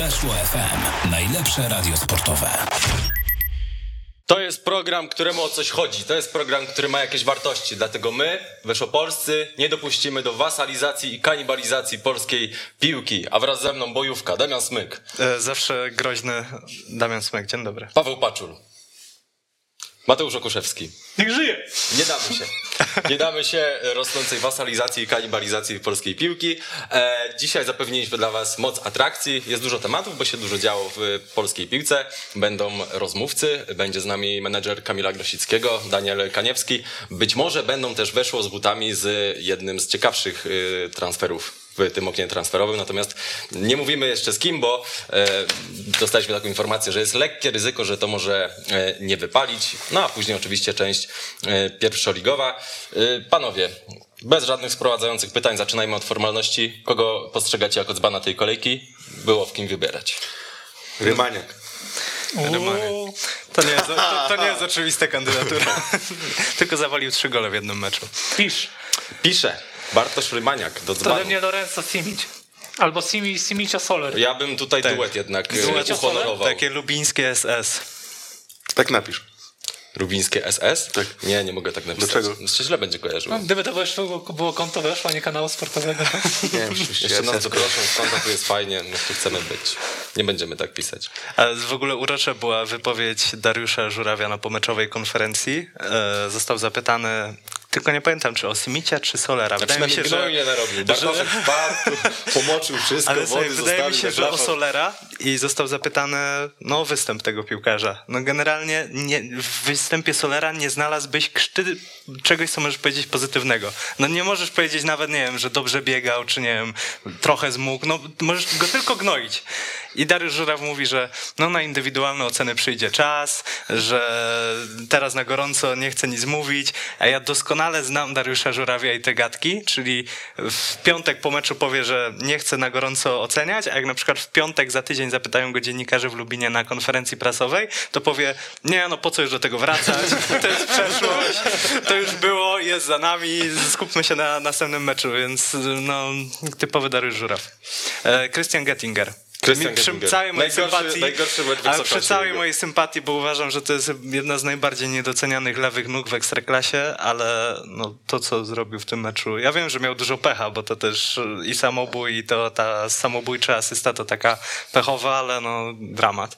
Weszło FM. Najlepsze radio sportowe. To jest program, któremu o coś chodzi. To jest program, który ma jakieś wartości. Dlatego my, Weszopolscy, nie dopuścimy do wasalizacji i kanibalizacji polskiej piłki. A wraz ze mną bojówka. Damian Smyk. E, Zawsze groźny Damian Smek. Dzień dobry. Paweł Paczul. Mateusz Okuszewski. Niech żyje! Nie damy się. Nie damy się rosnącej wasalizacji i kanibalizacji polskiej piłki. E, dzisiaj zapewniliśmy dla Was moc atrakcji. Jest dużo tematów, bo się dużo działo w polskiej piłce. Będą rozmówcy, będzie z nami menedżer Kamila Grosickiego, Daniel Kaniewski. Być może będą też weszło z butami z jednym z ciekawszych y, transferów w tym oknie transferowym, natomiast nie mówimy jeszcze z kim, bo e, dostaliśmy taką informację, że jest lekkie ryzyko, że to może e, nie wypalić. No a później oczywiście część e, pierwszoligowa. E, panowie, bez żadnych sprowadzających pytań, zaczynajmy od formalności. Kogo postrzegacie jako dzbana tej kolejki? Było w kim wybierać. Rymaniak. Uuu, To nie jest, to, to nie jest oczywista kandydatura. Tylko zawalił trzy gole w jednym meczu. pisz. Pisze Bartosz Rymaniak do To dzbanu. we mnie Lorenzo Simic. Albo Simi, Simicia Soler. Ja bym tutaj Tak. duet jednak Duet e, uhonorował. Takie lubińskie SS. Tak napisz. Rubińskie SS? Tak. Nie, nie mogę tak napisać. Dlaczego? Jeszcze źle będzie kojarzył. No, gdyby to weszło, było konto weszło, a nie kanału sportowego. Nie, oczywiście. Jeszcze nas doproszą, skąd tu jest fajnie, my tu chcemy być. Nie będziemy tak pisać. A w ogóle urocza była wypowiedź Dariusza Żurawia na pomeczowej konferencji. E, został zapytany, tylko nie pamiętam, czy o Simicia, czy Solera. Ja Wydaje mi się, że... nie narobił. Bartoszek wpadł, pomoczył wszystko, Ale wody wydaje mi się, że o. Solera i został zapytany no, o występ tego piłkarza. No generalnie nie, w występie Solera nie znalazłbyś krzty czegoś, co możesz powiedzieć pozytywnego. No nie możesz powiedzieć nawet, nie wiem, że dobrze biegał, czy nie wiem, trochę zmógł. No możesz go tylko gnoić. I Dariusz Żuraw mówi, że no na indywidualne oceny przyjdzie czas, że teraz na gorąco nie chce nic mówić, a ja doskonale znam Dariusza Żurawia i te gadki, czyli w piątek po meczu powie, że nie chce na gorąco oceniać, a jak na przykład w piątek za tydzień zapytają go dziennikarze w Lubinie na konferencji prasowej, to powie, nie no po co już do tego wracać, to jest przeszłość, to już było, jest za nami, skupmy się na następnym meczu, więc no typowy Dariusz Żuraw. E, Christian Gettinger. Christian przy Gettinger. całej mojej Najgorszy- sympatii, najgorszy ale przy całej mojej sympatii, bo uważam, że to jest jedna z najbardziej niedocenianych lewych nóg w Ekstraklasie, ale no, to, co zrobił w tym meczu, ja wiem, że miał dużo pecha, bo to też i samobój, i to ta samobójcza asysta to taka pechowa, ale no dramat.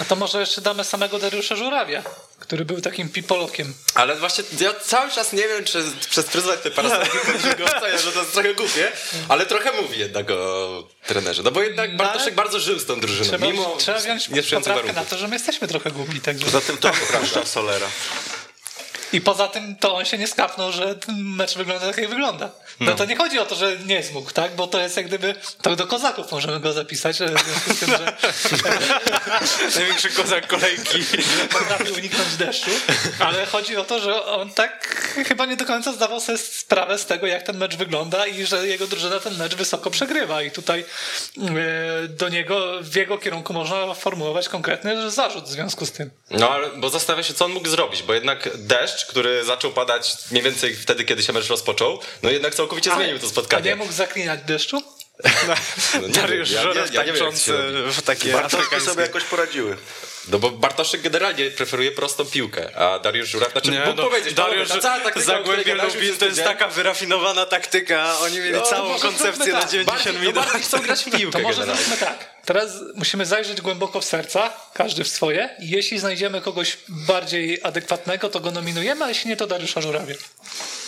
A to może jeszcze damy samego Dariusza Żurawia, który był takim pipolokiem. Ale właśnie ja cały czas nie wiem, czy przez pryzmat tej parasolki go oceniać, że to jest trochę głupie, ale trochę mówi jednak o trenerze. No bo jednak Bartoszek bardzo żył z tą drużyną, Trzeba, mimo trzeba wziąć poprawkę na to, że my jesteśmy trochę głupi. Także. Poza tym to opuszcza Solera. I poza tym to on się nie skapnął, że ten mecz wygląda tak, jak wygląda. No, to nie chodzi o to, że nie zmógł, tak? Bo to jest jak gdyby, to do kozaków możemy go zapisać, że w związku z tym, że Największy kozak kolejki. potrafił uniknąć deszczu, ale chodzi o to, że on tak chyba nie do końca zdawał sobie sprawę z tego, jak ten mecz wygląda i że jego drużyna ten mecz wysoko przegrywa i tutaj e, do niego, w jego kierunku można formułować konkretny zarzut w związku z tym. No ale, bo zastanawia się, co on mógł zrobić, bo jednak deszcz, który zaczął padać mniej więcej wtedy, kiedy się mecz rozpoczął, no jednak całkowicie zmienił to A nie spotkanie. mógł zaklinać deszczu? No, nie Dariusz ja- ja- Żuraw ja nie wiem, jak tańczący w takie Bartoszki afrykańskie... sobie jakoś poradziły. No bo Bartoszek generalnie preferuje prostą piłkę, a Dariusz Żuraw, znaczy Nie, mógł no, powiedzieć, Dariusz, panowie, ta cała taktyka, Zagłębie Lubin to jest taka wyrafinowana taktyka. Oni mieli No, to całą koncepcję zróbmy na tak. 90 bardziej, no minut. bardziej chcą grać w piłkę To może zróbmy tak. Teraz musimy zajrzeć głęboko w serca, każdy w swoje. I jeśli znajdziemy kogoś bardziej adekwatnego, to go nominujemy, a jeśli nie, to Dariusza Żurawia.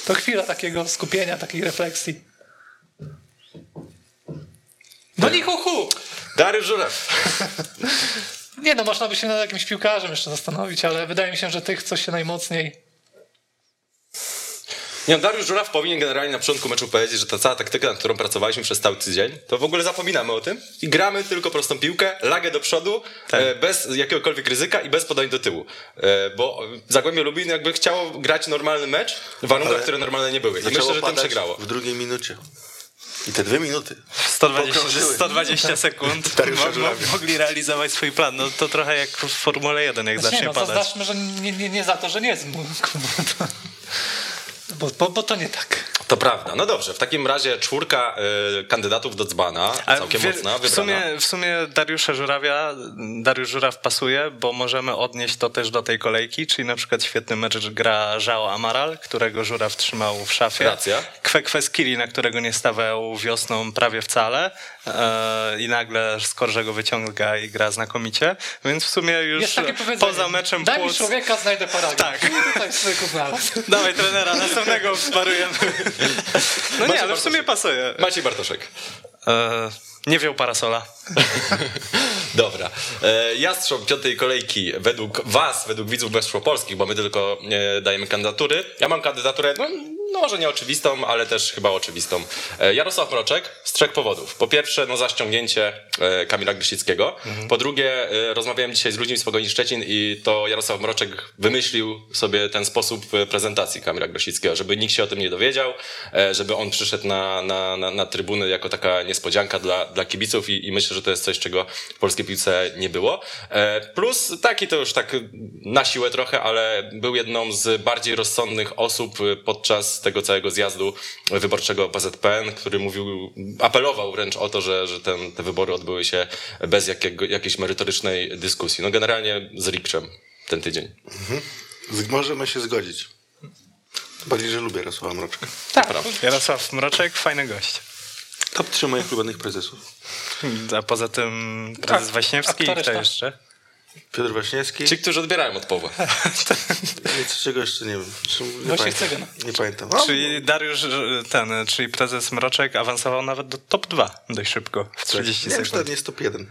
To chwila takiego skupienia, takiej refleksji. No nie hu, hu. Dariusz Żuraw. Nie no, można by się nad jakimś piłkarzem jeszcze zastanowić, ale wydaje mi się, że tych, co się najmocniej... Nie, no, Dariusz Żuraw powinien generalnie na początku meczu powiedzieć, że ta cała taktyka, nad którą pracowaliśmy przez cały tydzień, to w ogóle zapominamy o tym i gramy tylko prostą piłkę, lagę do przodu, e, bez jakiegokolwiek ryzyka i bez podań do tyłu. E, bo Zagłębie Lubin jakby chciało grać normalny mecz w warunkach, Ale które normalne nie były. I myślę, że tym przegrało. w drugiej minucie. I te dwie minuty. 120, Pokrążyły. 120 sekund Dariusza mo- mo- Żurawia. mogli realizować swój plan. No to trochę jak w Formule 1, jak Znaczy, zacznie nie, no, padać. zaznaczmy, że nie, nie, nie za to, że nie zmógł. Bo, bo, bo to nie tak. To prawda. No dobrze, w takim razie czwórka y, kandydatów do dzbana, A całkiem wie- mocna, w wybrana. sumie, w sumie Dariusza Żurawia, Dariusz Żuraw pasuje, bo możemy odnieść to też do tej kolejki, czyli na przykład świetny mecz gra Żao Amaral, którego Żuraw trzymał w szafie. Racja. Kwekwe Skiri, na którego nie stawiał wiosną prawie wcale e, i nagle Skorże go wyciąga i gra znakomicie, więc w sumie już poza meczem Daj mi płuc... człowieka, znajdę paragraf. Tak. I tutaj znalazł. Dawaj trenera, następnego sparujemy. No nie, ale w sumie pasuje. Maciej Bartoszek. E, nie wziął parasola. Dobra. E, Jastrząb piątej kolejki według was, według widzów weszłopolskich, bo my tylko e, dajemy kandydatury. Ja mam kandydaturę, no, no może nie oczywistą, ale też chyba oczywistą. E, Jarosław Mroczek z trzech powodów. Po pierwsze, no za ściągnięcie e, Kamila Grysickiego. Po drugie, e, rozmawiałem dzisiaj z ludźmi z Pogoni Szczecin i to Jarosław Mroczek wymyślił sobie ten sposób prezentacji Kamila Grysickiego, żeby nikt się o tym nie dowiedział, żeby on przyszedł na, na, na, na trybuny jako taka niespodzianka dla, dla kibiców i, i myślę, że to jest coś, czego w polskiej piłce nie było. Plus taki to już tak na siłę trochę, ale był jedną z bardziej rozsądnych osób podczas tego całego zjazdu wyborczego PZPN, który mówił, apelował wręcz o to, że, że ten, te wybory odbyły się bez jakiego, jakiejś merytorycznej dyskusji. No generalnie z Rikczem ten tydzień. Z- Możemy się zgodzić. Bardziej, że lubię Jarosława Mroczka. Tak, Jarosław Mroczek, fajny gość. Top 3 moich ulubionych prezesów. A poza tym prezes A- Waśniewski kto jeszcze? Piotr Waśniewski. Ci, którzy odbierają od Pawła. Nic czego jeszcze nie wiem. Czy- Nie Wojciech pamiętam. Cygan. Nie pamiętam. No, Czyli Dariusz, ten, czyli prezes Mroczek awansował nawet do top 2 dość szybko, w 30 nie wiem, czy to sekund. nie jest top 1.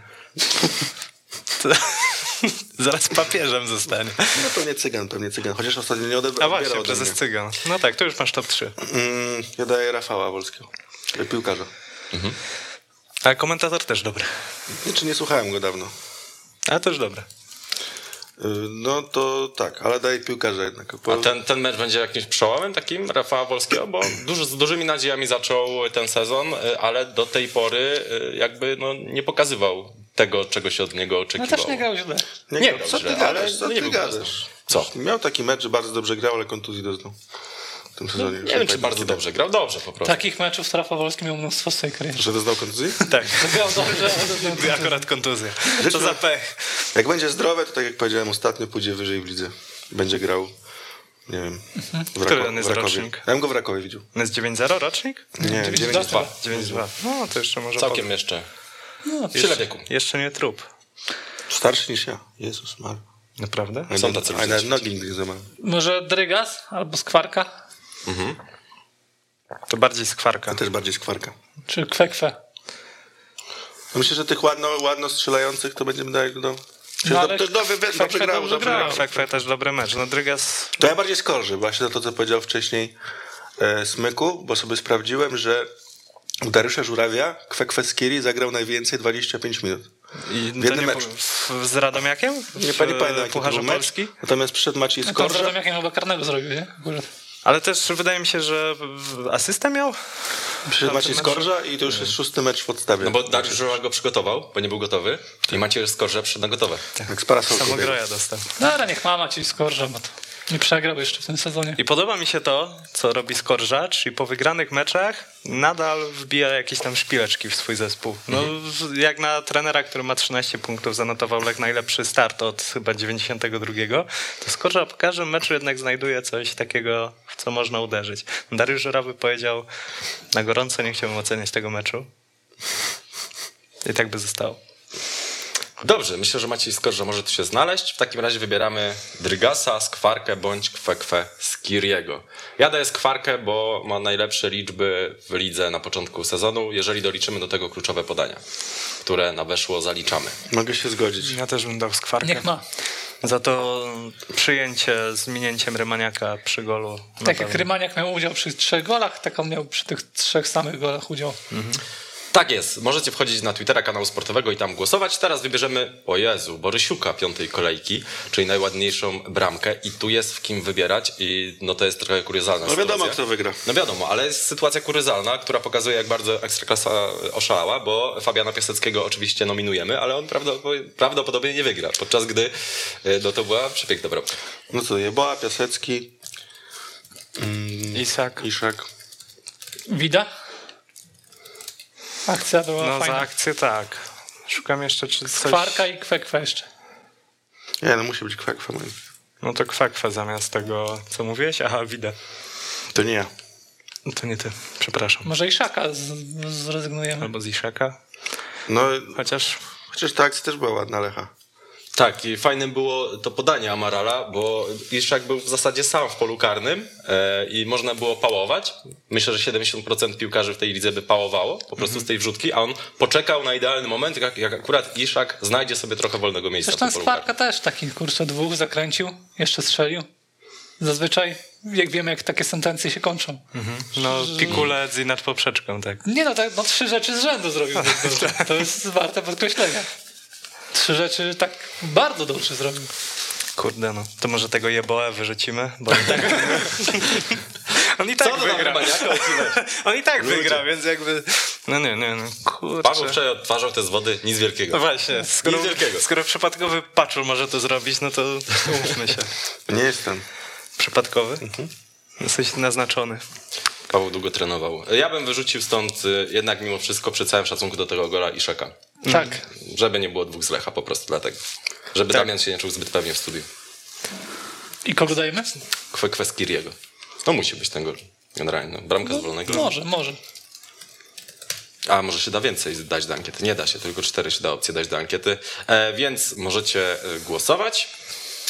Zaraz papieżem zostanie. No pewnie cygan, pewnie cygan. Chociaż ostatnio nie odebrał A właśnie, prezes mnie. Cygan. No tak, to już masz top 3. Mm, ja daję Rafała Wolskiego. Piłkarza. A komentator też dobry. Znaczy nie słuchałem go dawno. Ale też dobry. Y, No to tak, ale daję piłkarza jednak. A ten, ten mecz będzie jakimś przełomem takim Rafała Wolskiego, bo duży, z dużymi nadziejami zaczął ten sezon, y, ale do tej pory y, jakby no, nie pokazywał tego, czego się od niego no oczekiwało. też nie grał źle. nie, nie nie grał co źle, ty ale co nie ty był gadasz? Co? Miał taki mecz, że bardzo dobrze grał, ale kontuzji doznał. W tym sezonie. Nie wiem, czy bardzo dobrze grał. Dobrze po prostu. Takich meczów z Rafał Wolski miał mnóstwo w swojej karierze. Że doznał kontuzji? Tak. Grał dobrze, ale doznał Akurat kontuzja. To za pech. Jak będzie zdrowy, to tak jak powiedziałem ostatnio, pójdzie wyżej w lidze. Będzie grał, nie wiem, w, Który Rako- on jest rocznik? Ja bym go w Rakowie widział. On jest 9-0 rocznik? Nie, 9-2. 9-2. No, to jeszcze może... Całkiem jeszcze. No, W tyle wieku. Jeszcze nie trup. Starszy niż ja. Jezus Mar. Naprawdę? Są tacy A ludzie. nogi nigdy nie. Może Drygas albo Skwarka, To bardziej skwarka. A też bardziej skwarka. czy Kwekwe. No Myślę, że tych ładno, ładno strzelających to będziemy dać do... No, ale to, to dobrze, Kwekwe dobrze grał, dobrze dobrze grał. grał. Kwekwe też dobry mecz. No Drygas... To ja bardziej skorzę, właśnie na to, co powiedział wcześniej e, Smyku, bo sobie sprawdziłem, że u Dariusza Żurawia Kwekweskiri zagrał najwięcej 25 minut. I W jednym to meczu. w- z Radomiakiem? Nie, W, pa- nie pamiętam, jaki to był mecz. Polski? Natomiast przyszedł Maciej No to z Skorża. Radomiakiem chyba karnego zrobił, nie? Ale też wydaje mi się, że asystę miał? Przyszedł Maciej Skorża i to już jest szósty mecz w podstawie. No bo Dariusz Żuła go przygotował, bo nie był gotowy i Maciej Skorże przyszedł na gotowe. Tak z parasolką. Samogroja dostał. No ale niech mama ci skorża, bo to nie przegrał jeszcze w tym sezonie. I podoba mi się to, co robi Skorża, czyli po wygranych meczach nadal wbija jakieś tam szpileczki w swój zespół. No, w- jak na trenera, który ma 13 punktów, zanotował Lech najlepszy start od chyba 92, to Skorża po każdym meczu jednak znajduje coś takiego, co można uderzyć. Dariusz Żurawy powiedział, na gorąco nie chciałbym oceniać tego meczu. I tak by zostało. Dobrze, myślę, że Maciej Skorża może tu się znaleźć. W takim razie wybieramy Drygasa, Skwarkę bądź Kwekwe Skiriego. Ja daję Skwarkę, bo ma najlepsze liczby w lidze na początku sezonu, jeżeli doliczymy do tego kluczowe podania, które na weszło zaliczamy. Mogę się zgodzić. Ja też bym dał Skwarkę. Niech ma. Za to przyjęcie z minięciem Rymaniaka przy golu. Tak jak. Rymaniak miał udział przy trzech golach, tak on miał przy tych trzech samych golach udział. Tak jest. Możecie wchodzić na Twittera kanału sportowego i tam głosować. Teraz wybierzemy, o Jezu, Borysiuka piątej kolejki, czyli najładniejszą bramkę i tu jest w kim wybierać i no to jest trochę kuriozalna No wiadomo, sytuacja. kto wygra. No wiadomo, ale jest sytuacja kuriozalna, która pokazuje, jak bardzo Ekstraklasa oszalała, bo Fabiana Piaseckiego oczywiście nominujemy, ale on prawdopodobnie, nie wygra, podczas gdy y, no to była przepiękna bramka. No co, Jeboa, Piasecki, Isak. Iszak. Wida? Akcja była No za fajna. akcję tak. Szukam jeszcze czy coś... Kwarka i kwekwa jeszcze. Nie, no musi być kwakwa. moim. No to kwakwa zamiast tego, co mówiłeś? Aha, widzę. To nie ja. To nie ty, przepraszam. Może i Szaka z, zrezygnujemy. Albo z Iszaka. No, Chociaż chociaż ta akcja też była ładna, Lecha. Tak, i fajnym było to podanie Amarala, bo Iszak był w zasadzie sam w polu karnym e, i można było pałować. Myślę, że 70% piłkarzy w tej lidze by pałowało po prostu z tej wrzutki, a on poczekał na idealny moment, jak, jak akurat Iszak znajdzie sobie trochę wolnego miejsca w Zresztą Skwarka karnym. też taki kurczę dwóch zakręcił, jeszcze strzelił. Zazwyczaj, jak wiemy, jak takie sentencje się kończą. no pikulec i nad poprzeczką, tak. Nie no, tak, no trzy rzeczy z rzędu zrobił. dobrze. To jest warte podkreślenia. Trzy rzeczy tak bardzo dobrze zrobił. Kurde no, to może tego jeboa wyrzucimy, bo on i tak, on i tak Co wygra. On i tak wygra, więc jakby... No nie, nie, no kurczę. Paweł wczoraj odtwarzał te z wody, nic No wielkiego. właśnie, skoro, Nic wielkiego. skoro przypadkowy paczul może to zrobić, no to umówmy się. Nie jestem. Przypadkowy? Jesteś naznaczony. Paweł długo trenował. Ja bym wyrzucił stąd y, jednak mimo wszystko przy całym szacunku do tego gola Iszaka. Tak. Żeby nie było dwóch z Lecha po prostu dlatego. Żeby Damian się nie czuł zbyt pewnie w studiu. I kogo dajemy? Kwe Kweskiriego. No musi być ten gol. Generalnie. No, bramka z wolnego. Może, może. A może się da więcej dać do ankiety? Nie da się, tylko cztery się da opcję dać do ankiety. E, więc możecie e, głosować.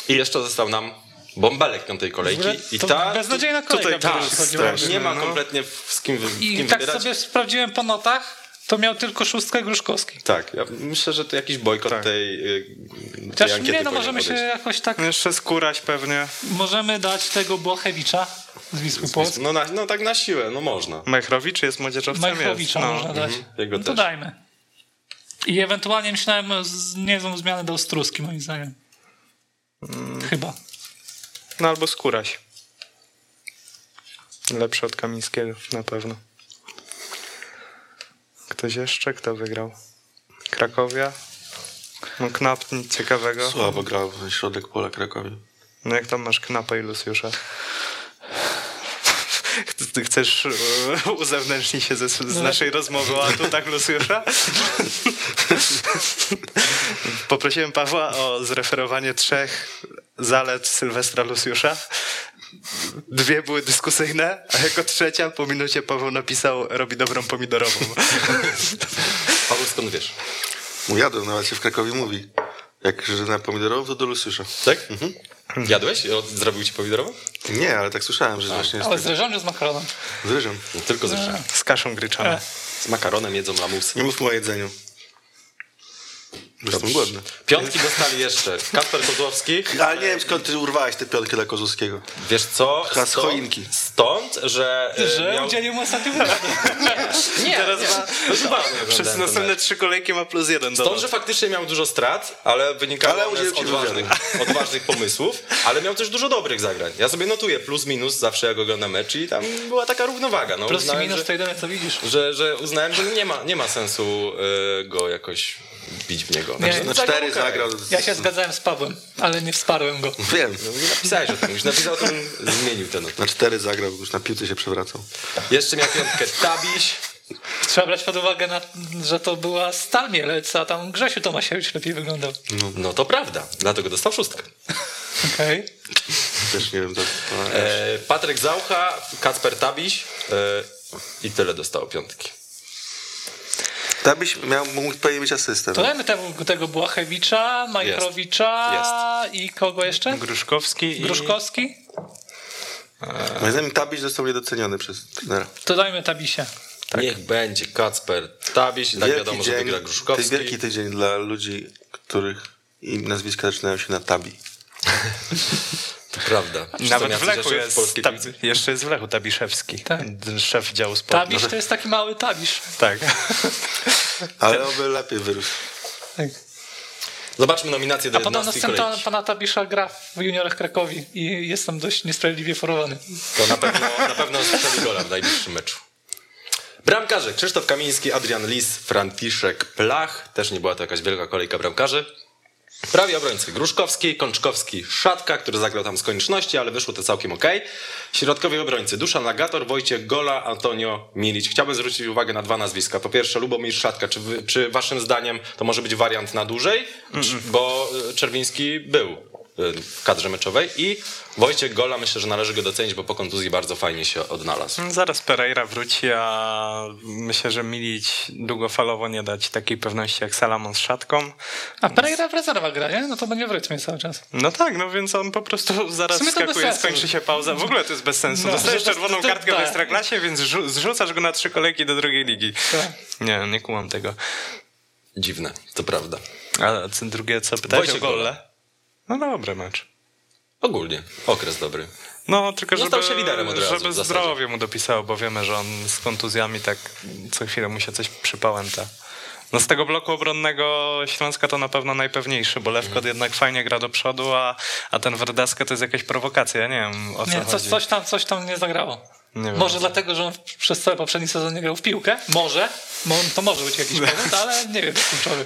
I jeszcze został nam bąbelek piątej kolejki. I to ta beznadziejna kolejka, tutaj ta, strasznie. nie ma no. kompletnie z kim, wy- z I kim tak wybierać. sobie sprawdziłem po notach, to miał tylko szóstkę Gruszkowski. Tak, ja myślę, że to jakiś bojkot Tak. tej, y, tej Chociaż ankiety nie, no możemy się podejść. jakoś tak... Jeszcze skórać pewnie. Możemy dać tego Błachewicza z Wisły Płock. No, na, no tak na siłę, no można. Majchrowicz jest młodzieżowcem? Majchrowicza jest. można dać. Jego No to też. dajmy. I ewentualnie myślałem z niezłą zmianę do Ostruski, moim zdaniem. Chyba. No albo skóraś. Lepszy od Kamińskiego, na pewno. Ktoś jeszcze? Kto wygrał? Krakowia? No Knap, nic ciekawego. Słabo grał w środek pola Krakowi. No jak tam masz Knapa i Lusiusza? Ty chcesz e, uzewnętrznić się ze, z naszej rozmowy o atutach Lusiusza? Poprosiłem Pawła o zreferowanie trzech zalet Sylwestra Lusiusza. Dwie były dyskusyjne, a jako trzecia po minucie Paweł napisał robi dobrą pomidorową. Paweł, skąd wiesz? Jadą, nawet się w Krakowie mówi. Jak żynę pomidorową, to do Lusiusza. Tak? Jadłeś? O, Zrobił ci pomidorową? Nie, ale tak słyszałem, że właśnie jest Ale tak z ryżem czy z makaronem? z ryżem. Tylko z ryżem. Z kaszą gryczaną. Z makaronem jedzą lamusy. Nie mówmy o jedzeniu. Bo Jestem głodny. Piątki dostali jeszcze Kasper Kozłowski. Ale nie wiem, skąd ty urwałeś tę piątkę dla Kozłowskiego. Wiesz co? Z choinki. Stąd, że... e, Że miał... udzielił mu ostatnią wywiadu. Nie, Teraz nie. ma- Przez ten następne trzy kolejki ma plus jeden Stąd, że faktycznie miał dużo strat, ale wynikało Ale z odważnych, odważnych pomysłów, ale miał też dużo dobrych zagrań. Ja sobie notuję plus, minus zawsze jak oglądam mecz i tam była taka równowaga. No, Plus i minus że, to jedyne, co widzisz. że, że uznałem, że nie ma, nie ma sensu y, go jakoś bić w niego. Nie, Znaczy, Na zagrał cztery okej. zagrał. Ja się zgadzałem z Pawłem, ale nie wsparłem go. Wiem. No, napisałeś o tym, już napisał, to bym zmienił ten. Na cztery zagrał, już na piłce się przewracał. Jeszcze miał piątkę Tabiś. Trzeba brać pod uwagę, na, że to była Stal Mielec, a tam Grzesiu Tomasiewicz lepiej wyglądał. No to prawda, dlatego dostał szóstkę. Okej. Też nie wiem, to... to E, Patryk Zaucha, Kacper Tabiś e, i tyle dostało piątki. Tabyś miał, mógł powinien być asystent. To dajmy tego, tego Błachewicza, Majchrowicza i kogo jeszcze? Gruszkowski i... Gruszkowski? Moim zdaniem Tabyś został niedoceniony przez trenera. To dajmy Tabisie. Niech będzie Kacper Tabiś, tak wiadomo, że wygra to jest Gruszkowski. wielki tydzień dla ludzi, których im nazwiska zaczynają się na Tabi. To prawda. Nawet w Lechu jest, tab- jeszcze jest w Lechu Tabiszewski, Tak. szef działu sportu. Tabisz to jest taki mały Tabisz. Tak. Ale oby lepiej wyrósł. Zobaczmy nominację do A potem 11 następna kolejki. pana Tabisza gra w juniorach Krakowi i jest tam dość niesprawiedliwie forowany. To na pewno, na pewno strzeli gola w najbliższym meczu. Bramkarze Krzysztof Kamiński, Adrian Lis, Franciszek Plach. Też nie była to jakaś wielka kolejka bramkarzy. Prawi obrońcy Gruszkowski, Kączkowski, Szatka, który zagrał tam z konieczności, ale wyszło to całkiem ok. Środkowi obrońcy Duszan Lagator, Wojciech Gola, Antonio Milić. Chciałbym zwrócić uwagę na dwa nazwiska. Po pierwsze Lubomir Szatka. Czy, wy, czy waszym zdaniem to może być wariant na dłużej? Czy, bo y, Czerwiński był w kadrze meczowej i Wojciech Gola myślę, że należy go docenić, bo po kontuzji bardzo fajnie się odnalazł. Zaraz Pereira wróci, a myślę, że Milić długofalowo nie dać takiej pewności jak Salamon z szatką. A Pereira w rezerwach gra, nie? No to będzie w rytmie cały czas. No tak, no więc on po prostu zaraz to skakuje, skończy się pauza. W ogóle to jest bez sensu. No, Dostajesz to- to- czerwoną to- kartkę w tak. Ekstraklasie, więc rzu- zrzucasz go na trzy kolejki do drugiej ligi. Tak. Nie, nie kumam tego. Dziwne, to prawda. A co drugie, co pytałeś Wojciech o Gola. Golle? No dobry mecz. Ogólnie, okres dobry. No, tylko Został żeby, się liderem od razu, żeby zdrowie mu dopisało, bo wiemy, że on z kontuzjami tak co chwilę mu się coś przypałęta. No z tego bloku obronnego Śląska to na pewno najpewniejszy, bo Lewkot Mhm. jednak fajnie gra do przodu, a, a ten Werdaska to jest jakaś prowokacja, ja nie wiem o co Nie, coś, chodzi. coś, tam, coś tam nie zagrało. Nie wiem. Może dlatego, że on przez cały poprzedni sezon nie grał w piłkę? Może. Mo- To może być jakiś powód, ale nie wiem, kluczowy.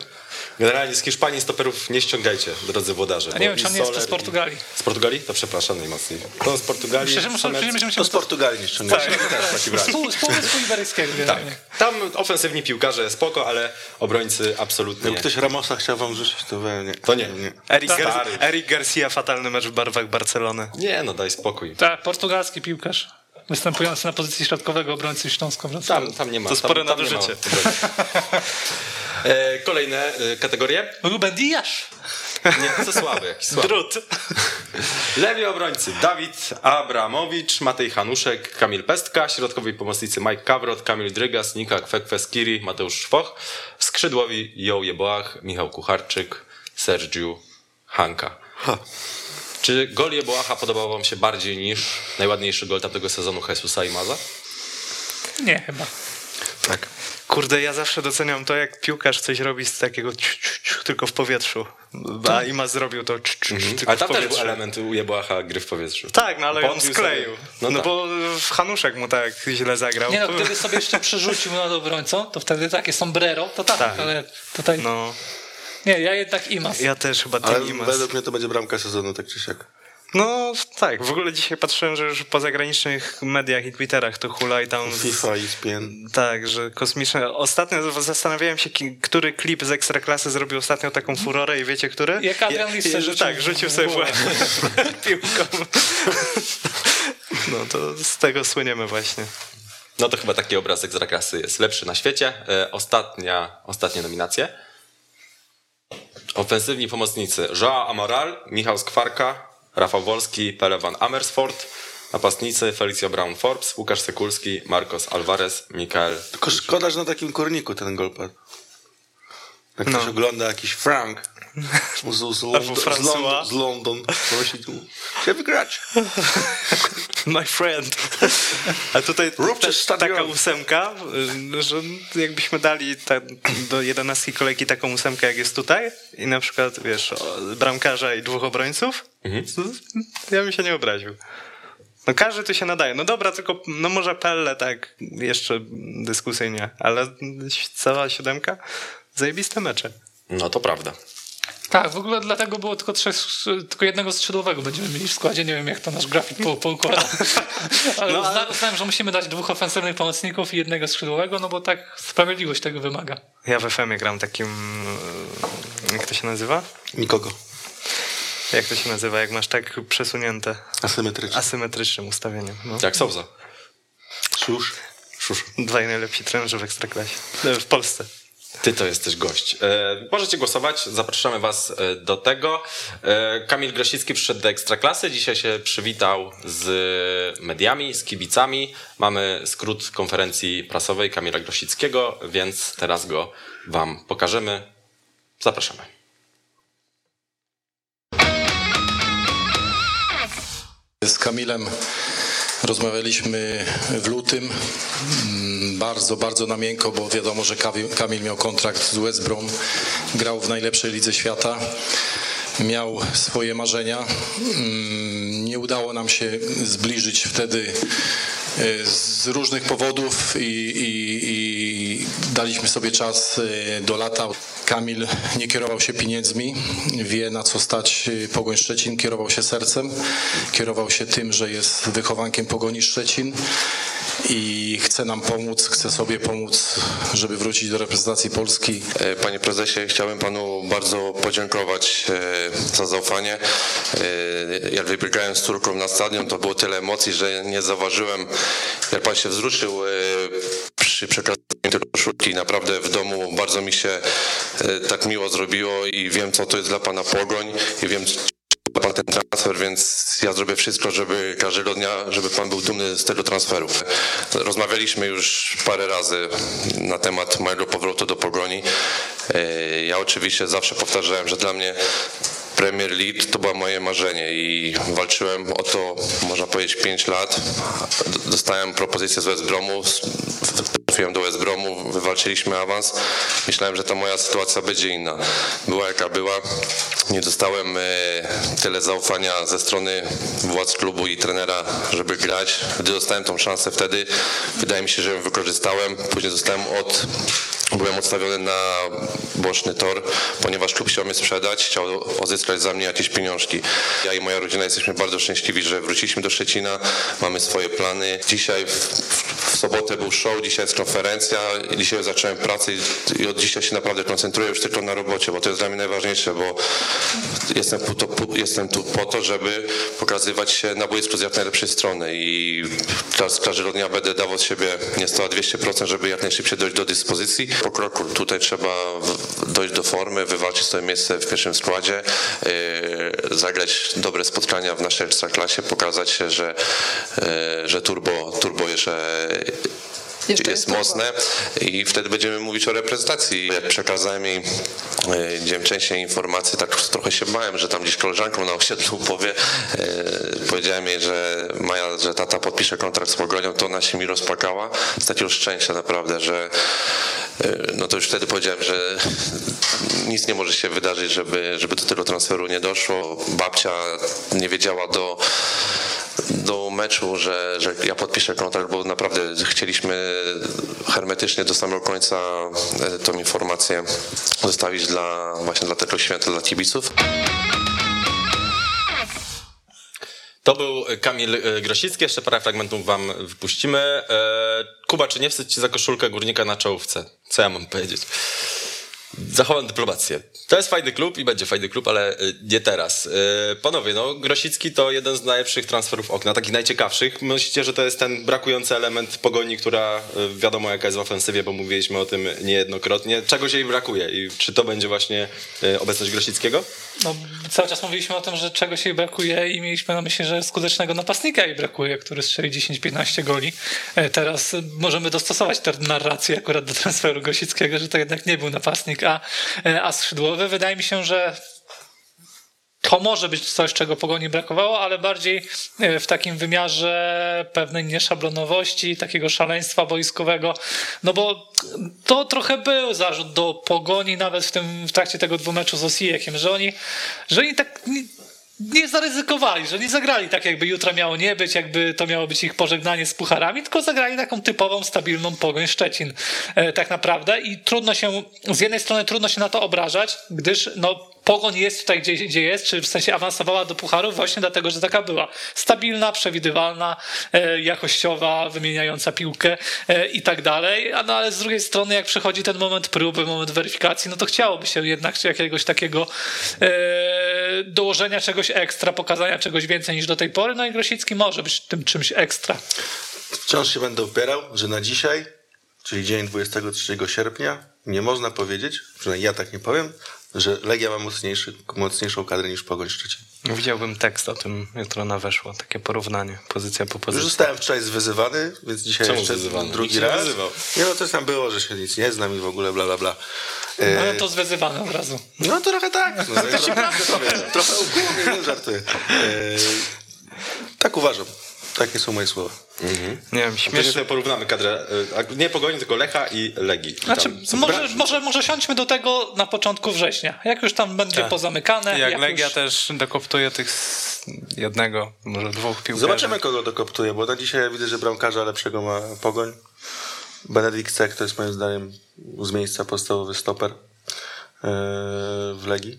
Generalnie z Hiszpanii stoperów nie ściągajcie, drodzy włodarze. A nie wiem, czy on nie jest to z Portugalii. i- Z Portugalii? To przepraszam najmocniej. To z Portugalii. Myślę, że muszę, Samet- będziemy To z Portugalii nie ściągnięcie. też w takim razie. z pół- z Półwyspu Iberyjskiego. Tak. Tam ofensywni piłkarze spoko, ale obrońcy absolutnie nie. ktoś Ramosa chciał wam rzucić, to we nie. To nie. Eric, Stary. Gar- Eric Garcia, fatalny mecz w barwach Barcelony. Nie, no daj spokój. Tak, portugalski piłkarz. Występujący na pozycji środkowego obrońcy Śląska Wrocław. Tam, tam nie ma. To tam, spore tam ma nadużycie. e, kolejne e, kategorie. Ruben Dias. Nie, co słaby, jakiś słaby. Drut. Lewi obrońcy Dawid Abramowicz, Matej Hanuszek, Kamil Pestka, środkowi pomocnicy Mike Kawrot, Kamil Drygas, Nika Kwekweskiri, Mateusz Szwoch, skrzydłowi Joł Jeboach, Michał Kucharczyk, Sergiu Hanka. Czy gol Jeboacha podobał wam się bardziej niż najładniejszy gol tamtego sezonu Jesusa i Maza? Nie, chyba. Tak. Kurde, ja zawsze doceniam to, jak piłkarz coś robi z takiego ciu, ciu, ciu, tylko w powietrzu. A Ima zrobił to ciu, ciu, ciu, tylko Ale w tam też był powietrzu. element gry w powietrzu. Tak, no ale on skleił. sobie. No, No tak. bo w Hanuszek mu tak źle zagrał. Nie no, gdyby sobie jeszcze przerzucił nad obrońcą, to wtedy takie sombrero, to tak, Tak. ale tutaj... No, Nie, ja jednak Imas. ja też chyba Ale ten Imas. według mnie to będzie bramka sezonu, tak czy siak. No tak, w ogóle dzisiaj patrzyłem, że już po zagranicznych mediach i Twitterach to hula i tam... FIFA i SPN. Tak, że kosmiczne. Ostatnio zastanawiałem się, który klip z Ekstraklasy zrobił ostatnio taką furorę i wiecie, który? Jak Adrian Lis Je- sobie że rzucił Tak, rzucił sobie w głowę. łeb piłką. No to z tego słyniemy właśnie. No to chyba taki obrazek z Rakasy jest lepszy na świecie. E, ostatnia, ostatnie nominacje. Ofensywni pomocnicy Joao Amoral, Michał Skwarka, Rafał Wolski, Pele van Amersfoort. Napastnicy Felicio Brown Forbes, Łukasz Sekulski, Marcos Alvarez, Mikael. Tylko szkoda, że na takim korniku ten gol padł. Jak ktoś ogląda jakiś Frank z, z, z, Albo z. London, z London, chce wygrać. My friend. A tutaj Róbcie taka ósemka, że jakbyśmy dali ta, do jedenastki kolejki taką ósemkę, jak jest tutaj i na przykład, wiesz, bramkarza i dwóch obrońców, to ja bym się nie obraził. No każdy tu się nadaje. No dobra, tylko no może Pelle tak jeszcze dyskusyjnie, ale cała siódemka zajebiste mecze. No to prawda. Tak, w ogóle dlatego było tylko trzech, tylko jednego skrzydłowego będziemy mieli w składzie. Nie wiem, jak to nasz grafik po, poukłada. Ale No, uzna, uznałem, że musimy dać dwóch ofensywnych pomocników i jednego skrzydłowego, no bo tak sprawiedliwość tego wymaga. Ja w FM gram takim, y, jak to się nazywa? Nikogo. Jak to się nazywa, jak masz tak przesunięte Asymetrycznie. asymetrycznym ustawieniem. No. Jak Souza. Szusz. Szusz. Dwaj najlepsi trenerzy w Ekstraklasie. E, W Polsce. Ty to jesteś gość. E, możecie głosować, zapraszamy was e, do tego. E, Kamil Grosicki przyszedł do Ekstraklasy, dzisiaj się przywitał z mediami, z kibicami. Mamy skrót konferencji prasowej Kamila Grosickiego, więc teraz go wam pokażemy. Zapraszamy. Z Kamilem rozmawialiśmy w lutym. Mm, Bardzo, bardzo na miękko, bo wiadomo, że Kamil- miał kontrakt z West Brom, grał w najlepszej lidze świata. Miał swoje marzenia. Mm, Nie udało nam się zbliżyć wtedy e, z różnych powodów i, i daliśmy sobie czas y, do lata. Kamil nie kierował się pieniędzmi, wie na co stać y, Pogoń Szczecin, kierował się sercem, kierował się tym, że jest wychowankiem Pogoni Szczecin i chce nam pomóc, chce sobie pomóc, żeby wrócić do reprezentacji Polski. E, Panie prezesie, chciałbym panu bardzo podziękować e, za zaufanie. E, Jak wybiegałem z córką na stadion, to było tyle emocji, że nie zauważyłem, jak pan się wzruszył przy przekazaniu tej koszulki. Naprawdę w domu bardzo mi się e, tak miło zrobiło i wiem, co to jest dla pana pogoń i wiem, pan ten transfer, więc ja zrobię wszystko, żeby każdego dnia, żeby pan był dumny z tego transferu. Rozmawialiśmy już parę razy na temat mojego powrotu do Pogoni. E, Ja oczywiście zawsze powtarzałem, że dla mnie Premier League to było moje marzenie i walczyłem o to, można powiedzieć, 5 lat. Dostałem propozycję z West Bromu, trafiłem do West Bromu, wywalczyliśmy awans. Myślałem, że ta moja sytuacja będzie inna. Była jaka była. Nie dostałem e, tyle zaufania ze strony władz klubu i trenera, żeby grać. Gdy dostałem tą szansę wtedy, wydaje mi się, że ją wykorzystałem. Później zostałem od Byłem odstawiony na boczny tor, ponieważ klub chciał mnie sprzedać, chciał odzyskać za mnie jakieś pieniążki. Ja i moja rodzina jesteśmy bardzo szczęśliwi, że wróciliśmy do Szczecina, mamy swoje plany. Dzisiaj w, w sobotę był show, dzisiaj jest konferencja, dzisiaj zacząłem pracę i, i od dzisiaj się naprawdę koncentruję już tylko na robocie, bo to jest dla mnie najważniejsze, bo jestem, po to, po- jestem tu po to, żeby pokazywać się na boisku z jak najlepszej strony i teraz każdego dnia będę dawał z siebie nie 100, a 200%, żeby jak najszybciej dojść do dyspozycji. Po kroku. Tutaj trzeba dojść do formy, wywalczyć sobie miejsce w pierwszym składzie, yy, zagrać dobre spotkania w naszej ekstraklasie, pokazać się, że, yy, że turbo, turbo jeszcze Jeszcze jest mocne i wtedy będziemy mówić o reprezentacji. Jak przekazałem jej e, dzień częściej informacji, tak trochę się bałem, że tam gdzieś koleżanką na osiedlu powie. E, powiedziałem jej, że Maja, że tata podpisze kontrakt z Pogonią, to ona się mi rozpakała z takiego szczęścia naprawdę, że e, no to już wtedy powiedziałem, że nic nie może się wydarzyć, żeby, żeby do tego transferu nie doszło. Babcia nie wiedziała do do meczu, że, że ja podpiszę kontrakt, bo naprawdę chcieliśmy hermetycznie do samego końca e, tą informację zostawić dla właśnie dla tego święta, dla kibiców. To był Kamil e, Grosicki, jeszcze parę fragmentów wam wypuścimy. E, Kuba, czy nie wstyd ci za koszulkę górnika na czołówce? Co ja mam powiedzieć? Zachowam dyplomację. To jest fajny klub i będzie fajny klub, ale y, nie teraz. Y, Panowie, no Grosicki to jeden z najlepszych transferów okna, takich najciekawszych. Myślicie, że to jest ten brakujący element pogoni, która y, wiadomo jaka jest w ofensywie, bo mówiliśmy o tym niejednokrotnie. Czego jej brakuje i czy to będzie właśnie obecność Grosickiego? No, cały czas mówiliśmy o tym, że czegoś jej brakuje i mieliśmy na myśli, że skutecznego napastnika jej brakuje, który strzeli 10-15 goli. E, Teraz możemy dostosować tę narrację akurat do transferu Grosickiego, że to jednak nie był napastnik, a, e, a skrzydłowy. Wydaje mi się, że to może być coś, czego pogoni brakowało, ale bardziej e, w takim wymiarze pewnej nieszablonowości, takiego szaleństwa boiskowego. No bo to trochę był zarzut do pogoni, nawet w, tym, w trakcie tego dwumeczu z Osijekiem, że oni, że oni tak. Nie, zaryzykowali, że nie zagrali tak, jakby jutro miało nie być, jakby to miało być ich pożegnanie z pucharami, tylko zagrali taką typową, stabilną pogoń Szczecin e, tak naprawdę i trudno się, z jednej strony trudno się na to obrażać, gdyż no Pogoń jest tutaj, gdzie, gdzie jest, czy w sensie awansowała do pucharów właśnie dlatego, że taka była. Stabilna, przewidywalna, e, jakościowa, wymieniająca piłkę e, i tak dalej. No ale z drugiej strony, jak przychodzi ten moment próby, moment weryfikacji, no to chciałoby się jednak jakiegoś takiego e, dołożenia czegoś ekstra, pokazania czegoś więcej niż do tej pory. No i Grosicki może być tym czymś ekstra. Wciąż się będę upierał, że na dzisiaj, czyli dzień 23 sierpnia, nie można powiedzieć, przynajmniej ja tak nie powiem, że Legia ma mocniejszy, mocniejszą kadrę niż Pogoń Szczecin. Widziałbym tekst o tym jutro na weszło, takie porównanie, pozycja po Już pozycji. zostałem wczoraj zwyzywany, więc dzisiaj Czemu jeszcze zwyzywany? Drugi raz. wyzywał. Nie no, coś tam było, że się nic nie znam i w ogóle bla bla bla. No, E, ale to zwyzywane od razu. No trochę tak. No, to się prawdę powiem. Trochę ukłonnie, nie żartuję. E, tak uważam. Takie są moje słowa. Nie wiem, Śmiesznie śmieszne. sobie porównamy kadrę, a nie Pogoni, tylko Lecha i Legii. I Znaczy, może, może, może siądźmy do tego na początku września. Jak już tam będzie Tak. pozamykane. Jak Legia już... też dokoptuje tych z jednego, może dwóch piłkarzy. Zobaczymy, kogo dokoptuje, bo na dzisiaj widzę, że bramkarza lepszego ma Pogoń. Benedykt Cek to jest moim zdaniem z miejsca podstawowy stoper e, w Legii.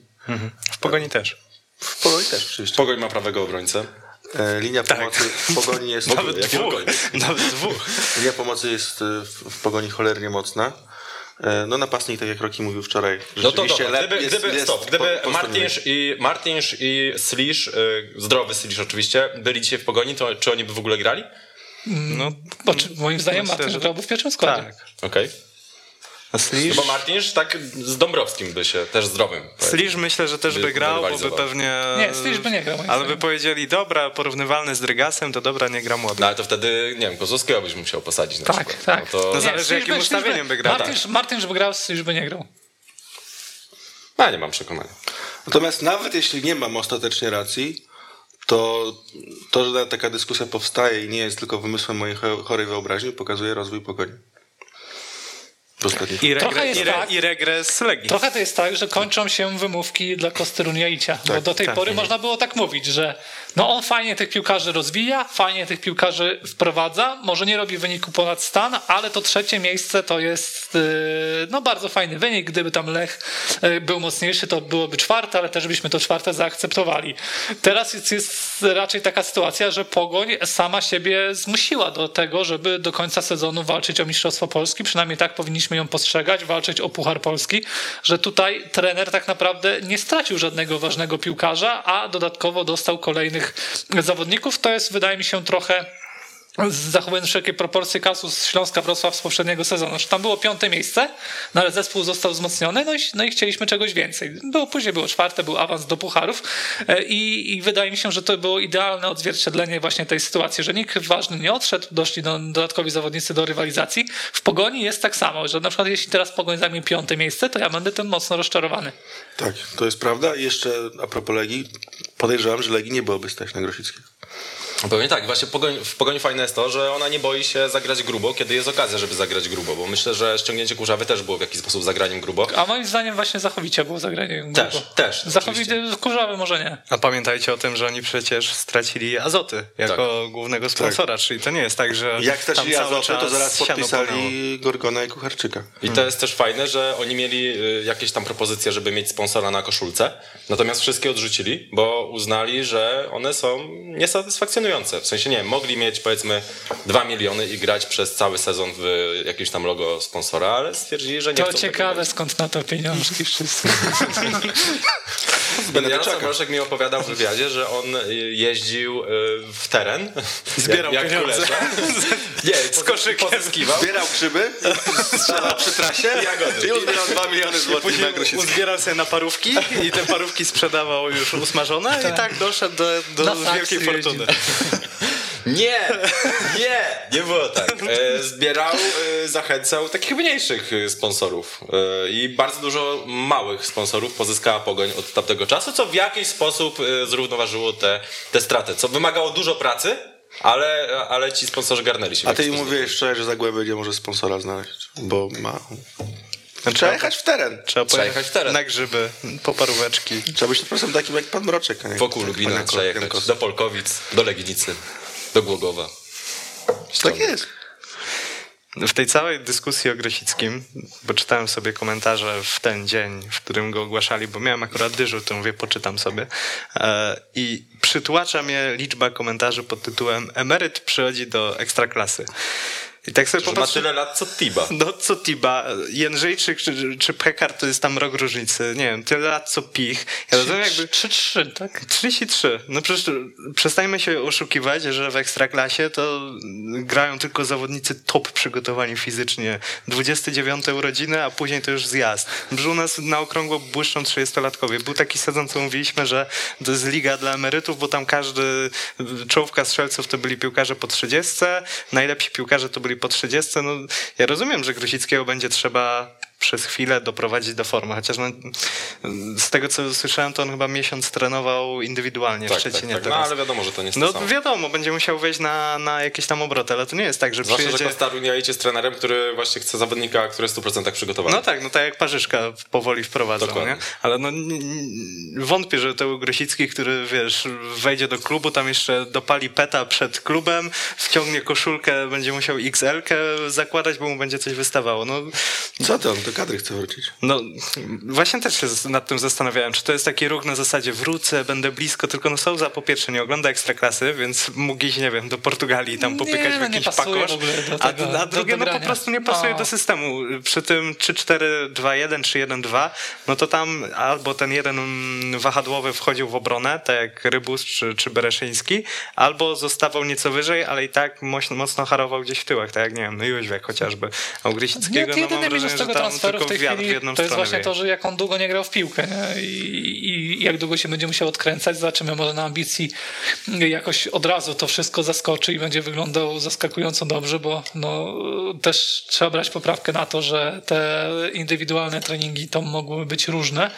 W Pogoni też. W Pogoni też oczywiście. Pogoń ma prawego obrońcę. E, Linia pomocy w Pogoni jest... Nawet dwóch. Nawet dwóch. Linia pomocy jest e, w, Pogoni cholernie mocna. E, No napastnik, tak jak Roki mówił wczoraj, No to rzeczywiście dobra, lep- gdyby, jest- gdyby, jest stop, gdyby po- Martinsz i, Martinsz i Slisz, y, zdrowy Slisz oczywiście, byli dzisiaj w Pogoni, to czy oni by w ogóle grali? No, czy, moim zdaniem Myślę, Martin że- grałby w pierwszym składzie. tak. Okej. A Slisz, No bo Martinsz tak z Dąbrowskim by się, też zdrowym. Slisz myślę, że też By- by grał, bo by pewnie... Nie, Slisz by nie grał, Ale by powiedzieli, dobra, porównywalny z Drygasem, to dobra, nie gra młody. No ale to wtedy, nie wiem, Kozłowskiego byś musiał posadzić na Tak, przykład. tak. No to, No zależy, jakim by- ustawieniem by grał. Martin, Martin, żeby grał, Slisz by nie grał. no, nie mam przekonania. Natomiast nawet jeśli nie mam ostatecznie racji, to to, że taka dyskusja powstaje i nie jest tylko wymysłem mojej cho- chorej wyobraźni, pokazuje rozwój pogoni. I, Trochę jest i, re, tak. I regres Legii. Trochę to jest tak, że kończą się wymówki dla Kosteruniaicia. bo do tej tak. pory można było tak mówić, że no on fajnie tych piłkarzy rozwija, fajnie tych piłkarzy wprowadza, może nie robi wyniku ponad stan, ale to trzecie miejsce to jest yy, no bardzo fajny wynik. Gdyby tam Lech yy, był mocniejszy, to byłoby czwarte, ale też byśmy to czwarte zaakceptowali. Teraz jest, jest raczej taka sytuacja, że Pogoń sama siebie zmusiła do tego, żeby do końca sezonu walczyć o Mistrzostwo Polski. Przynajmniej tak powinniśmy ją postrzegać, walczyć o Puchar Polski, że tutaj trener tak naprawdę nie stracił żadnego ważnego piłkarza, a dodatkowo dostał kolejnych zawodników. To jest, wydaje mi się, trochę zachowując wszelkie proporcje kasus Śląska Wrocław z poprzedniego sezonu. Że tam było piąte miejsce, no ale zespół został wzmocniony, no i, no i chcieliśmy czegoś więcej. Było, później było czwarte, był awans do pucharów e, i, i wydaje mi się, że to było idealne odzwierciedlenie właśnie tej sytuacji, że nikt ważny nie odszedł, doszli do, dodatkowi zawodnicy do rywalizacji. W Pogoni jest tak samo, że na przykład jeśli teraz Pogoń zajmie piąte miejsce, to ja będę tym mocno rozczarowany. Tak, to jest prawda. Jeszcze a propos Legii, podejrzewam, że Legii nie byłoby stać na Grosickiego. Pewnie tak, właśnie pogoń, w Pogoni fajne jest to, że ona nie boi się zagrać grubo, kiedy jest okazja, żeby zagrać grubo, bo myślę, że ściągnięcie Kurzawy też było w jakiś sposób zagraniem grubo. A moim zdaniem właśnie Zachowicie było zagranie. Też, grubo. też, Zachowicie, Kurzawy może nie. A pamiętajcie o tym, że oni przecież stracili Azoty jako głównego sponsora, czyli to nie jest tak, że Jak stracili Azotę, to zaraz podpisali Gorgona i Kucharczyka. I to jest też fajne, że oni mieli y, jakieś tam propozycje, żeby mieć sponsora na koszulce, natomiast wszystkie odrzucili, bo uznali, że one są niesatysfakcjonujące. W sensie nie, mogli mieć powiedzmy 2 miliony i grać przez cały sezon w jakimś tam logo sponsora, ale stwierdzili, że nie To ciekawe, skąd na to pieniążki wszystkie. Jan Samroszek mi opowiadał w wywiadzie, że on y, jeździł y, w teren. Zbierał jak, jak. Nie, z koszykiem. Pozyskiwał. Zbierał grzyby, strzelał przy trasie Jagody. i uzbierał 2 miliony złotych na uzbierał sobie na parówki i te parówki sprzedawał już usmażone i tak doszedł do, do wielkiej fortuny. Nie, nie, nie było tak. E, zbierał, e, zachęcał takich mniejszych e, sponsorów i bardzo dużo małych sponsorów pozyskała Pogoń od tamtego czasu, co w jakiś sposób zrównoważyło te, te straty, co wymagało dużo pracy, ale, ale ci sponsorzy garnęli się. A ty im mówiłeś wczoraj, że Zagłębie nie może sponsora znaleźć, bo ma... Trzeba jechać w teren. Trzeba Trzeba pojechać jechać w teren. na grzyby, po paróweczki. Trzeba być po prostu takim jak pan Mroczek. a nie Wokół jak Lubina pan trzeba jechać, do Polkowic, do Legnicy, do Głogowa. Tak jest. W tej całej dyskusji o Grosickim, bo czytałem sobie komentarze w ten dzień, w którym go ogłaszali, bo miałem akurat dyżur, to mówię, poczytam sobie. E, I przytłacza mnie liczba komentarzy pod tytułem Emeryt przychodzi do ekstraklasy. I tak sobie Że ma tyle lat co Tiba. No co Tiba, Jędrzejczyk czy, czy Pekar to jest tam rok różnicy, nie wiem, tyle lat co Pich. Ja rozumiem jakby... 3-3, tak? 33. No przecież przestańmy się oszukiwać, że w ekstraklasie to grają tylko zawodnicy top przygotowani fizycznie. 29 urodziny, a później to już zjazd. Że u nas na okrągło błyszczą 30-latkowie. Był taki sezon, co mówiliśmy, że to jest liga dla emerytów, bo tam każdy czołówka strzelców to byli piłkarze po 30, najlepsi piłkarze to byli po 30. No, ja rozumiem, że Grosickiego będzie trzeba przez chwilę doprowadzić do formy. Chociaż no, z tego, co słyszałem, to on chyba miesiąc trenował indywidualnie w Tak, tak, Szczecinie tak. No teraz. ale wiadomo, że to nie jest No to wiadomo, będzie musiał wejść na, na jakieś tam obroty, ale to nie jest tak, że Zwłaszcza, że przyjedzie... Kostarunia idzie z trenerem, który właśnie chce zawodnika, który jest w 100% przygotowany. No tak, no tak jak Parzyszka powoli wprowadzą, Dokładnie. nie? Ale no wątpię, że to Grosicki, który wiesz, wejdzie do klubu, tam jeszcze dopali peta przed klubem, wciągnie koszulkę, będzie musiał XL-kę zakładać, bo mu będzie coś wystawało. No, Co ty, on do kadry chce wrócić? no właśnie też się nad tym zastanawiałem, czy to jest taki ruch na zasadzie wrócę, będę blisko, tylko no Souza po pierwsze nie ogląda Ekstraklasy, więc mógł iść, nie wiem, do Portugalii i tam Nie, popykać w no nie jakiś pakosz, w ogóle do a, tego, a drugie do no po prostu nie pasuje No. do systemu. Przy tym 3-4-2-1 czy 1-2, no to tam albo ten jeden wahadłowy wchodził w obronę, tak jak Rybus czy, czy Bereszyński, albo zostawał nieco wyżej, ale i tak mocno, mocno harował gdzieś w tyłach, tak jak nie wiem, no Jóźwiak chociażby. A u Nie, Grysickiego to no, mam wrażenie, że tego tam transferu w tej wiatr chwili to jest właśnie wieje. to, że jak on długo nie grał w piłkę nie? I, i jak długo się będzie musiał odkręcać, zobaczymy, może na ambicji jakoś od razu to wszystko zaskoczy i będzie wyglądał zaskakująco dobrze, bo no, też trzeba brać poprawkę na to, że te indywidualne treningi to mogły być różne,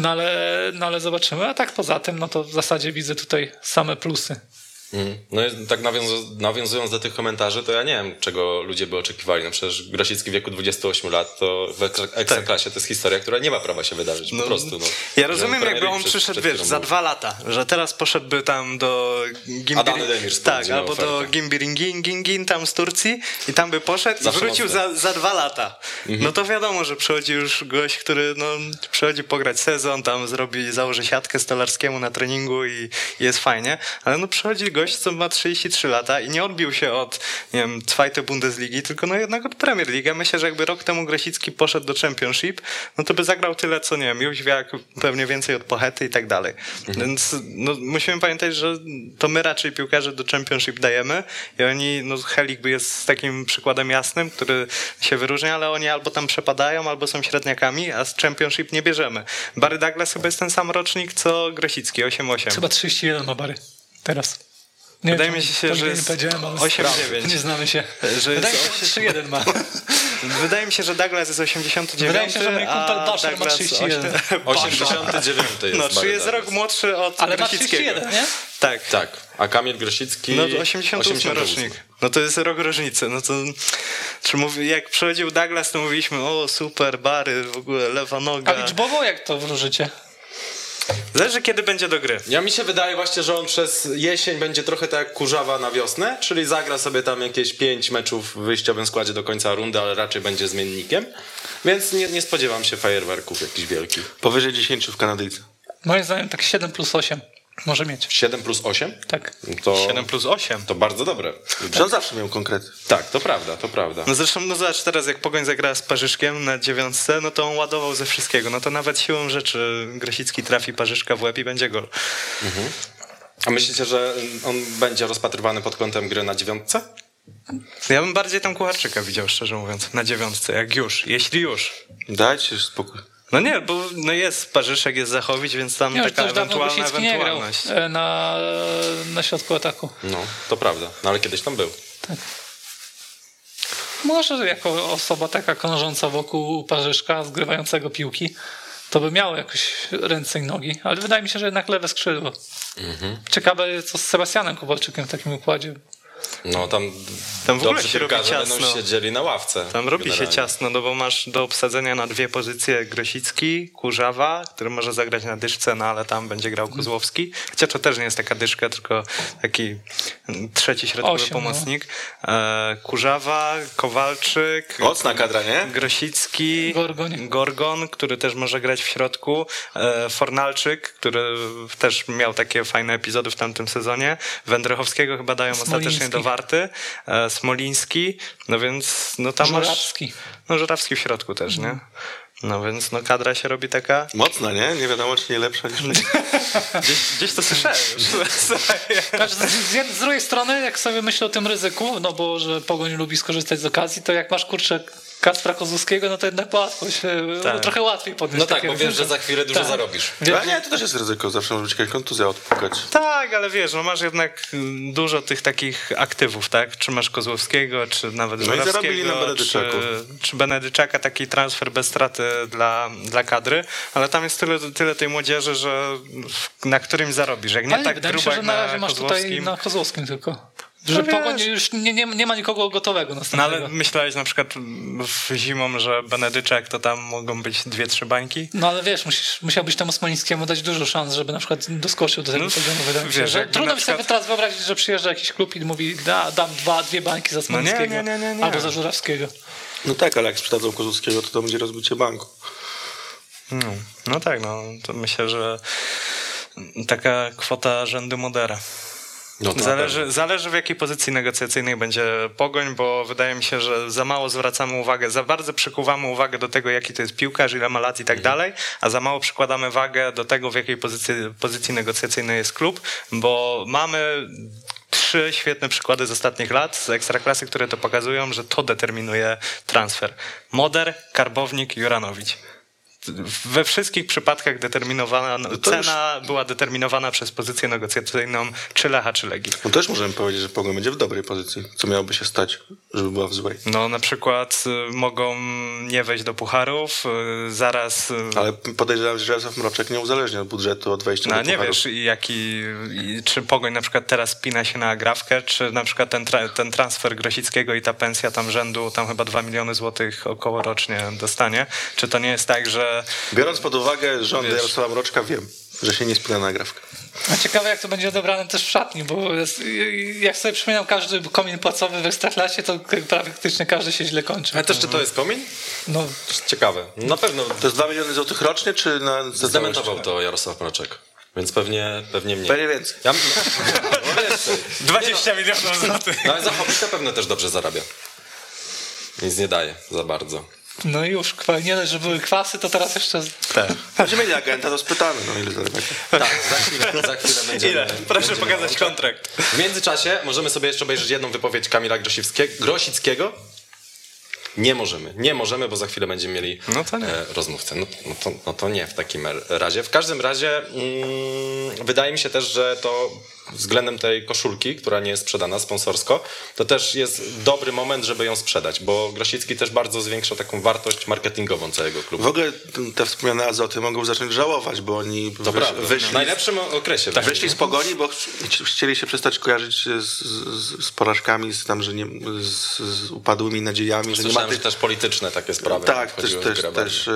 no ale, no ale zobaczymy. A tak poza tym, no to w zasadzie widzę tutaj same plusy. Mhm. No tak nawiązu- nawiązując do tych komentarzy, to ja nie wiem, czego ludzie by oczekiwali. No przecież Grosicki w wieku 28 lat to w ekstra- ekstraklasie to jest historia, która nie ma prawa się wydarzyć. po prostu. No. Ja rozumiem, jakby on przed- przyszedł, przed wiesz, za dwa lata, że teraz poszedłby tam do Adany Demir Gimbiri... sprawdzi Tak, na albo do. Gimbiringin tam z Turcji i tam by poszedł i Zawsze wrócił mocne. za, za dwa lata. No to wiadomo, że przychodzi już gość, który no, przychodzi pograć sezon, tam zrobi, założy siatkę stolarskiemu na treningu i, i jest fajnie, ale no przychodzi gość, co ma 33 lata i nie odbił się od, nie wiem, Zweite Bundesligi, tylko no jednak od Premier League. Myślę, że jakby rok temu Grosicki poszedł do Championship, no to by zagrał tyle, co nie wiem, Jóźwiak, pewnie więcej od Pochety i tak dalej. Więc no, musimy pamiętać, że to my raczej piłkarzy do Championship dajemy i oni, no Helik jest takim przykładem jasnym, który się wyróżnia, ale oni albo tam przepadają, albo są średniakami, a z Championship nie bierzemy. Barry Douglas chyba jest ten sam rocznik, co Grosicki, 8-8. Chyba 31 ma Bary teraz. Nie Wydaje mi się, że jest powiedziałem, ale 8-9. Nie znamy się. Że Wydaje mi jest się, że 3-1 ma. Wydaje mi się, że Douglas jest 89, Wydaje mi się, że mój kumpel ma Douglas 31. 89 jest No, czy jest rok młodszy od Ale ma Grosickiego. 31, nie? Tak. Tak, a Kamil Grosicki... No to 88 rocznik. No to jest rok różnicy. No to czy mówi, jak przychodził Douglas, to mówiliśmy, o super, Bary, w ogóle lewa noga. A liczbowo jak to wróżycie? Zależy kiedy będzie do gry. Ja mi się wydaje właśnie, że on przez jesień będzie trochę tak jak kurzawa na wiosnę, czyli zagra sobie tam jakieś 5 meczów w wyjściowym składzie do końca rundy, ale raczej będzie zmiennikiem. Więc nie, nie spodziewam się fajerwerków jakichś wielkich. Powyżej 10 w Kanadyjce. Moim zdaniem tak 7 plus 8 może mieć. 7 plus 8? Tak. To, 7 plus 8. to bardzo dobre. Że on zawsze miał konkrety. Tak, to prawda, to prawda. No zresztą, no zobacz, teraz jak Pogoń zagrała z Parzyszkiem na dziewiątce, no to on ładował ze wszystkiego. No to nawet siłą rzeczy Grosicki trafi Parzyszka w łeb i będzie gol. A myślicie, że on będzie rozpatrywany pod kątem gry na dziewiątce? Ja bym bardziej tam Kucharczyka widział, szczerze mówiąc, na dziewiątce, jak już, jeśli już. Dajcie spokój. No nie, bo no jest Parzyszek, jest Zachowicz, więc tam Nie, taka ewentualna Grosicki nie grał ewentualność. e, na, na środku ataku. No, to prawda. No ale kiedyś tam był. Może jako osoba taka krążąca wokół Parzyszka, zgrywającego piłki, to by miało jakoś ręce i nogi, ale wydaje mi się, że jednak lewe skrzydło. Mhm. Ciekawe co z Sebastianem Kowalczykiem w takim układzie. No tam, Tam w ogóle się robi ciasno. siedzieli na ławce. Tam robi się generalnie. ciasno, no bo masz do obsadzenia na dwie pozycje Grosicki, Kurzawa, który może zagrać na dyszce, no ale tam będzie grał Kozłowski. Chociaż to też nie jest taka dyszka, tylko taki mm, trzeci środkowy Osiem, no. pomocnik. E, Kurzawa, Kowalczyk, Mocna kadra, nie? Grosicki, Gorgoń. Gorgon, który też może grać w środku, e, Fornalczyk, który też miał takie fajne epizody w tamtym sezonie, Wędrychowskiego chyba dają ostatecznie Smoliński. do Warty, e, Smoliński, no więc no tam Żurawski. masz... No Żurawski w środku też, nie? No więc no kadra się robi taka... Mocna, nie? Nie wiadomo, czy nie lepsza niż Gdzieś, gdzieś to słyszałem. Znaczy, z, z drugiej strony, jak sobie myślę o tym ryzyku, no bo że Pogoń lubi skorzystać z okazji, to jak masz kurczę Kacpra Kozłowskiego, no to jednak łatwo się, Tak. trochę łatwiej podnieść No tak, bo wiesz, że za chwilę dużo Tak. zarobisz. Wiesz, Ale nie, to też jest ryzyko. Zawsze może być jakaś kontuzja odpukać. Tak, ale wiesz, no masz jednak dużo tych takich aktywów, tak? Czy masz Kozłowskiego, czy nawet No i zarobili na Benedyczaku. czy, czy Benedyczaka, taki transfer bez straty dla, dla kadry, ale tam jest tyle, tyle tej młodzieży, że na którym zarobisz. Jak nie ale tak wydaje mi grubo się, że jak na razie masz tutaj na Kozłowskim tylko. Że No wiesz. Pogoń już nie, nie, nie ma nikogo gotowego No następnego. ale myślałeś na przykład w zimą, że Benedyczak to tam mogą być dwie, trzy bańki? No ale wiesz, musisz, musiałbyś temu Smolińskiemu dać dużo szans, żeby na przykład doskoczył do tego No, poziomu. Wydaje mi się, wiesz, że trudno mi sobie przykład- teraz wyobrazić, że przyjeżdża jakiś klub i mówi da, dam dwa, dwie bańki za Smolińskiego nie, nie, nie, nie. albo za Żurawskiego. No tak, ale jak sprzedadzą Kozłowskiego, to to będzie rozbicie banku. No, no tak, no to myślę, że taka kwota rzędu Modera. No to Zależy, zależy w jakiej pozycji negocjacyjnej będzie pogoń, bo wydaje mi się, że za mało zwracamy uwagę, za bardzo przykuwamy uwagę do tego, jaki to jest piłkarz, ile ma lat i tak Mhm. dalej, a za mało przykładamy wagę do tego, w jakiej pozycji, pozycji negocjacyjnej jest klub, bo mamy trzy świetne przykłady z ostatnich lat z ekstraklasy, które to pokazują, że to determinuje transfer. Moder, Karbownik, Juranowicz. We wszystkich przypadkach determinowana, to cena była determinowana przez pozycję negocjacyjną czy Lecha, czy Legii. No też możemy powiedzieć, że Pogoń będzie w dobrej pozycji. Co miałoby się stać, żeby była w złej? No na przykład y, mogą nie wejść do pucharów, y, zaraz... y, Ale podejrzewam, że Jarosław Mroczek nie uzależnia od budżetu od wejścia No, do nie pucharów. wiesz, jaki, czy Pogoń na przykład teraz spina się na agrawkę, czy na przykład ten, tra, ten transfer Grosickiego i ta pensja tam rzędu, tam chyba 2 miliony złotych około rocznie dostanie. Czy to nie jest tak, że Biorąc pod uwagę rządy Wiesz. Jarosława Mroczka, wiem, że się nie spina na agrawkę. A ciekawe jak to będzie odebrane też w szatni, bo jest, jak sobie przypominam każdy komin płacowy w Ekstraklasie, to praktycznie każdy się źle kończy. Ale też czy to jest komin? No, Ciekawe. Na pewno To jest 2 miliony złotych rocznie, czy na zdementował to Jarosław Mroczek. Więc pewnie, pewnie mniej. Pewnie więcej. Ja, no, więcej. 20 milionów złotych. No ale za Hobbita pewno też dobrze zarabia. Nic nie daje za bardzo. No i już, nie dość, że były kwasy, to teraz jeszcze... Tak. Będziemy mieli agenta, to spytamy, no ile zarabiacie. Tak, za chwilę, za chwilę będziemy. Ile? Proszę będziemy pokazać kontrakt. W międzyczasie możemy sobie jeszcze obejrzeć jedną wypowiedź Kamila Grosickiego. Grosickiego. Nie możemy, nie możemy, bo za chwilę będziemy mieli No to nie. e, rozmówcę. No, no, to, no to nie w takim razie. W każdym razie mm, wydaje mi się też, że to względem tej koszulki, która nie jest sprzedana sponsorsko, to też jest dobry moment, żeby ją sprzedać, bo Grosicki też bardzo zwiększa taką wartość marketingową całego klubu. W ogóle te wspomniane azoty mogą zacząć żałować, bo oni To wysz, prawda. wyszli, W najlepszym okresie. Tak. wyszli z pogoni, bo ch- chcieli się przestać kojarzyć z, z, z porażkami, z, tam, że nie, z, z upadłymi nadziejami, że nie ma tych... też polityczne takie sprawy. Tak, też, też, też. yy,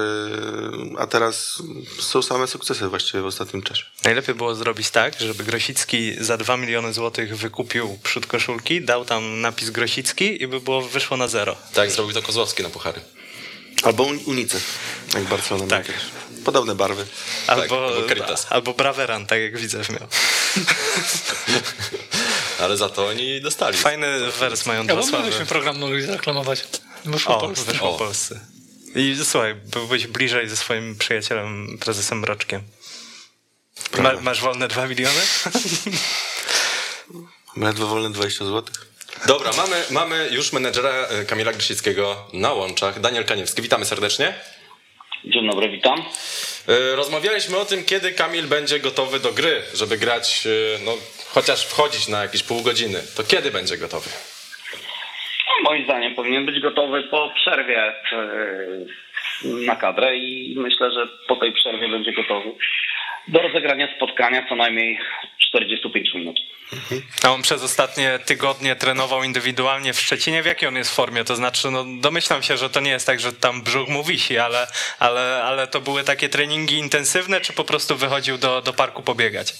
A teraz są same sukcesy właściwie w ostatnim czasie. Najlepiej było zrobić tak, żeby Grosicki za 2 miliony złotych wykupił przód koszulki, dał tam napis Grosicki i by było wyszło na zero. Tak, zrobił to Kozłowski na puchary. Albo Un- Unicef, jak Barcelona Tak. ma kiedyś. Podobne barwy. Albo, albo Caritas. albo Braveran, tak jak Widzew miał. Ale za to oni dostali. Fajny wers mają Ja dwa sławy. mogliśmy program mogli zareklamować. Wyszło O, Polsce. wyszło O. Polsce. I słuchaj, byłbyś bliżej ze swoim przyjacielem, prezesem Mroczkiem. Ma, masz wolne 2 miliony? Ledwo wolne 20 zł. Dobra, mamy, mamy już menedżera e, Kamila Grysickiego na łączach. Daniel Kaniewski, witamy serdecznie. Dzień dobry, witam. E, Rozmawialiśmy o tym, kiedy Kamil będzie gotowy do gry, żeby grać, e, no, chociaż wchodzić na jakieś pół godziny. To kiedy będzie gotowy? No, moim zdaniem powinien być gotowy po przerwie na kadrę i myślę, że po tej przerwie będzie gotowy do rozegrania spotkania co najmniej 45 minut. A on przez ostatnie tygodnie trenował indywidualnie w Szczecinie. W jakiej on jest formie? To znaczy, no, domyślam się, że to nie jest tak, że tam brzuch mu wisi, ale, ale, ale to były takie treningi intensywne, czy po prostu wychodził do, do parku pobiegać?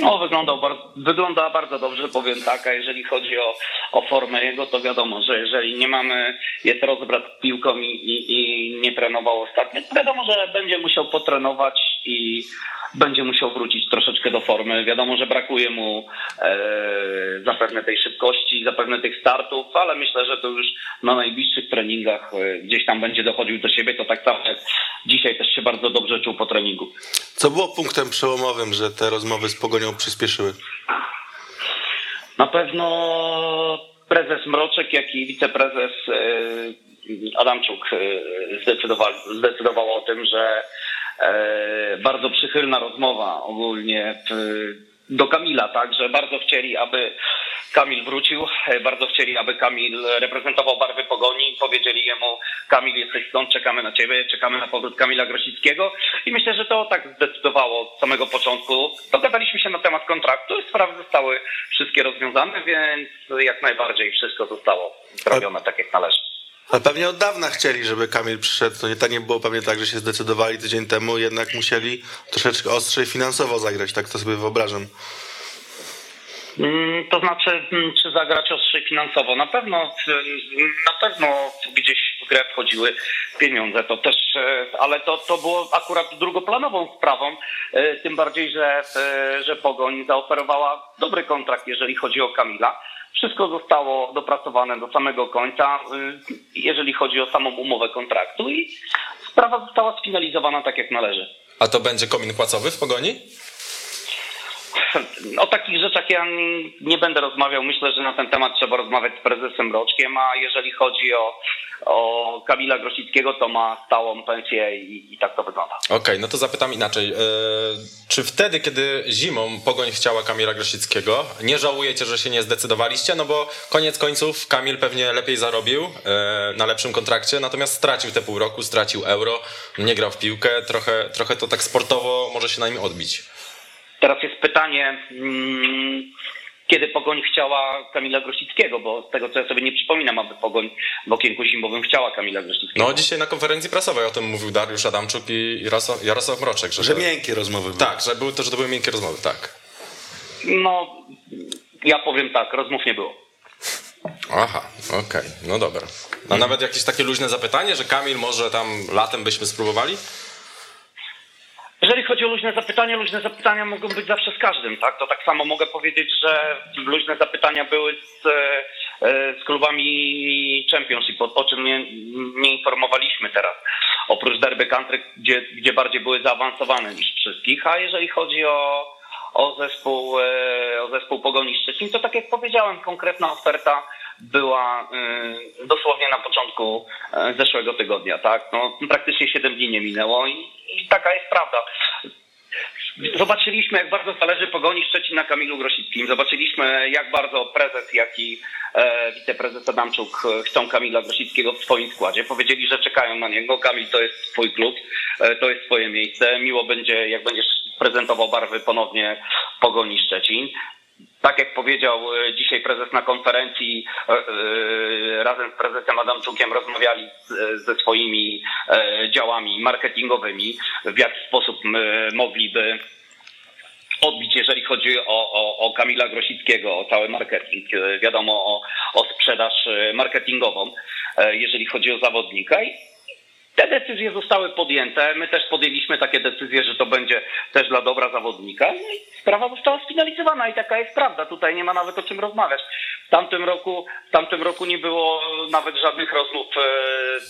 No, wyglądał bar- wygląda bardzo dobrze, powiem tak, a jeżeli chodzi o, o formę jego, to wiadomo, że jeżeli nie mamy, jest rozbrat piłką i, i, i nie trenował ostatnio, to wiadomo, że będzie musiał potrenować i będzie musiał wrócić troszeczkę do formy. Wiadomo, że brakuje mu e, zapewne tej szybkości, zapewne tych startów, ale myślę, że to już na najbliższych treningach e, gdzieś tam będzie dochodził do siebie, to tak samo dzisiaj też się bardzo dobrze czuł po treningu. Co było punktem przełomowym, że te rozmowy z Pogonią przyspieszyły? Na pewno prezes Mroczek, jak i wiceprezes e, Adamczuk zdecydował, zdecydował o tym, że bardzo przychylna rozmowa ogólnie do Kamila, tak, że bardzo chcieli, aby Kamil wrócił, bardzo chcieli, aby Kamil reprezentował barwy Pogoni. Powiedzieli jemu, Kamil jesteś stąd, czekamy na ciebie, czekamy na powrót Kamila Grosickiego i myślę, że to tak zdecydowało od samego początku. Dogadaliśmy się na temat kontraktu i sprawy zostały wszystkie rozwiązane, więc jak najbardziej wszystko zostało zrobione tak jak należy. A pewnie od dawna chcieli, żeby Kamil przyszedł. To nie, to nie było pewnie tak, że się zdecydowali tydzień temu, jednak musieli troszeczkę ostrzej finansowo zagrać, tak to sobie wyobrażam. Mm, to znaczy, mm, czy zagrać ostrzej finansowo? Na pewno, na pewno gdzieś w grę wchodziły pieniądze. To też, e, ale to, to było akurat drugoplanową sprawą, e, tym bardziej, że, e, że Pogoń zaoferowała dobry kontrakt, jeżeli chodzi o Kamila. Wszystko zostało dopracowane do samego końca, jeżeli chodzi o samą umowę kontraktu i sprawa została sfinalizowana tak, jak należy. A to będzie komin płacowy w Pogoni? O takich rzeczach ja nie będę rozmawiał. Myślę, że na ten temat trzeba rozmawiać z prezesem Roczkiem, a jeżeli chodzi o, o Kamila Grosickiego, to ma stałą pensję i, i tak to wygląda. Okej, okay, no to zapytam inaczej. E, czy wtedy, kiedy zimą Pogoń chciała Kamila Grosickiego, nie żałujecie, że się nie zdecydowaliście? No bo koniec końców Kamil pewnie lepiej zarobił e, na lepszym kontrakcie, natomiast stracił te pół roku, stracił euro, nie grał w piłkę, trochę, trochę to tak sportowo może się na nim odbić. Teraz jest pytanie, mm, kiedy Pogoń chciała Kamila Grosickiego, bo z tego co ja sobie nie przypominam, aby Pogoń w okienku zimowym chciała Kamila Grosickiego. No dzisiaj na konferencji prasowej o tym mówił Dariusz Adamczuk i Jarosław, Jarosław Mroczek. Że, że to, miękkie rozmowy były. Tak, że, były to, że to były miękkie rozmowy, tak. No, ja powiem tak, rozmów nie było. Aha, okej, okay, no dobra. A nawet jakieś takie luźne zapytanie, że Kamil może tam latem byśmy spróbowali? Jeżeli chodzi o luźne zapytania, luźne zapytania mogą być zawsze z każdym, tak? To tak samo mogę powiedzieć, że luźne zapytania były z, e, z klubami Championship, o, o czym nie, nie, informowaliśmy teraz. Oprócz Derby Country, gdzie, gdzie bardziej były zaawansowane niż wszystkich, a jeżeli chodzi o, o zespół, e, o zespół Pogoni Szczecin, to tak jak powiedziałem, konkretna oferta była y, dosłownie na początku e, zeszłego tygodnia, tak? No, praktycznie 7 dni nie minęło i, i taka jest prawda. Zobaczyliśmy, jak bardzo zależy pogoni Szczecin na Kamilu Grosickim. Zobaczyliśmy, jak bardzo prezes, jak i e, wiceprezes Adamczuk chcą Kamila Grosickiego w swoim składzie. Powiedzieli, że czekają na niego. Kamil to jest twój klub, e, to jest twoje miejsce. Miło będzie, jak będziesz prezentował barwy ponownie Pogoni Szczecin tak jak powiedział e, dzisiaj prezes na konferencji, e, e, razem z prezesem Adamczukiem rozmawiali ze swoimi działami marketingowymi, w jaki sposób mogliby odbić, jeżeli chodzi o, o, o Kamila Grosickiego, o cały marketing, wiadomo o, o sprzedaż marketingową, jeżeli chodzi o zawodnika. Te decyzje zostały podjęte. My też podjęliśmy takie decyzje, że to będzie też dla dobra zawodnika. No i sprawa została sfinalizowana i taka jest prawda. Tutaj nie ma nawet o czym rozmawiać. W tamtym roku, w tamtym roku nie było nawet żadnych rozmów e,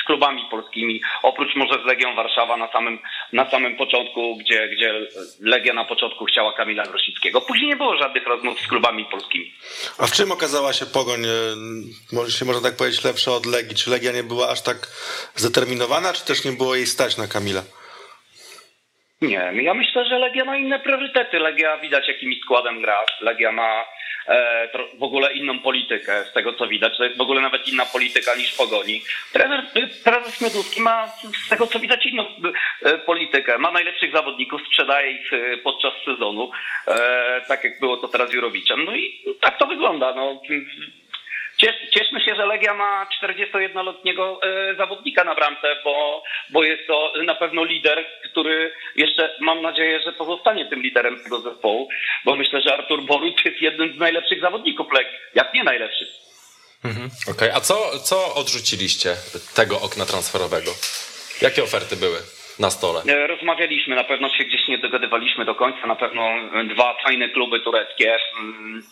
z klubami polskimi, oprócz może z Legią Warszawa na samym, na samym początku, gdzie, gdzie Legia na początku chciała Kamila Grosickiego. Później nie było żadnych rozmów z klubami polskimi. A w czym okazała się Pogoń, e, może się można tak powiedzieć, lepsza od Legii? Czy Legia nie była aż tak zdeterminowana, czy też nie było jej stać na Kamila? Nie, ja myślę, że Legia ma inne priorytety. Legia widać, jakimi składem gra. Legia ma w ogóle inną politykę, z tego co widać. To jest w ogóle nawet inna polityka niż Pogoni. Trener, prezes Miodowski ma z tego co widać inną e, politykę. Ma najlepszych zawodników, sprzedaje ich e, podczas sezonu, e, tak jak było to teraz Jurowiczem. No i tak to wygląda. No cieszmy się, że Legia ma 41-letniego e, zawodnika na bramce, bo, bo jest to na pewno lider, który jeszcze mam nadzieję, że pozostanie tym liderem tego zespołu, bo myślę, że Artur Boruc jest jednym z najlepszych zawodników Legii, jak nie najlepszy. Mhm, Okej, okay. a co, co odrzuciliście tego okna transferowego? Jakie oferty były? na stole? E, rozmawialiśmy, na pewno się gdzieś nie dogadywaliśmy do końca. Na pewno dwa fajne kluby tureckie mm,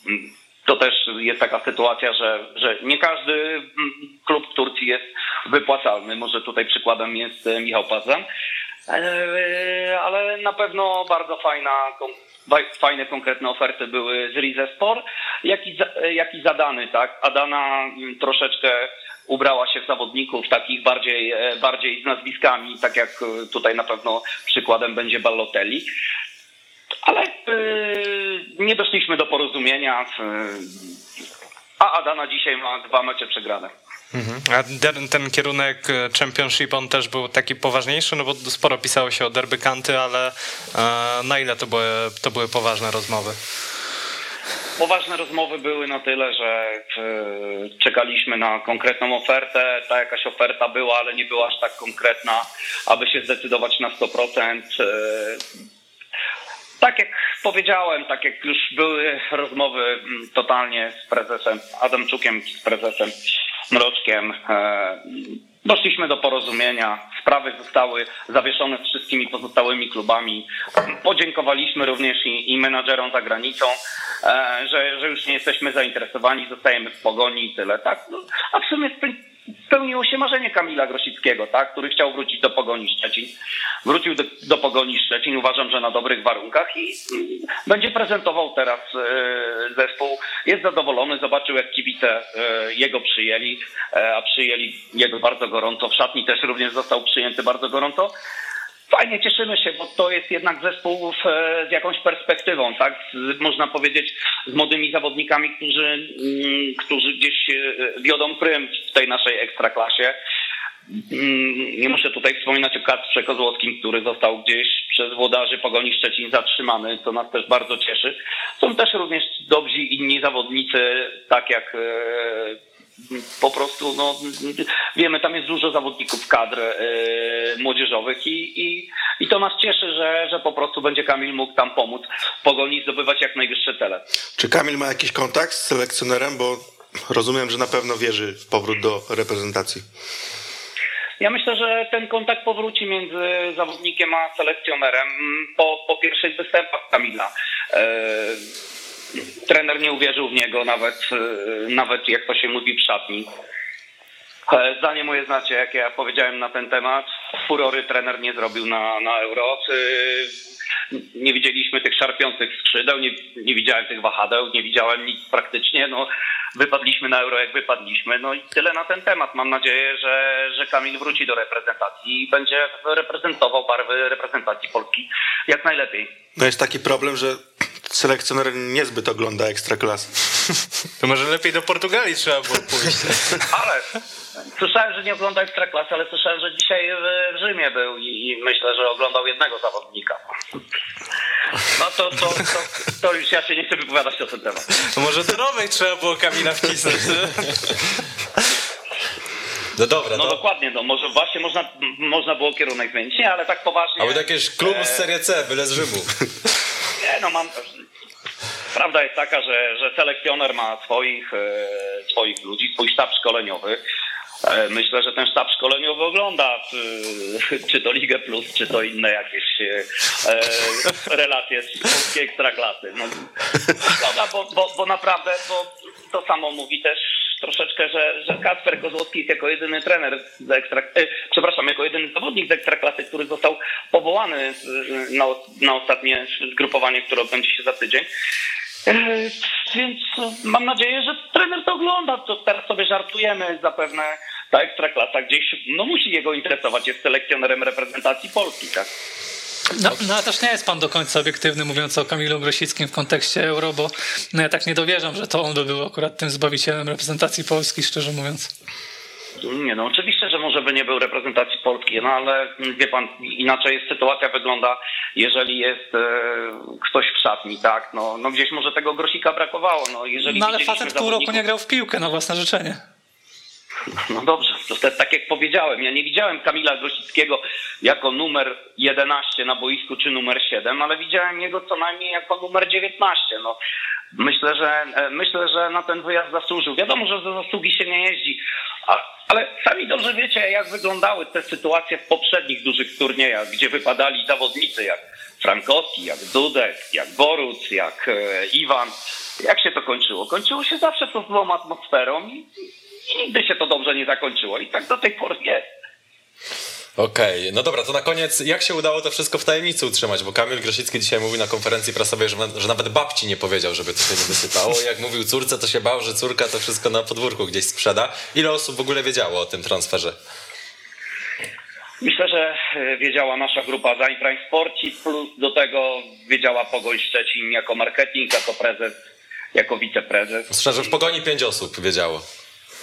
to też jest taka sytuacja, że, że nie każdy mm, klub w Turcji jest wypłacalny. Może tutaj przykładem jest e, Michał Pazan, e, ale na pewno bardzo fajna, fajne, konkretne oferty były z Rizespor, jak i, jak i Zadany, tak? Adana mm, troszeczkę ubrała się w zawodników takich bardziej, e, bardziej z nazwiskami, tak jak e, tutaj na pewno przykładem będzie Ballotelli. Ale yy, nie doszliśmy do porozumienia, yy, a Adana dzisiaj ma dwa mecze przegrane. A der- ten kierunek e, Championship on też był taki poważniejszy, no bo sporo pisało się o derby kanty, ale e, na ile to były, to były poważne rozmowy? Poważne rozmowy były na tyle, że e, czekaliśmy na konkretną ofertę. Ta jakaś oferta była, ale nie była aż tak konkretna, aby się zdecydować na 100%. Tak jak powiedziałem, tak jak już były rozmowy mm, totalnie z prezesem Adamczukiem, z prezesem Mroczkiem, e, doszliśmy do porozumienia. Sprawy zostały zawieszone z wszystkimi pozostałymi klubami. Podziękowaliśmy również i, i menadżerom za granicą, e, że, że już nie jesteśmy zainteresowani, zostajemy w pogoni i tyle. Tak? No, a w sumie spełniło się marzenie Kamila Grosickiego, tak? który chciał wrócić do Pogoni Szczecin. Wrócił do, do Pogoni Szczecin, uważam, że na dobrych warunkach i będzie prezentował teraz e, zespół. Jest zadowolony, zobaczył jak kibice e, jego przyjęli, e, a przyjęli jego bardzo gorąco. W szatni też również został przyjęty bardzo gorąco. Fajnie, cieszymy się, bo to jest jednak zespół e, z jakąś perspektywą, tak? Można powiedzieć z młodymi zawodnikami, którzy, mm, którzy gdzieś e, wiodą prym w tej naszej ekstraklasie. Mm, Nie muszę tutaj wspominać o Kacprze Kozłowskim, który został gdzieś przez włodarzy Pogoni Szczecin zatrzymany, co nas też bardzo cieszy. Są też również dobrzy inni zawodnicy, tak jak e, po prostu, no, wiemy, tam jest dużo zawodników kadr e, młodzieżowych i, i, i to nas cieszy, że, że po prostu będzie Kamil mógł tam pomóc Pogoni zdobywać jak najwyższe cele. Czy Kamil ma jakiś kontakt z selekcjonerem? Bo rozumiem, że na pewno wierzy w powrót do reprezentacji. Ja myślę, że ten kontakt powróci między zawodnikiem a selekcjonerem po, po pierwszych występach Kamila. E, trener nie uwierzył w niego, nawet, e, nawet jak to się mówi w szatni. E, Zdanie moje znacie, jak ja powiedziałem na ten temat. Furory trener nie zrobił na, na euro. Nie widzieliśmy tych szarpiących skrzydeł, nie, nie widziałem tych wahadeł, nie widziałem nic praktycznie. No, wypadliśmy na euro jak wypadliśmy. No i tyle na ten temat. Mam nadzieję, że, że Kamil wróci do reprezentacji i będzie reprezentował barwy reprezentacji Polski jak najlepiej. No jest taki problem, że selekcjoner niezbyt ogląda ekstraklasy. To może lepiej do Portugalii trzeba było pójść. Ale słyszałem, że nie ogląda ekstraklasy, ale słyszałem, że dzisiaj w, Rzymie był i, i myślę, że oglądał jednego zawodnika. No to, to, to, to już ja się nie chcę wypowiadać na ten temat. To może do nowych trzeba było Kamila wcisnąć. No dobra, No no. dokładnie, no może właśnie można, można było kierunek zmienić, nie, ale tak poważnie. Albo jakieś klub z Serie C, byle z Rzymu. Nie, no mam. Prawda jest taka, że, że selekcjoner ma swoich, e, swoich ludzi, swój sztab szkoleniowy. E, Myślę, że ten sztab szkoleniowy ogląda czy to Ligę Plus, czy to inne jakieś e, e, relacje z polskiej ekstraklasy. No, szkoda, bo, bo, bo naprawdę, bo to samo mówi też troszeczkę, że, że Kacper Kozłowski jest jako jedyny trener z ekstra, e, przepraszam, jako jedyny zawodnik z ekstraklasy, który został powołany na, na ostatnie zgrupowanie, które odbędzie się za tydzień. Więc mam nadzieję, że trener to ogląda. To teraz sobie żartujemy. Zapewne ta ekstraklasa gdzieś no, musi jego interesować. Jest selekcjonerem reprezentacji Polski. Tak? No, no a też nie jest pan do końca obiektywny mówiąc o Kamilu Grosickim w kontekście euro, bo no, ja tak nie dowierzam, że to on by był akurat tym zbawicielem reprezentacji Polski, szczerze mówiąc. Nie no, oczywiście, że może by nie był reprezentacji Polski, no ale wie pan, inaczej jest sytuacja wygląda, jeżeli jest e, ktoś w szatni, tak? No, no gdzieś może tego grosika brakowało. No, jeżeli No ale facet pół roku nie grał w piłkę na własne życzenie. No dobrze, to tak jak powiedziałem, ja nie widziałem Kamila Grosickiego jako numer 11 na boisku czy numer 7, ale widziałem jego co najmniej jako numer 19. No, myślę, że e, myślę, że na ten wyjazd zasłużył. Wiadomo, że za zasługi się nie jeździ, ale sami dobrze wiecie, jak wyglądały te sytuacje w poprzednich dużych turniejach, gdzie wypadali zawodnicy jak Frankowski, jak Dudek, jak Boruc, jak e, Iwan. Jak się to kończyło? Kończyło się zawsze tą złą atmosferą i, i nigdy się to dobrze nie zakończyło. I tak do tej pory jest. Okej, no dobra, to na koniec, jak się udało to wszystko w tajemnicy utrzymać? Bo Kamil Grosicki dzisiaj mówił na konferencji prasowej, że, że nawet babci nie powiedział, żeby to się nie wysypało. Jak mówił córce, to się bał, że córka to wszystko na podwórku gdzieś sprzeda. Ile osób w ogóle wiedziało o tym transferze? Myślę, że e, wiedziała nasza grupa Prime Sporci, plus do tego wiedziała Pogoń Szczecin jako marketing, jako prezes, jako wiceprezes. Szczerze, w pogoni pięć osób wiedziało.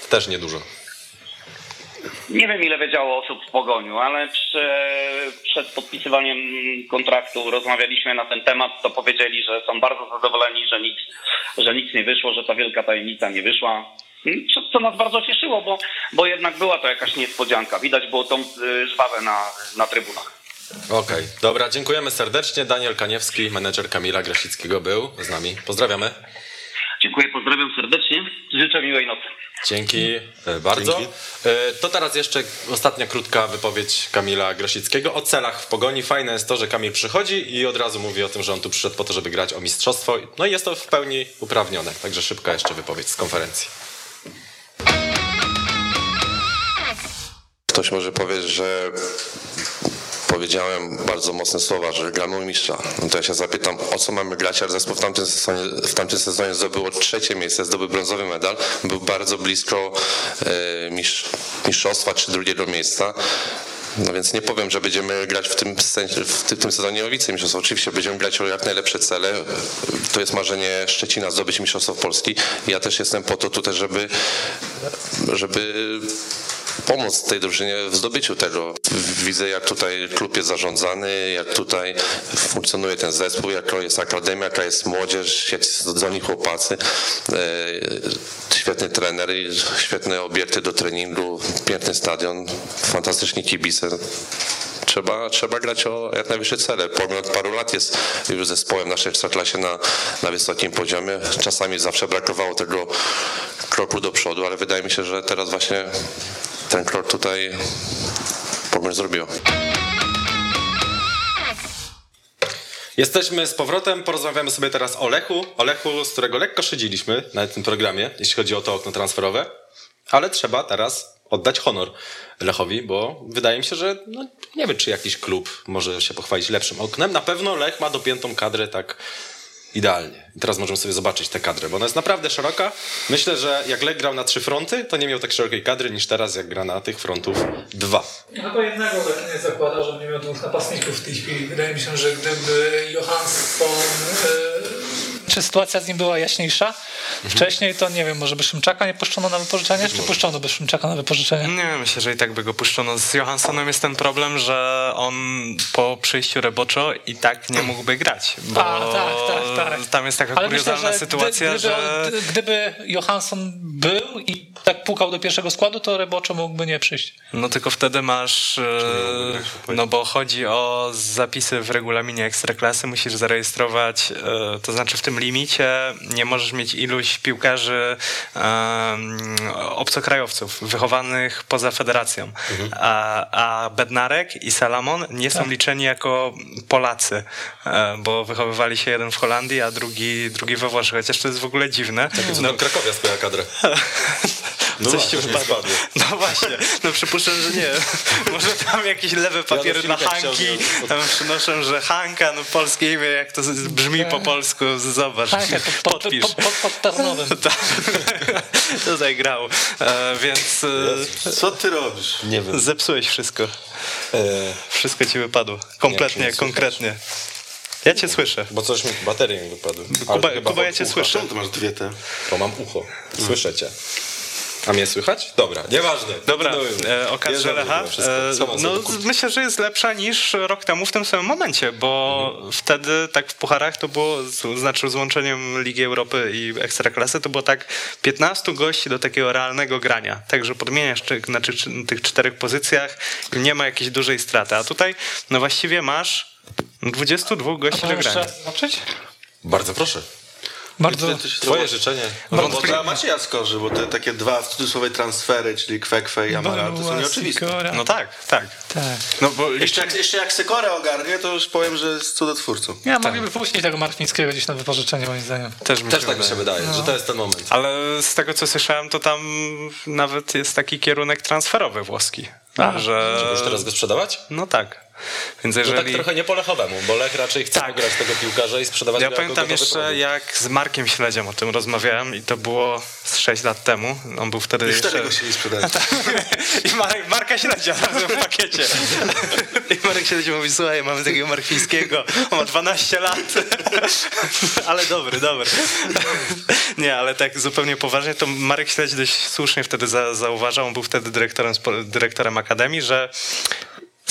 Też niedużo. Nie wiem, ile wiedziało osób w Pogoniu, ale przy, przed podpisywaniem kontraktu rozmawialiśmy na ten temat, to powiedzieli, że są bardzo zadowoleni, że nic, że nic nie wyszło, że ta wielka tajemnica nie wyszła. Co, co nas bardzo cieszyło, bo, bo jednak była to jakaś niespodzianka. Widać było tą y, żwawę na, na trybunach. Okej, dobra, dziękujemy serdecznie. Daniel Kaniewski, menedżer Kamila Grasickiego był z nami. Pozdrawiamy. Dziękuję, pozdrawiam serdecznie. Życzę miłej nocy. Dzięki e, bardzo. Dzięki. E, To teraz jeszcze ostatnia krótka wypowiedź Kamila Grosickiego o celach w pogoni. Fajne jest to, że Kamil przychodzi i od razu mówi o tym, że on tu przyszedł po to, żeby grać o mistrzostwo. No i jest to w pełni uprawnione. Także szybka jeszcze wypowiedź z konferencji. Ktoś może powiedzieć, że powiedziałem bardzo mocne słowa, że gramy u mistrza. No to ja się zapytam, o co mamy grać, ale zespół w tamtym sezonie, w tamtym sezonie zdobyło trzecie miejsce, zdobył brązowy medal, był bardzo blisko e, mistrz, mistrzostwa czy drugiego miejsca. No więc nie powiem, że będziemy grać w tym, sensie, w tym, w tym sezonie o wicemistrzostwo. Oczywiście będziemy grać o jak najlepsze cele. To jest marzenie Szczecina zdobyć mistrzostwo Polski. Ja też jestem po to tutaj, żeby, żeby pomóc tej drużynie w zdobyciu tego. Widzę, jak tutaj klub jest zarządzany, jak tutaj funkcjonuje ten zespół, jaka jest akademia, jaka jest młodzież, jak do nich chłopacy. E, Świetny trener, świetne obiekty do treningu, piękny stadion, fantastyczni kibice trzeba, trzeba grać o jak najwyższe cele. Pomimo paru lat jest już zespołem naszej ekstraklasie na, na wysokim poziomie. Czasami zawsze brakowało tego kroku do przodu, ale wydaje mi się, że teraz właśnie ten krok tutaj Pogoń zrobiła. Jesteśmy z powrotem, porozmawiamy sobie teraz o Lechu. O Lechu, z którego lekko szydziliśmy na tym programie, jeśli chodzi o to okno transferowe. Ale trzeba teraz oddać honor Lechowi, bo wydaje mi się, że no, nie wiem, czy jakiś klub może się pochwalić lepszym oknem. Na pewno Lech ma dopiętą kadrę tak idealnie. I teraz możemy sobie zobaczyć tę kadrę, bo ona jest naprawdę szeroka. Myślę, że jak Lech grał na trzy fronty, to nie miał tak szerokiej kadry niż teraz, jak gra na tych frontów dwa. Chyba jednego tak nie zakłada, że nie miał dwóch napastników w tej chwili. Wydaje mi się, że gdyby Johansson... e, Czy sytuacja z nim była jaśniejsza wcześniej, to nie wiem, może by Szymczaka nie puszczono na wypożyczenie, czy puszczono by Szymczaka na wypożyczenie? Nie, myślę, że i tak by go puszczono. Z Johanssonem jest ten problem, że on po przyjściu Reboczo i tak nie mógłby grać. Bo A, tak, tak, tak. Tam jest taka Ale myślę, kuriozalna że sytuacja, gdy, że... gdyby, gdyby Johansson był i tak pukał do pierwszego składu, to Reboczo mógłby nie przyjść. No tylko wtedy masz, e, no bo chodzi o zapisy w regulaminie Ekstraklasy, musisz zarejestrować, e, to znaczy w tym limicie nie możesz mieć iluś piłkarzy obcokrajowców wychowanych poza federacją, a, a Bednarek i Salamon nie są liczeni jako Polacy, e, bo wychowywali się jeden w Holandii, a drugi, drugi we Włoszech, chociaż to jest w ogóle dziwne. Co tam Krakowia swoja kadrę. No Coś ci właśnie, wypadło. No właśnie, no przypuszczam, że nie. Może tam jakieś lewe papiery Ja na Hanki, tam przynoszą, że Hanka, no polskie imię, jak to brzmi po polsku, zobacz, Tak, pod, pod, podpisz. pod, pod, pod Tarnowem. Tak. Tutaj grał, e, więc e, Co ty robisz? Nie wiem. zepsułeś wszystko. E, Wszystko ci wypadło. Kompletnie, Nie, nie konkretnie. Ja cię słyszę. bo coś mi baterie mi wypadły. Kuba, chyba Kuba ja cię ucha. słyszę. Czemu ty masz dwie te? Bo mam ucho. Słyszę cię. A mnie słychać? Dobra, nieważne. Dobra, e, okazja Jest dobrze Lecha. E, no, myślę, że jest lepsza niż rok temu w tym samym momencie, bo Mhm. wtedy tak w pucharach to było, znaczy z łączeniem Ligi Europy i Ekstraklasy, to było tak 15 gości do takiego realnego grania. Także podmieniasz czy, na czy, tych czterech pozycjach i nie ma jakiejś dużej straty. A tutaj no właściwie masz 22 gości do grania. zobaczyć? Bardzo proszę. Bardzo. Twoje życzenie. No bo dla Macieja skorzy, bo te takie dwa w cudzysłowie transfery, czyli Kwekwe i Amaral, to są nieoczywiste. Sikora. No tak, tak. Tak. No bo Jeszcze jak, jeszcze jak Sekorę ogarnie, to już powiem, że jest cudotwórcą. Ja mogliby puścić tego Martwińskiego gdzieś na wypożyczenie, moim zdaniem. też, mi Też tak mi się wydaje. wydaje, że to jest ten moment. Ale z tego co słyszałem, to tam nawet jest taki kierunek transferowy włoski. A, że... Żeby już teraz go sprzedawać? No tak. Więc jeżeli... tak trochę nie po Lechowemu, bo Lech raczej chce Tak. grać tego piłkarza i sprzedawać Ja pamiętam jeszcze, produkt. jak z Markiem Śledziem o tym rozmawiałem i to było z 6 lat temu. On był wtedy Już jeszcze... wtedy go chcieli sprzedać. I Marek, Marka Śledzia w pakiecie. I Marek Śledzia mówi, słuchaj, mamy takiego Marfińskiego, on ma 12 lat. Ale dobry, dobry. Nie, ale tak zupełnie poważnie, to Marek Śledź dość słusznie wtedy za, zauważał, on był wtedy dyrektorem, dyrektorem Akademii, że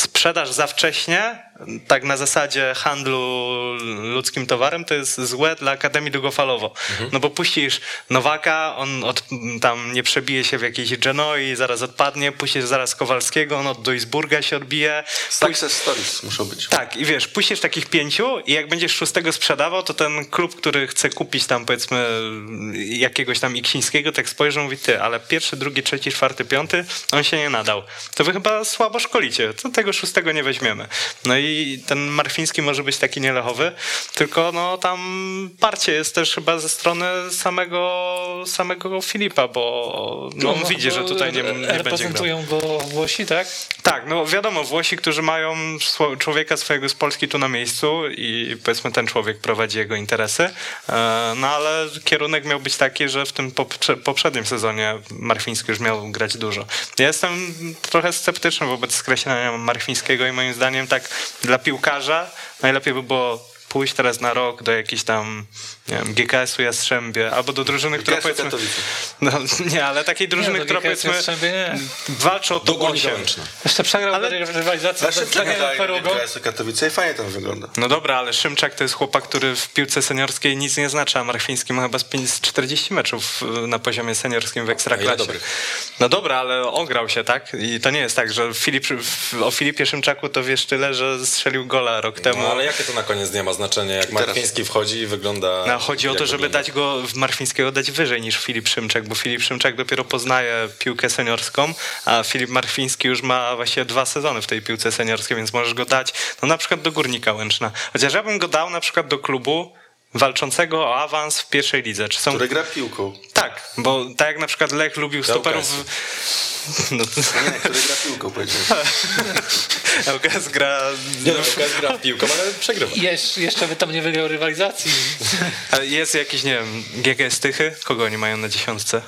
sprzedaż za wcześnie, tak na zasadzie handlu ludzkim towarem, to jest złe dla Akademii długofalowo. No bo puścisz Nowaka, on od, tam nie przebije się w jakiejś Genoi, zaraz odpadnie, puścisz zaraz Kowalskiego, on od Duisburga się odbije. Success stories muszą być. Tak, i wiesz, puścisz takich pięciu i jak będziesz szóstego sprzedawał, to ten klub, który chce kupić tam powiedzmy jakiegoś tam Iksińskiego, tak spojrzą mówi, ty, ale pierwszy, drugi, trzeci, czwarty, piąty, on się nie nadał. To wy chyba słabo szkolicie, to tego szóstego nie weźmiemy. No i ten Marfiński może być taki nielechowy, tylko no tam parcie jest też chyba ze strony samego, samego Filipa, bo no, on widzi, że tutaj nie, nie będzie grał. Reprezentują go Włosi, tak? Tak, no wiadomo, Włosi, którzy mają człowieka swojego z Polski tu na miejscu i powiedzmy ten człowiek prowadzi jego interesy, e, no ale kierunek miał być taki, że w tym poprze- poprzednim sezonie Marfiński już miał grać dużo. Ja jestem trochę sceptyczny wobec skreślenia Marfińskiego i moim zdaniem tak dla piłkarza najlepiej by było pójść teraz na rok do jakiejś tam nie wiem, GKS-u Jastrzębie albo do drużyny, która GKS-u powiedzmy... Katowice. No, nie, ale takiej drużyny, Nie, do która GKS powiedzmy nie. walczy o Do to Górnika gąsie. Łęczna. Jeszcze przegrał Ale- rywalizację z. GKS Katowice i fajnie tam wygląda. No dobra, ale Szymczak to jest chłopak, który w piłce seniorskiej nic nie znaczy, a Marfiński ma chyba z pięć- z 40 meczów y, na poziomie seniorskim w Ekstraklasie. No dobra, ale ograł się, tak? I to nie jest tak, że Filip, o Filipie Szymczaku to wiesz tyle, że strzelił gola rok temu. No ale jakie to na koniec dnia ma znaczenie, jak Marfiński wchodzi i wygląda... No, chodzi o to, żeby wygląda. dać go w Marfińskiego dać wyżej niż Filip Szymczak, bo Filip Szymczak dopiero poznaje piłkę seniorską, a Filip Marfiński już ma właściwie dwa sezony w tej piłce seniorskiej, więc możesz go dać no na przykład do Górnika Łęczna. Chociaż ja bym go dał na przykład do klubu walczącego o awans w pierwszej lidze. Czy są... Który gra piłką. Tak, bo tak jak na przykład Lech lubił stoperów... No to... Nie, który gra piłką, powiedziałem. LKS gra... Nie no, gra w piłką, ale przegrywa. Jesz, jeszcze by tam nie wygrał rywalizacji. Ale Jest jakiś, nie wiem, GGS Tychy? Kogo oni mają na dziesiątce?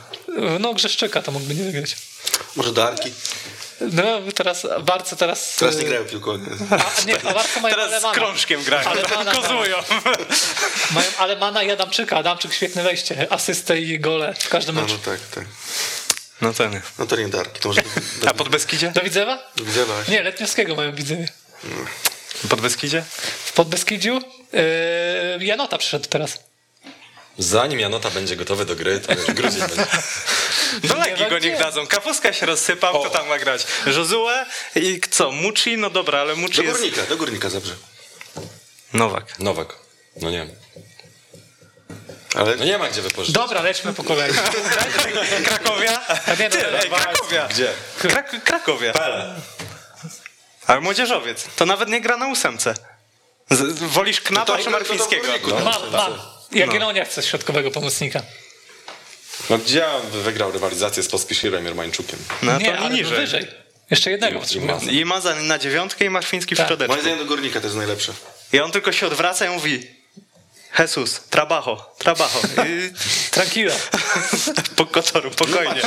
No Grzeszczyka to mógłby nie wygrać. Może Darki. No teraz, Barce teraz... Teraz nie grają piłką. A, nie, a Barce mają Teraz z Alemana. krążkiem grają, Alemana, kozują. Mają Alemana i Adamczyka. Adamczyk świetne wejście. Asystę i gole w każdym No, meczu. no tak, tak. No to nie. No to nie Darki. To może A pod Beskidzie? Do Widzewa? Widzę właśnie. Nie, Letniowskiego mają w Widzewie. Pod Beskidzie? W Podbeskidziu yy, Janota przyszedł teraz. Zanim Janota będzie gotowy do gry, to już grudzień będzie. Do Legii ma go niech dadzą. Kapuska się rozsypał, kto tam ma grać? Josue i co? Muci? No dobra, ale Muci Do jest... górnika, do górnika zabrze. Nowak. Nowak. No nie. Ale No nie ma gdzie wypożyczyć. Dobra, lećmy po kolei. Krakowia? nie, Ty, dobra, ej, Krakowia. Gdzie? Krak Krakowia. Pele. Ale młodzieżowiec. To nawet nie gra na ósemce. Z, wolisz Knapa to- czy w Marfińskiego? No. Mam, mam. Jagiellonia chce środkowego pomocnika. No gdzie on wygrał rywalizację z Pospiszirem Jermańczukiem? No nie, to ale niżej. wyżej. Jeszcze jednego I- potrzebują. i I ma za, na dziewiątkę i Marfiński w Tak. szczodeczku. moim zdaniem do górnika to jest najlepsze. I on tylko się odwraca i mówi Jesus, trabajo, trabajo. I Tranquilo. po kotoru, spokojnie.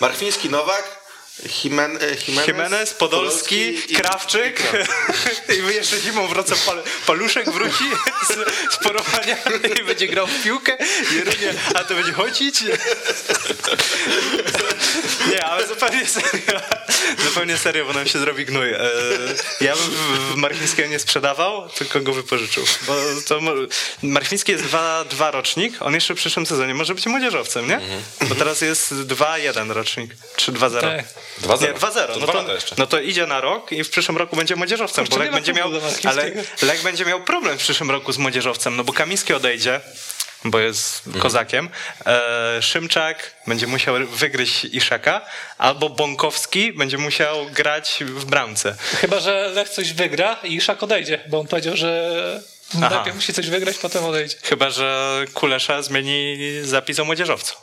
Marfiński, Nowak, Jimen, e, Jimenez, Jimenez, Podolski, i- Krawczyk. i wy jeszcze zimą wraca pal, Paluszek wróci z, z porowaniami i będzie grał w piłkę. Jerunie, a to będzie chodzić nie, ale zupełnie serio. Zupełnie serio, bo nam się zrobi gnój. E, ja bym w- Marchińskiego nie sprzedawał, tylko go wypożyczył. Bo to Marchiński jest 2-2 rocznik, on jeszcze w przyszłym sezonie może być młodzieżowcem, nie? bo teraz jest 2-1 rocznik czy 2-0 Tak. 2-0. nie, 2-0. To No dwa to, no to idzie na rok i w przyszłym roku będzie młodzieżowcem, Kurczę, bo Lech będzie miał, ale. Lech będzie miał problem w przyszłym roku z młodzieżowcem, no bo Kamiński odejdzie, bo jest kozakiem. E, Szymczak będzie musiał wygryźć Iszaka, albo Bąkowski będzie musiał grać w bramce. Chyba, że Lech coś wygra i Iszak odejdzie, bo on powiedział, że Aha. najpierw musi coś wygrać, potem odejdzie. Chyba, że Kulesza zmieni zapis o młodzieżowcu.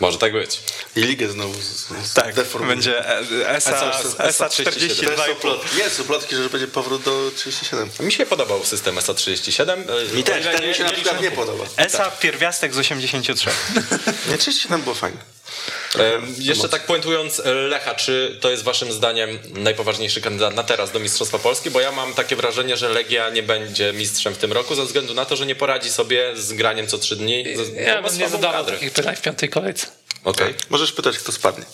Może tak być. I ligę znowu z, z Tak, deformuje. będzie ESA, ESA 42,5. To są plotki. Jest, są plotki, że będzie powrót do 37. Mi się podobał system SA37. Mi też, ten mi się na przykład nie podoba. ESA pierwiastek z 83. Nie, 37 było fajnie. E, jeszcze tak puentując e, Lecha, czy to jest waszym zdaniem najpoważniejszy kandydat na teraz do Mistrzostwa Polski? Bo ja mam takie wrażenie, że Legia nie będzie mistrzem w tym roku ze względu na to, że nie poradzi sobie z graniem co trzy dni. Ja ma bym nie zadawał takich pytań w piątej kolejce. Okej. Możesz pytać, kto spadnie.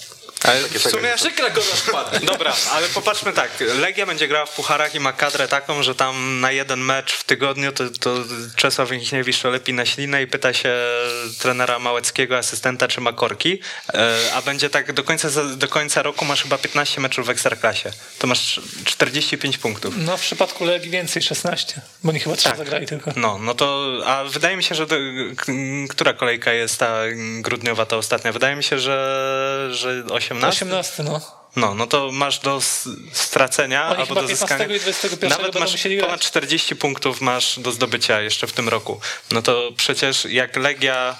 Ale w sumie Przykra go spadnie. Dobra, ale popatrzmy tak. Legia będzie grała w pucharach i ma kadrę taką, że tam na jeden mecz w tygodniu to, to Czesław Michniewicz to lepi na ślinę i pyta się trenera Małeckiego, asystenta, czy ma korki. E, A będzie tak do końca, do końca roku masz chyba 15 meczów w Ekstraklasie. To masz 45 punktów. No w przypadku Legii więcej, 16, bo oni chyba trzeba Tak. zagrali tylko. No, no to, a wydaje mi się, że do, która kolejka jest ta grudniowa, ta ostatnia? Wydaje mi się, że, że 18? 18, no. No, no to masz do stracenia Oni albo do 15 zyskania. i 21 Nawet masz ponad 40 punktów masz do zdobycia jeszcze w tym roku. No to przecież jak Legia.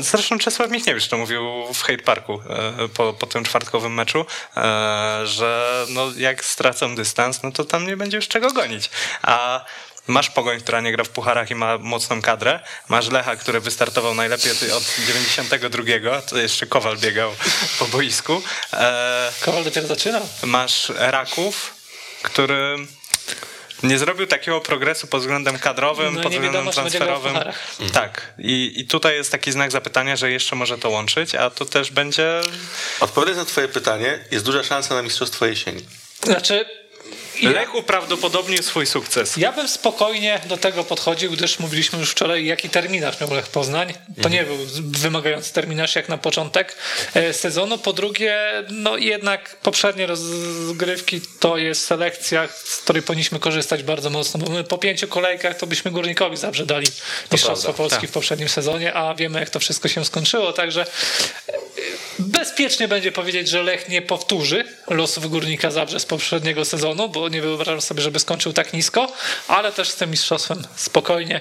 Zresztą Czesław Michniewicz to mówił w Hate Parku e, po, po tym czwartkowym meczu, e, że no jak stracą dystans, no to tam nie będzie już czego gonić. A masz Pogoń, która nie gra w pucharach i ma mocną kadrę. Masz Lecha, który wystartował najlepiej od 92, to jeszcze Kowal biegał po boisku. E, Kowal dopiero zaczynał. masz Raków, który nie zrobił takiego progresu pod względem kadrowym, No pod względem wiadomo, transferowym. pucharach. Tak. I, I tutaj jest taki znak zapytania, że jeszcze może to łączyć, a to też będzie. Odpowiadając na twoje pytanie, jest duża szansa na mistrzostwo jesieni. Znaczy, ja, Lech uprawdopodobnił swój sukces. ja bym spokojnie do tego podchodził, gdyż mówiliśmy już wczoraj, jaki terminarz miał Lech Poznań. To nie był wymagający terminarz jak na początek e, sezonu. Po drugie, no jednak poprzednie rozgrywki to jest selekcja, z której powinniśmy korzystać bardzo mocno, bo my po pięciu kolejkach to byśmy Górnikowi zawsze dali Mistrzostwo Polski tak. w poprzednim sezonie, a wiemy jak to wszystko się skończyło, także bezpiecznie będzie powiedzieć, że Lech nie powtórzy losów Górnika Zabrze z poprzedniego sezonu, bo nie wyobrażam sobie, żeby skończył tak nisko, ale też z tym mistrzostwem spokojnie.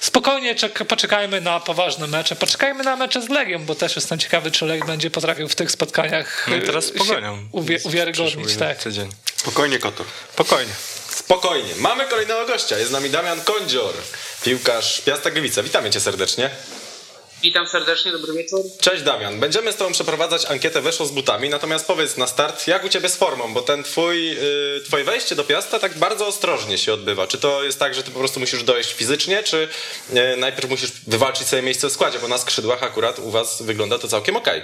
Spokojnie czek- poczekajmy na poważne mecze, poczekajmy na mecze z Legią, bo też jestem ciekawy, czy Lech będzie potrafił w tych spotkaniach No i teraz się pogonią. uwie- uwiarygodnić. Tak. tydzień. Spokojnie, Kotor. Spokojnie. Spokojnie. Mamy kolejnego gościa. Jest z nami Damian Kądzior, piłkarz Piasta Gliwice. Witamy cię serdecznie. Witam serdecznie, dobry wieczór. Cześć Damian. Będziemy z tobą przeprowadzać ankietę Weszło z butami, natomiast powiedz na start, jak u ciebie z formą, bo ten twój, yy, twoje wejście do Piasta tak bardzo ostrożnie się odbywa. Czy to jest tak, że ty po prostu musisz dojść fizycznie, czy yy, najpierw musisz wywalczyć sobie miejsce w składzie, bo na skrzydłach akurat u was wygląda to całkiem okej.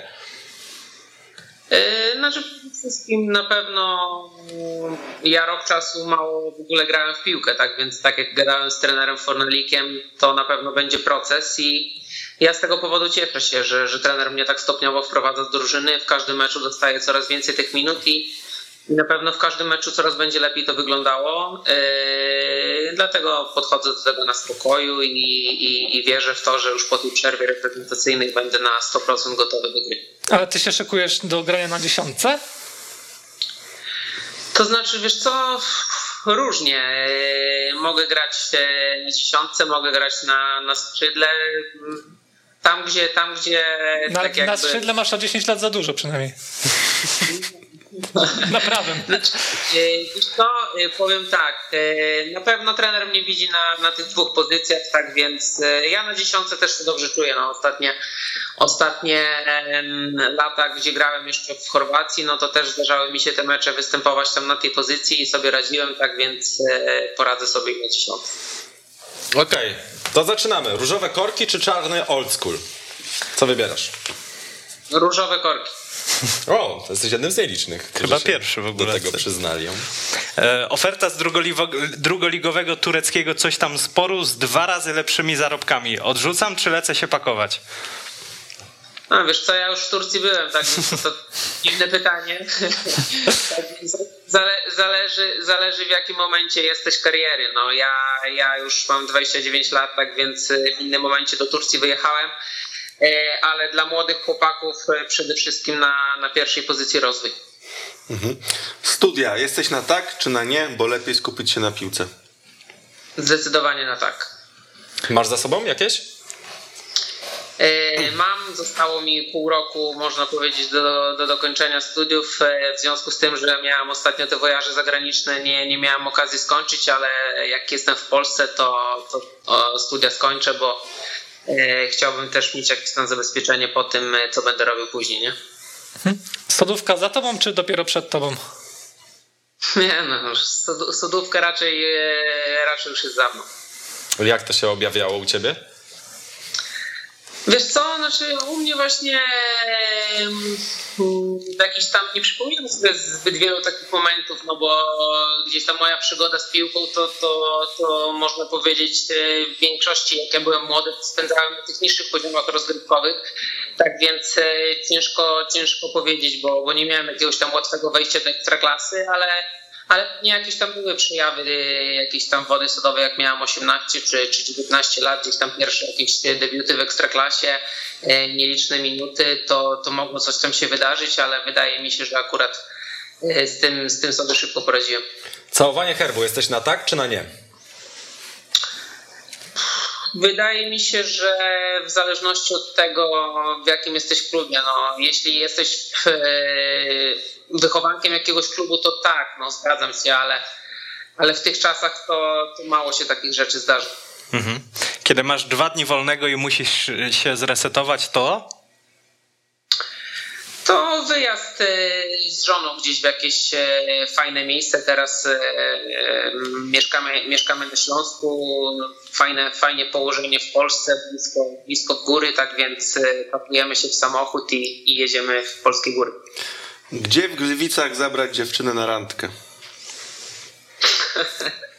Yy, Znaczy przede wszystkim na pewno mm, ja rok czasu mało w ogóle grałem w piłkę, tak więc tak jak gadałem z trenerem Fornelikiem, to na pewno będzie proces i ja z tego powodu cieszę się, że, że trener mnie tak stopniowo wprowadza z drużyny, w każdym meczu dostaję coraz więcej tych minut i na pewno w każdym meczu coraz będzie lepiej to wyglądało. Yy, dlatego podchodzę do tego na spokoju i, i, i wierzę w to, że już po tej przerwie reprezentacyjnej będę na 100% gotowy do gry. Ale ty się szykujesz do grania na dziesiątce? To znaczy, wiesz co, różnie. Yy, Mogę grać e, na dziesiątce, mogę grać na, na skrzydle. Tam, gdzie, tam, gdzie Na, tak jakby... na skrzydle masz o 10 lat za dużo przynajmniej. na prawym. Co, yy, powiem tak, yy, na pewno trener mnie widzi na, na tych dwóch pozycjach, tak więc ja na dziesiątce też się dobrze czuję. No, ostatnie ostatnie lata, gdzie grałem jeszcze w Chorwacji, no to też zdarzały mi się te mecze występować tam na tej pozycji i sobie radziłem, tak więc poradzę sobie na dziesiątce. Okej, to zaczynamy. Różowe korki czy czarny old school? Co wybierasz? Różowe korki. O, to jesteś jednym z nielicznych. Chyba się pierwszy w ogóle. Do tego przyznali. E, oferta z drugoligowego tureckiego coś tam sporu z dwa razy lepszymi zarobkami. Odrzucam czy lecę się pakować? No wiesz co, ja już w Turcji byłem, tak więc to dziwne pytanie. Zale, zależy, zależy w jakim momencie jesteś kariery. No ja, ja już mam 29 lat, tak więc w innym momencie do Turcji wyjechałem, E, ale dla młodych chłopaków e, przede wszystkim na, na pierwszej pozycji rozwój. Studia, jesteś na tak czy na nie, bo lepiej skupić się na piłce. Zdecydowanie na tak. Masz za sobą jakieś? E, mam, zostało mi pół roku, można powiedzieć, do, do dokończenia studiów. E, w związku z tym, że miałem ostatnio te wojaże zagraniczne, nie, nie miałem okazji skończyć, ale jak jestem w Polsce, to, to studia skończę, bo e, chciałbym też mieć jakieś tam zabezpieczenie po tym, co będę robił później, nie? Sodówka za tobą, czy dopiero przed tobą? Nie, no, sodówka raczej, raczej już jest za mną. Jak to się objawiało u ciebie? Wiesz co, znaczy u mnie właśnie jakiś tam, nie przypominam sobie zbyt wielu takich momentów, no bo gdzieś tam moja przygoda z piłką, to, to, to można powiedzieć e, w większości, jak ja byłem młody, spędzałem na tych niższych poziomach rozgrywkowych, tak więc e, ciężko, ciężko powiedzieć, bo, bo nie miałem jakiegoś tam łatwego wejścia do ekstraklasy, ale ale nie jakieś tam były przejawy y, jakiejś tam wody sodowej, jak miałem 18 czy, czy 19 lat, gdzieś tam pierwsze jakieś debiuty w ekstraklasie, y, nieliczne minuty, to, to mogło coś tam się wydarzyć, ale wydaje mi się, że akurat y, z tym, z tym sobie szybko poradziłem. Całowanie herbu, jesteś na tak czy na nie? Wydaje mi się, że w zależności od tego, w jakim jesteś klubie, no, jeśli jesteś w, wychowankiem jakiegoś klubu, to tak, no zgadzam się, ale, ale w tych czasach to, to mało się takich rzeczy zdarzy. Mhm. Kiedy masz dwa dni wolnego i musisz się zresetować, to? To wyjazd e, z żoną gdzieś w jakieś e, fajne miejsce. Teraz e, mieszkamy, mieszkamy na Śląsku. Fajne, fajnie położenie w Polsce, blisko, blisko góry, tak więc pakujemy się w samochód i, i jedziemy w polskie góry. Gdzie w Gliwicach zabrać dziewczynę na randkę?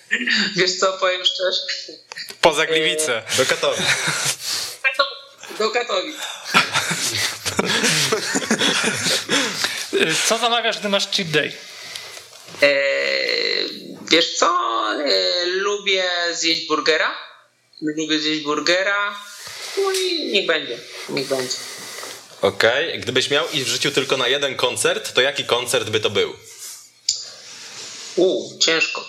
Wiesz co, powiem szczerze. Poza Gliwice. Do Katowic. Do Katowic. Co zamawiasz, gdy masz cheat day? Eee, wiesz co, eee, lubię zjeść burgera. Lubię zjeść burgera. No i niech będzie. Niech będzie. Okej, okay. gdybyś miał iść w życiu tylko na jeden koncert, to jaki koncert by to był? U, ciężko.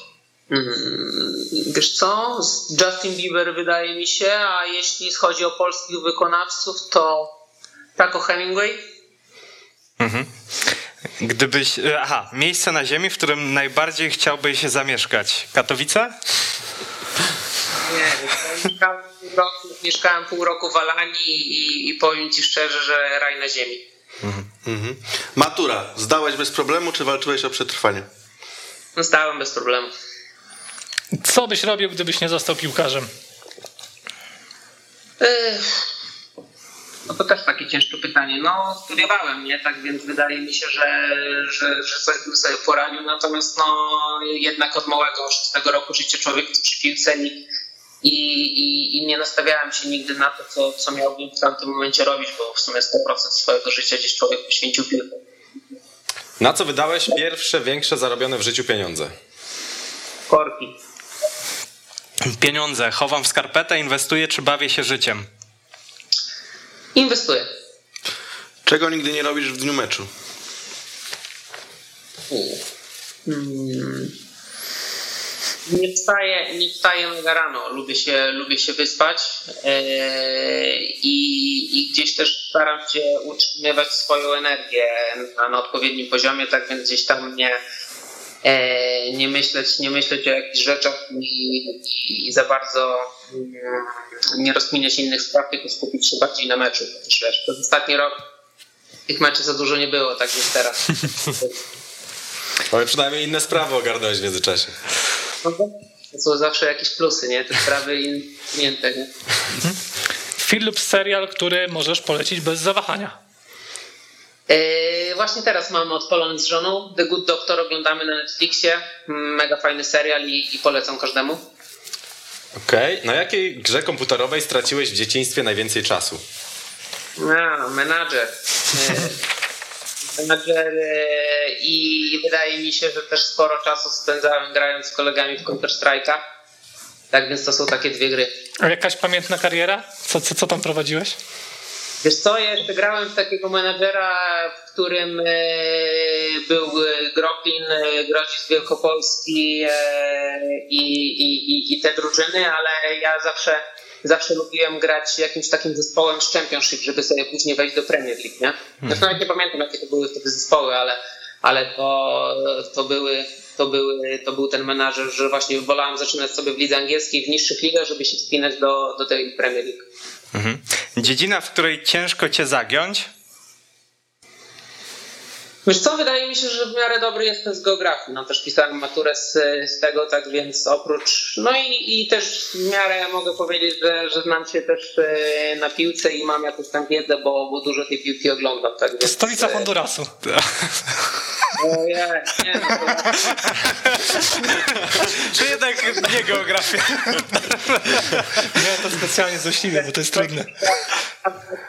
Hmm, wiesz co? Justin Bieber wydaje mi się, a jeśli chodzi o polskich wykonawców, to Taco Hemingway. Mhm. Gdybyś. E, aha, miejsce na Ziemi, w którym najbardziej chciałbyś zamieszkać. Katowice? Nie, mieszkałem pół roku, mieszkałem pół roku w Alanii i, i powiem ci szczerze, że raj na ziemi. Mhm. Mhm. Matura. Zdałeś bez problemu, czy walczyłeś o przetrwanie? No, zdałem bez problemu. Co byś robił, gdybyś nie został piłkarzem? No to też takie ciężkie pytanie. No, studiowałem, nie? Tak więc wydaje mi się, że, że, że coś bym sobie poradził. Natomiast no, jednak od małego, tego roku życia człowiek przy piłce i i, i, i nie nastawiałem się nigdy na to, co, co miałbym w tamtym momencie robić, bo w sumie 100% swojego życia gdzieś człowiek poświęcił piłkę. Na co wydałeś pierwsze, większe zarobione w życiu pieniądze? Korki. Pieniądze. Chowam w skarpetę, inwestuję czy bawię się życiem? Inwestuję. Czego nigdy nie robisz w dniu meczu? Hmm. Nie wstaję, nie wstaję mega rano, lubię się, lubię się wyspać yy, i, i gdzieś też staram się utrzymywać swoją energię na, na odpowiednim poziomie, tak więc gdzieś tam nie, yy, nie, myśleć, nie myśleć o jakichś rzeczach i, i za bardzo nie rozkminiać innych spraw, tylko skupić się bardziej na meczu. Wiesz, przez ostatni rok tych meczów za dużo nie było, tak jest teraz. Ale przynajmniej inne sprawy ogarnąłeś w międzyczasie. No to są zawsze jakieś plusy, nie? Te sprawy inne. nie? Film lub serial, który możesz polecić bez zawahania. Yy, właśnie teraz mamy odpalony z żoną. The Good Doctor oglądamy na Netflixie. Mega fajny serial i, i polecam każdemu. Okej. Okay. Na jakiej grze komputerowej straciłeś w dzieciństwie najwięcej czasu? A, menadżer. Yy, menadżer i wydaje mi się, że też sporo czasu spędzałem grając z kolegami w Counter-Strike'a. Tak więc to są takie dwie gry. A jakaś pamiętna kariera? Co, co, co tam prowadziłeś? Wiesz co, ja jeszcze grałem w takiego menadżera, w którym e, był Groklin, e, Grodzic Wielkopolski e, i, i, i, i te drużyny ale ja zawsze, zawsze lubiłem grać jakimś takim zespołem z Championship, żeby sobie później wejść do Premier League, nie? Zresztą nawet nie pamiętam, jakie to były wtedy zespoły, ale, ale to, to były to, były, to był ten menażer, że właśnie wolałem zaczynać sobie w lidze angielskiej, w niższych ligach, żeby się wspinać do, do tej Premier League. Mhm. Dziedzina, w której ciężko cię zagiąć? Wiesz co, wydaje mi się, że w miarę dobry jestem z geografii. No też pisałem maturę z, z tego, tak więc oprócz. No i, i też w miarę mogę powiedzieć, że, że znam się też e, na piłce i mam jakąś tam wiedzę, bo, bo dużo tej piłki oglądam. Tak więc, Stolica Hondurasu. Ojej, nie, no, to- Czy jednak nie geografia? Nie, to specjalnie złośliwe, bo to jest trudne.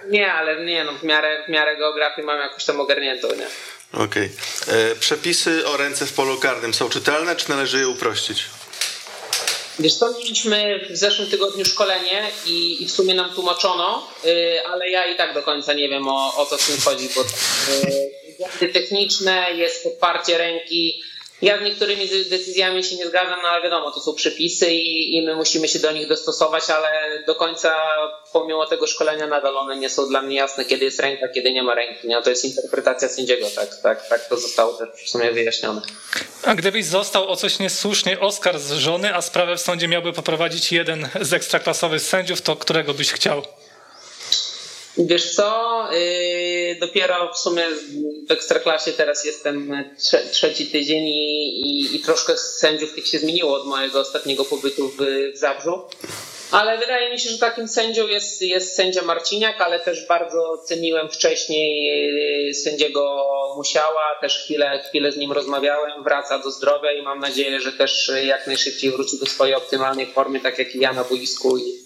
nie, ale nie, no w miarę, w miarę geografii mam jakoś tam ogarniętą, nie? Okej. E, Przepisy o ręce w polu karnym są czytelne, czy należy je uprościć? Wiesz co, mieliśmy w zeszłym tygodniu szkolenie i, i w sumie nam tłumaczono, y, ale ja i tak do końca nie wiem o, o co w tym chodzi, bo y, błędy techniczne, jest podparcie ręki. Ja z niektórymi de- decyzjami się nie zgadzam, no ale wiadomo, to są przepisy i, i my musimy się do nich dostosować, ale do końca pomimo tego szkolenia nadal one nie są dla mnie jasne, kiedy jest ręka, kiedy nie ma ręki. Nie? To jest interpretacja sędziego, tak, tak, tak to zostało też w sumie wyjaśnione. A gdybyś został o coś niesłusznie Oskar z żony, a sprawę w sądzie miałby poprowadzić jeden z ekstraklasowych sędziów, to którego byś chciał? Wiesz co, yy, dopiero w sumie w Ekstraklasie teraz jestem trze trzeci tydzień i, i, i troszkę sędziów tych się zmieniło od mojego ostatniego pobytu w, w Zabrzu. Ale wydaje mi się, że takim sędzią jest, jest sędzia Marciniak, ale też bardzo ceniłem wcześniej yy, sędziego Musiała, też chwilę, chwilę z nim rozmawiałem, wraca do zdrowia i mam nadzieję, że też jak najszybciej wróci do swojej optymalnej formy, tak jak i ja na boisku i,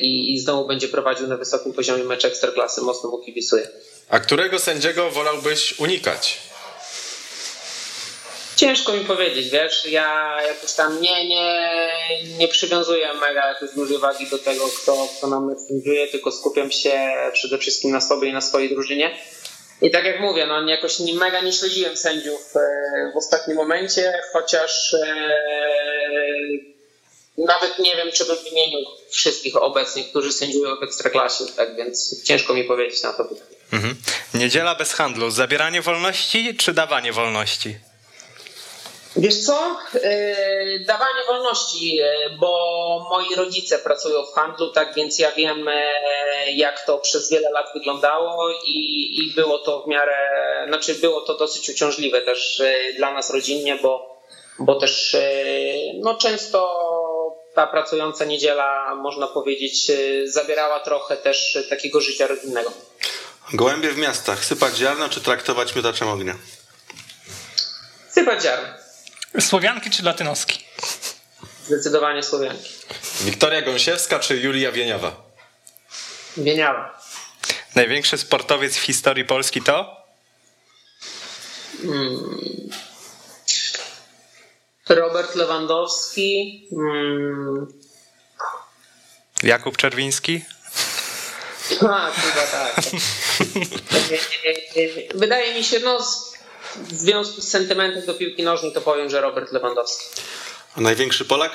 i, i znowu będzie prowadził na wysokim poziomie mecz ekstraklasy, mocno mu kibicuję. A którego sędziego wolałbyś unikać? Ciężko mi powiedzieć, wiesz, ja jakoś tam nie, nie, nie przywiązuję mega jakoś dużej wagi do tego, kto, kto nam sędziuje, tylko skupiam się przede wszystkim na sobie i na swojej drużynie. I tak jak mówię, no jakoś nie, mega nie śledziłem sędziów e, w ostatnim momencie, chociaż e, nawet nie wiem, czy bym wymienił wszystkich obecnie, którzy sędziują w Ekstraklasie, tak więc ciężko mi powiedzieć na to pytanie. Mhm. Niedziela bez handlu. Zabieranie wolności czy dawanie wolności? Wiesz co? Yy, dawanie wolności, yy, bo moi rodzice pracują w handlu, tak więc ja wiem, yy, jak to przez wiele lat wyglądało i, i było to w miarę, znaczy było to dosyć uciążliwe też dla nas rodzinnie, bo, bo też no często ta pracująca niedziela, można powiedzieć, yy, zabierała trochę też takiego życia rodzinnego. Gołębie w miastach. Sypać ziarno, czy traktować miotaczem ognia? Sypać ziarno. Słowianki czy latynoski? Zdecydowanie Słowianki. Wiktoria Gąsiewska czy Julia Wieniawa? Wieniawa. Największy sportowiec w historii Polski to? Mm. Robert Lewandowski. Mm. Jakub Czerwiński? A, chyba tak. Wydaje mi się, no, w związku z sentymentem do piłki nożnej, to powiem, że Robert Lewandowski. A największy Polak?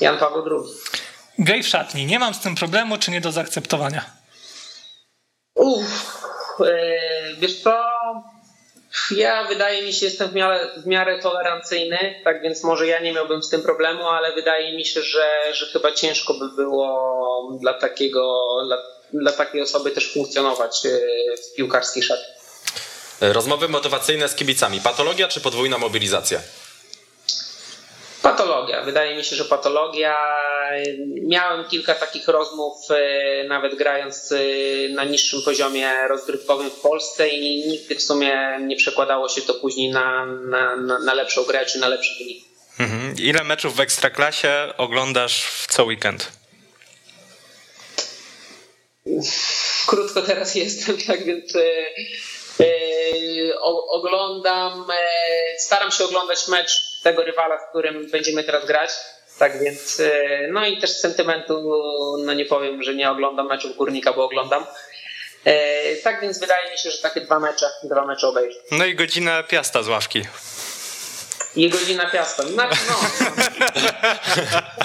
Jan Paweł II. Gej w szatni. Nie mam z tym problemu, czy nie do zaakceptowania? Uff, e, wiesz co? Ja wydaje mi się, jestem w miarę, w miarę tolerancyjny, tak więc może ja nie miałbym z tym problemu, ale wydaje mi się, że, że chyba ciężko by było dla takiego, dla, dla takiej osoby też funkcjonować e, w piłkarskiej szatni. Rozmowy motywacyjne z kibicami. Patologia czy podwójna mobilizacja? Patologia. Wydaje mi się, że patologia. Miałem kilka takich rozmów, e, nawet grając e, na niższym poziomie rozgrywkowym w Polsce i nigdy w sumie nie przekładało się to później na, na, na, lepszą grę czy na lepszy wynik. Mhm. Ile meczów w Ekstraklasie oglądasz w co weekend? Krótko teraz jestem, tak więc e, oglądam, staram się oglądać mecz tego rywala, z którym będziemy teraz grać. Tak więc, e, no i też z sentymentu, no nie powiem, że nie oglądam meczów Górnika, bo oglądam. E, tak więc wydaje mi się, że takie dwa mecze, dwa mecze obejrzę. No i godzinę piasta z ławki. I godzina piasta. Znaczy, no,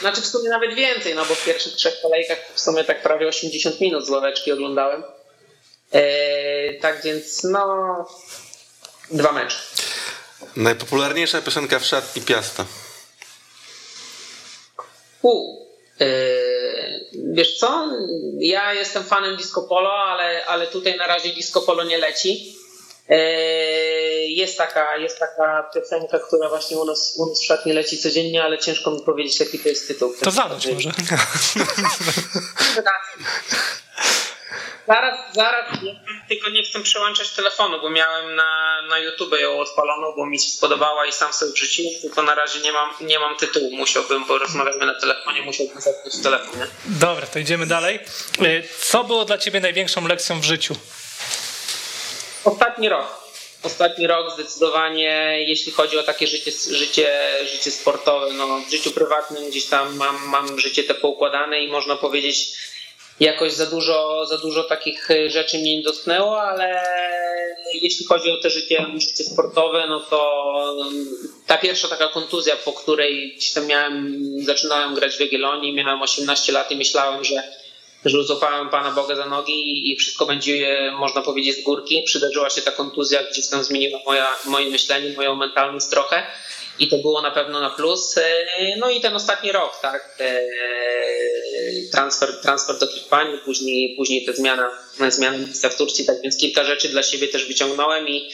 Znaczy w sumie nawet więcej, no bo w pierwszych trzech kolejkach w sumie tak prawie 80 minut z ławeczki oglądałem. Eee, tak więc no dwa mecze. Najpopularniejsza piosenka w szatni Piasta. U, eee, wiesz co? Ja jestem fanem disco polo, ale, ale tutaj na razie disco polo nie leci. Eee, jest taka, jest taka piosenka, która właśnie u nas, u nas w szatni leci codziennie, ale ciężko mi powiedzieć, jaki to jest tytuł. To zanuć może. Zaraz, zaraz, tylko nie chcę przełączać telefonu, bo miałem na, na YouTube ją odpaloną, bo mi się spodobała i sam sobie wrzuciłem, tylko na razie nie mam, nie mam tytułu. Musiałbym, bo rozmawiamy na telefonie, musiałbym zapnąć telefon, nie? Dobra, to idziemy dalej. E, Co było dla ciebie największą lekcją w życiu? Ostatni rok. Ostatni rok zdecydowanie, jeśli chodzi o takie życie, życie, życie sportowe, no w życiu prywatnym gdzieś tam mam, mam życie te poukładane i można powiedzieć jakoś za dużo, za dużo takich rzeczy mnie nie dotknęło, ale jeśli chodzi o te życie, życie sportowe, no to ta pierwsza taka kontuzja, po której gdzieś tam miałem, zaczynałem grać w Jagiellonii, miałem 18 lat i myślałem, że że złapałem Pana Boga za nogi i wszystko będzie, można powiedzieć, z górki. Przydarzyła się ta kontuzja, gdzieś tam zmieniła moja, moje myślenie, moją mentalność trochę i to było na pewno na plus. No i ten ostatni rok, tak, transfer, transfer do Hiszpanii, później, później te zmiana, zmiana miejsca w Turcji, tak więc kilka rzeczy dla siebie też wyciągnąłem i,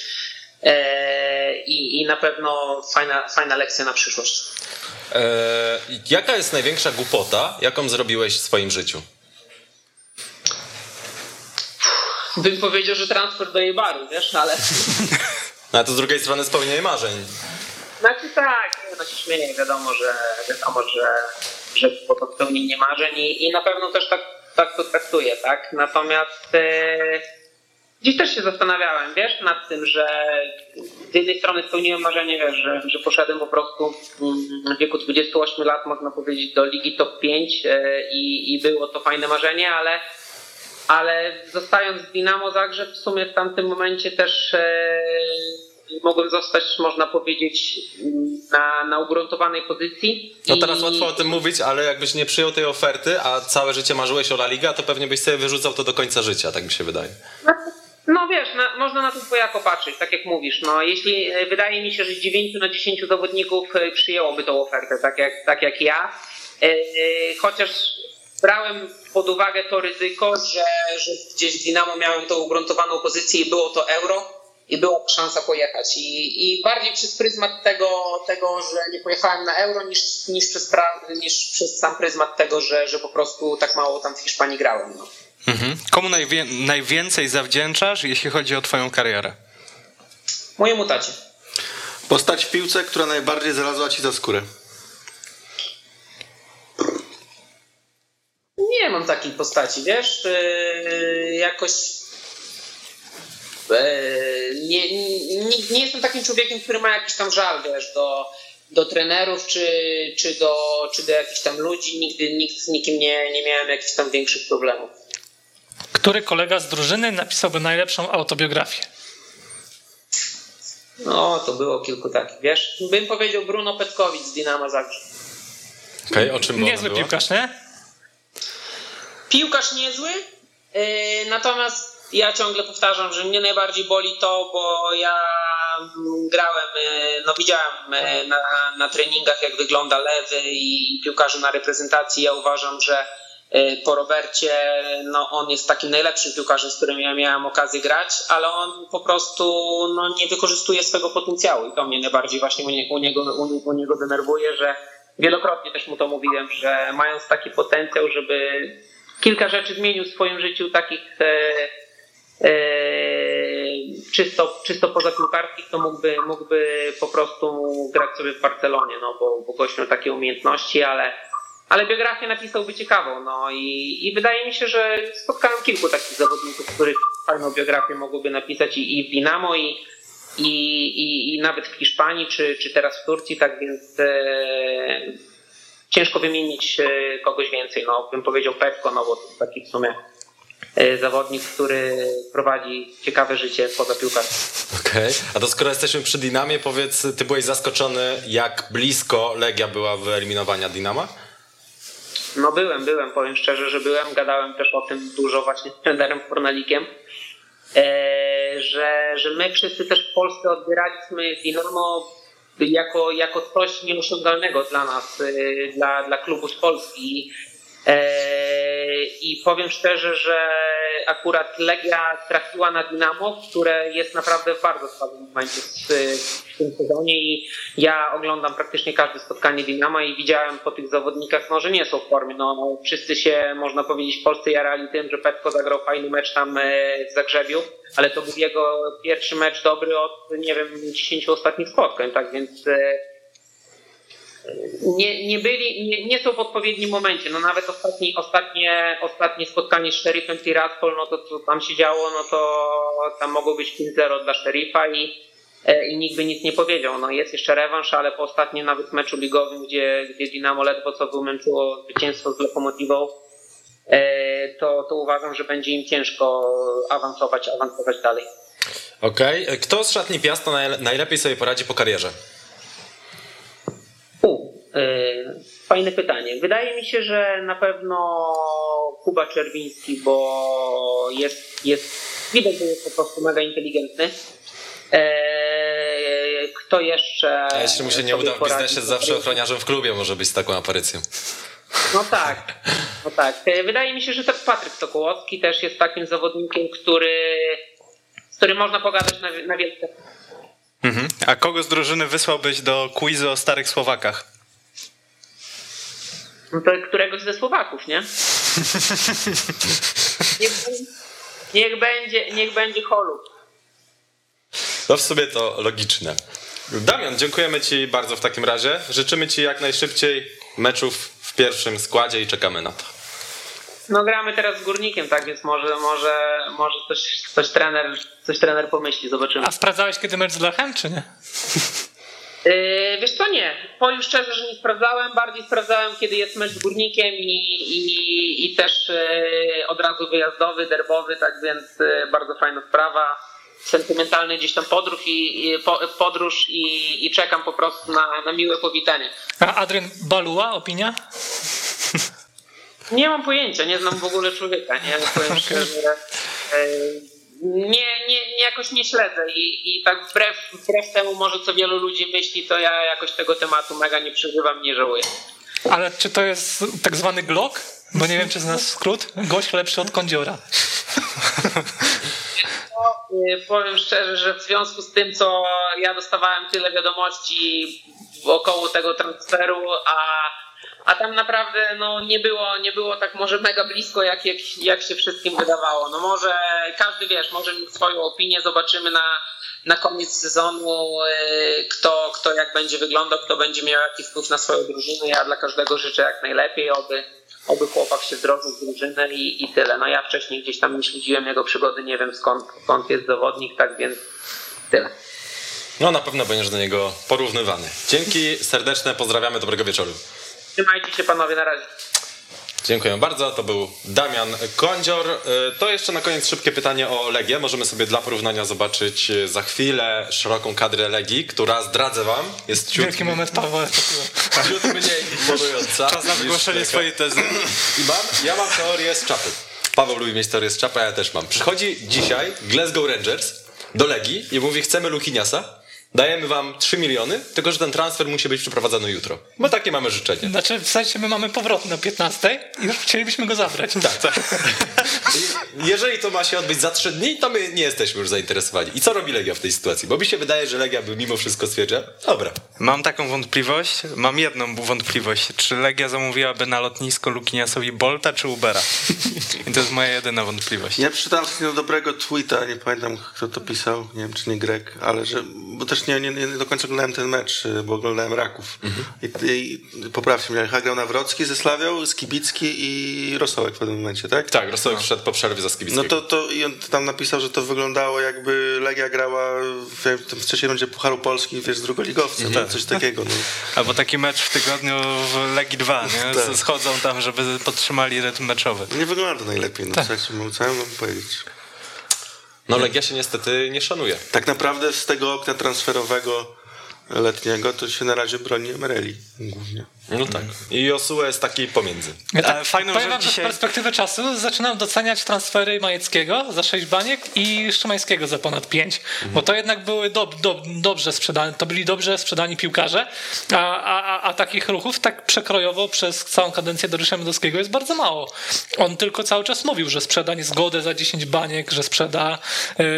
i, i na pewno fajna, fajna lekcja na przyszłość. E, jaka jest największa głupota, jaką zrobiłeś w swoim życiu? Bym powiedział, że transfer do Eibaru, wiesz, ale... No a to z drugiej strony spełnienie marzeń. Znaczy tak, no się śmieję, wiadomo, że wiadomo, że, że po to spełnienie marzeń i, i na pewno też tak, tak to traktuję, tak? Natomiast e, gdzieś też się zastanawiałem, wiesz, nad tym, że z jednej strony spełniłem marzenie, wiesz, że, że poszedłem po prostu w wieku 28 lat, można powiedzieć, do ligi top 5 e, i, i było to fajne marzenie, ale ale zostając w Dinamo Zagrzeb w sumie w tamtym momencie też e, mogłem zostać, można powiedzieć, na, na ugruntowanej pozycji. No teraz I... łatwo o tym mówić, ale jakbyś nie przyjął tej oferty, a całe życie marzyłeś o La Liga, to pewnie byś sobie wyrzucał to do końca życia, tak mi się wydaje. No, no wiesz, na, można na to dwojako patrzeć, tak jak mówisz. No, jeśli e, wydaje mi się, że z 9 na 10 zawodników e, przyjęłoby tą ofertę, tak jak, tak jak ja, chociaż brałem pod uwagę to ryzyko, że, że gdzieś Dynamo miałem tą ugruntowaną pozycję i było to euro i była szansa pojechać. I, i bardziej przez pryzmat tego, tego, że nie pojechałem na euro, niż, niż, przez, pra, niż przez sam pryzmat tego, że, że po prostu tak mało tam w Hiszpanii grałem. No. Mhm. Komu najwie, najwięcej zawdzięczasz, jeśli chodzi o Twoją karierę? Mojemu tacie. Postać w piłce, która najbardziej znalazła Ci za skórę. Nie mam takiej postaci, wiesz, yy, jakoś nie, nie, nie, jestem takim człowiekiem, który ma jakiś tam żal, wiesz, do, do trenerów czy, czy, do, czy do jakichś tam ludzi. Nigdy nikt z nikim nie, nie miałem jakichś tam większych problemów. Który kolega z drużyny napisałby najlepszą autobiografię? No, to było kilku takich, wiesz. Bym powiedział Bruno Petkowicz z Dynama Zagrzeb. Okej, okay, o czym Niezły piłkarz, nie? Piłkarz niezły, yy, natomiast ja ciągle powtarzam, że mnie najbardziej boli to, bo ja grałem, yy, no widziałem yy, na, na treningach jak wygląda lewy i piłkarzy na reprezentacji. Ja uważam, że po Robercie, no on jest takim najlepszym piłkarzem, z którym ja miałem okazję grać, ale on po prostu no, nie wykorzystuje swego potencjału i to mnie najbardziej właśnie u, nie, u, niego, u, u niego denerwuje, że wielokrotnie też mu to mówiłem, że mając taki potencjał, żeby kilka rzeczy zmienił w swoim życiu, takich e, e, czysto, czysto pozapiłkarskich, to mógłby, mógłby po prostu grać sobie w Barcelonie, no bo, bo gość miał takie umiejętności, ale, ale biografię napisałby ciekawą. No i, i wydaje mi się, że spotkałem kilku takich zawodników, których fajną biografię mogłyby napisać i, i w Dinamo, i, i, i, i nawet w Hiszpanii, czy, czy teraz w Turcji, tak więc e, ciężko wymienić e, kogoś więcej. No, bym powiedział Petko, no bo to taki w sumie zawodnik, który prowadzi ciekawe życie poza piłkarzem. Okej, okay. a to skoro jesteśmy przy Dinamie, powiedz, ty byłeś zaskoczony, jak blisko Legia była wyeliminowania Dinama? No byłem, byłem, powiem szczerze, że byłem, gadałem też o tym dużo właśnie z trenerem Fornalikiem, e, że, że my wszyscy też w Polsce odbieraliśmy Dinamo jako, jako coś nieosiągalnego dla nas, e, dla, dla klubu z Polski. E, I powiem szczerze, że akurat Legia trafiła na Dynamo, które jest naprawdę w bardzo słabym momencie w, tym sezonie i ja oglądam praktycznie każde spotkanie Dynama i widziałem po tych zawodnikach, no, że nie są w formie. No, wszyscy się, można powiedzieć, w Polsce jarali tym, że Petko zagrał fajny mecz tam e, w Zagrzebiu, ale to był jego pierwszy mecz dobry od, nie wiem, 10 ostatnich spotkań, tak więc e, nie, nie byli, nie, nie, są w odpowiednim momencie. No nawet ostatni, ostatnie, ostatnie spotkanie z Sheriffem Tiraspol, no to co tam się działo, no to tam mogło być 5-0 dla Sheriffa i, e, i nikt by nic nie powiedział. No jest jeszcze rewanż, ale po ostatnim nawet meczu ligowym, gdzie, gdzie Dynamo ledwo co wymęczyło zwycięstwo z Lokomotywą, e, to, to uważam, że będzie im ciężko awansować, awansować dalej. Okej. Okay. Kto z szatni Piasta najlepiej sobie poradzi po karierze? E, fajne pytanie. Wydaje mi się, że na pewno Kuba Czerwiński, bo jest, jest widać, że jest po prostu mega inteligentny. E, kto jeszcze? A jeśli mu się nie uda w biznesie, zawsze ochroniarzem w klubie może być z taką aparycją. No tak, no tak. E, wydaje mi się, że tak Patryk Sokołowski też jest takim zawodnikiem, który, z którym można pogadać na, na wielkie. Mhm. A kogo z drużyny wysłałbyś do quizu o starych Słowakach? No to któregoś ze Słowaków, nie? niech, niech, będzie, niech będzie Holub. No w sobie to logiczne. Damian, dziękujemy Ci bardzo w takim razie. Życzymy Ci jak najszybciej meczów w pierwszym składzie i czekamy na to. No gramy teraz z Górnikiem, tak więc może, może, może coś, coś, trener, coś trener pomyśli, zobaczymy. A sprawdzałeś kiedy mecz z Lechem, czy nie? Yy, wiesz co, nie. Powiem szczerze, że nie sprawdzałem. Bardziej sprawdzałem, kiedy jest mecz z Górnikiem i, i, i też yy, od razu wyjazdowy, derbowy, tak więc yy, bardzo fajna sprawa. Sentymentalny gdzieś tam podróż i, i po, podróż i, i, czekam po prostu na, na miłe powitanie. A Adrian Balua, opinia? Nie mam pojęcia, nie znam w ogóle człowieka, nie? Powiem szczerze. Nie, nie, nie jakoś nie śledzę i, i tak wbrew, wbrew temu może co wielu ludzi myśli, to ja jakoś tego tematu mega nie przeżywam, nie żałuję. Ale czy to jest tak zwany Glock? Bo nie wiem, czy znasz skrót. Gość lepszy od kądziora. No, powiem szczerze, że w związku z tym, co ja dostawałem tyle wiadomości około tego transferu, a a tam naprawdę no, nie, było, nie było tak może mega blisko, jak, jak, jak się wszystkim wydawało. No może każdy, wiesz, może mieć swoją opinię, zobaczymy na, na koniec sezonu, yy, kto, kto jak będzie wyglądał, kto będzie miał jakiś wpływ na swoją drużynę. Ja dla każdego życzę jak najlepiej, oby, oby chłopak się wdrożył w drużynę i, i tyle. No ja wcześniej gdzieś tam nie śledziłem jego przygody, nie wiem skąd, skąd jest zawodnik, tak więc tyle. No na pewno będziesz do niego porównywany. Dzięki serdeczne, pozdrawiamy, dobrego wieczoru. Trzymajcie się panowie, na razie. Dziękuję bardzo. To był Damian Kądzior. Y, to jeszcze na koniec szybkie pytanie o Legię. Możemy sobie dla porównania zobaczyć za chwilę szeroką kadrę Legii, która zdradzę wam jest ciut, Wielki moment Pawła. ciut mniej imponująca. Czas na wygłoszenie swojej tezy. I mam, ja mam teorię z czapy. Paweł lubi mieć teorię z czapy, a ja też mam. Przychodzi dzisiaj Glasgow Rangers do Legii i mówi chcemy Lukiniasa dajemy wam 3 miliony, tylko że ten transfer musi być przeprowadzony jutro. Bo takie mamy życzenie. Znaczy, w sensie my mamy powrot na 15 i już chcielibyśmy go zabrać. Tak, tak. Jeżeli to ma się odbyć za 3 dni, to my nie jesteśmy już zainteresowani. I co robi Legia w tej sytuacji? Bo mi się wydaje, że Legia by mimo wszystko stwierdziła, dobra. Mam taką wątpliwość, mam jedną wątpliwość. Czy Legia zamówiłaby na lotnisko Lukiniasowi Bolta czy Ubera? I to jest moja jedyna wątpliwość. Ja przeczytałem takiego dobrego tweeta, nie pamiętam kto to pisał, nie wiem czy nie Grek, ale że, bo też też nie, nie, nie do końca oglądałem ten mecz, y, bo oglądałem Raków. I, i poprawcie mnie, grał Nawrocki ze Slawią, Skibicki i Rosołek w pewnym momencie, tak? Tak, Rosołek wszedł po przerwie za Skibickiego. No to, to i on tam napisał, że to wyglądało jakby Legia grała w, w trzeciej rundzie Pucharu Polski, wiesz, z drugoligowcem, Mhm. coś takiego. No. Albo taki mecz w tygodniu w Legii 2, nie? Tak. Schodzą tam, żeby podtrzymali rytm meczowy. Nie wygląda to najlepiej, no tak. co ja mam powiedzieć. No Legia się niestety nie szanuje. Tak naprawdę z tego okna transferowego letniego to się na razie broni Emereli głównie. No tak. I Josue jest taki pomiędzy. Ja tak, Ale fajną powiem wam, że dzisiaj- z perspektywy czasu zaczynam doceniać transfery Majeckiego za 6 baniek i Szymańskiego za ponad 5, bo to jednak były dob, dob, dobrze sprzedane, to byli dobrze sprzedani piłkarze, a, a, a, a takich ruchów tak przekrojowo przez całą kadencję Dorysza Mdowskiego jest bardzo mało. On tylko cały czas mówił, że sprzeda niezgodę za 10 baniek, że sprzeda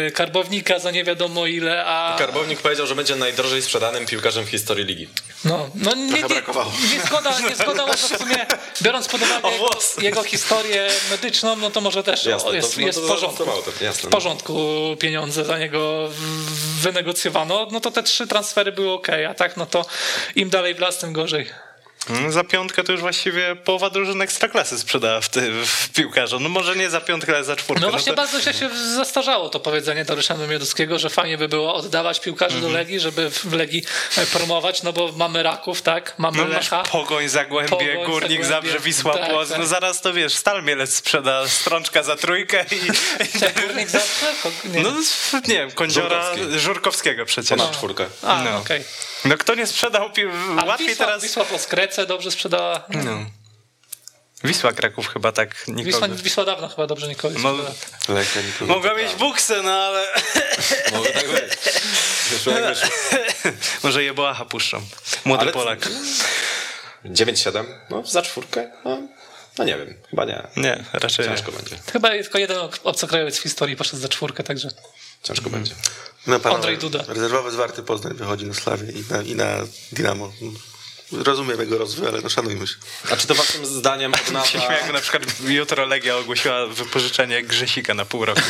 y, karbownika za nie wiadomo ile, a... Karbownik powiedział, że będzie najdrożej sprzedanym piłkarzem w historii ligi. No, no nie, nie, brakowało. nie zgoda, nie zgoda może w sumie, biorąc pod uwagę jego, jego historię medyczną, no to może też Jasne, to- jest, no jest to w porządku. to, jasne, w no. porządku pieniądze za niego wynegocjowano, no to te trzy transfery były ok, a tak no to im dalej w las, tym gorzej. Mm, Za piątkę to już właściwie połowa drużyn ekstraklasy sprzedała w, ty, w piłkarza. No może nie za piątkę, ale za czwórkę. No właśnie to... bardzo się, się zastarzało to powiedzenie Dorysza Mioduskiego, że fajnie by było oddawać piłkarzy Mhm. do Legii, żeby w Legii e, promować, no bo mamy Raków, tak, mamy No Lecha. Pogoń, Zagłębie, Pogoń, Górnik, Zagłębie. Zabrze, Wisła, Tak, Płock. tak. No zaraz to wiesz, Stal Mielec sprzeda strączka za trójkę i... Górnik? Ko- Nie. no nie wiem, Kądziora Żurkowski. Żurkowskiego przecież. Ponad czwórkę. A, no. okej. No kto nie sprzedał pi... A Łatwiej Wisła, teraz... Wisła po dobrze sprzedała. No. Wisła Kraków chyba tak Wisła, nikogo. Wisła dawno chyba dobrze nikogo nie Mo- sprzedała. Lechia nikogo. Mogła mieć buksę, no ale... Może tak być. Wyszło jak wyszło. Może Jeboacha puszczą. Młody Ale- Polak. 9-7? No za czwórkę? No, no nie wiem, chyba nie. Nie, raczej nie. Ciężko będzie. Chyba tylko jeden obcokrajowiec w historii poszedł za czwórkę, także Ciężko będzie. No, panowie, Andrzej Duda. Rezerwowy Zwarty Poznań wychodzi na Slawię i na, i na Dinamo. Rozumiem jego rozwój, ale no szanujmy się. A czy to waszym zdaniem się odnawia... śmieję, jakby na przykład jutro Legia ogłosiła wypożyczenie Grzesika na pół roku.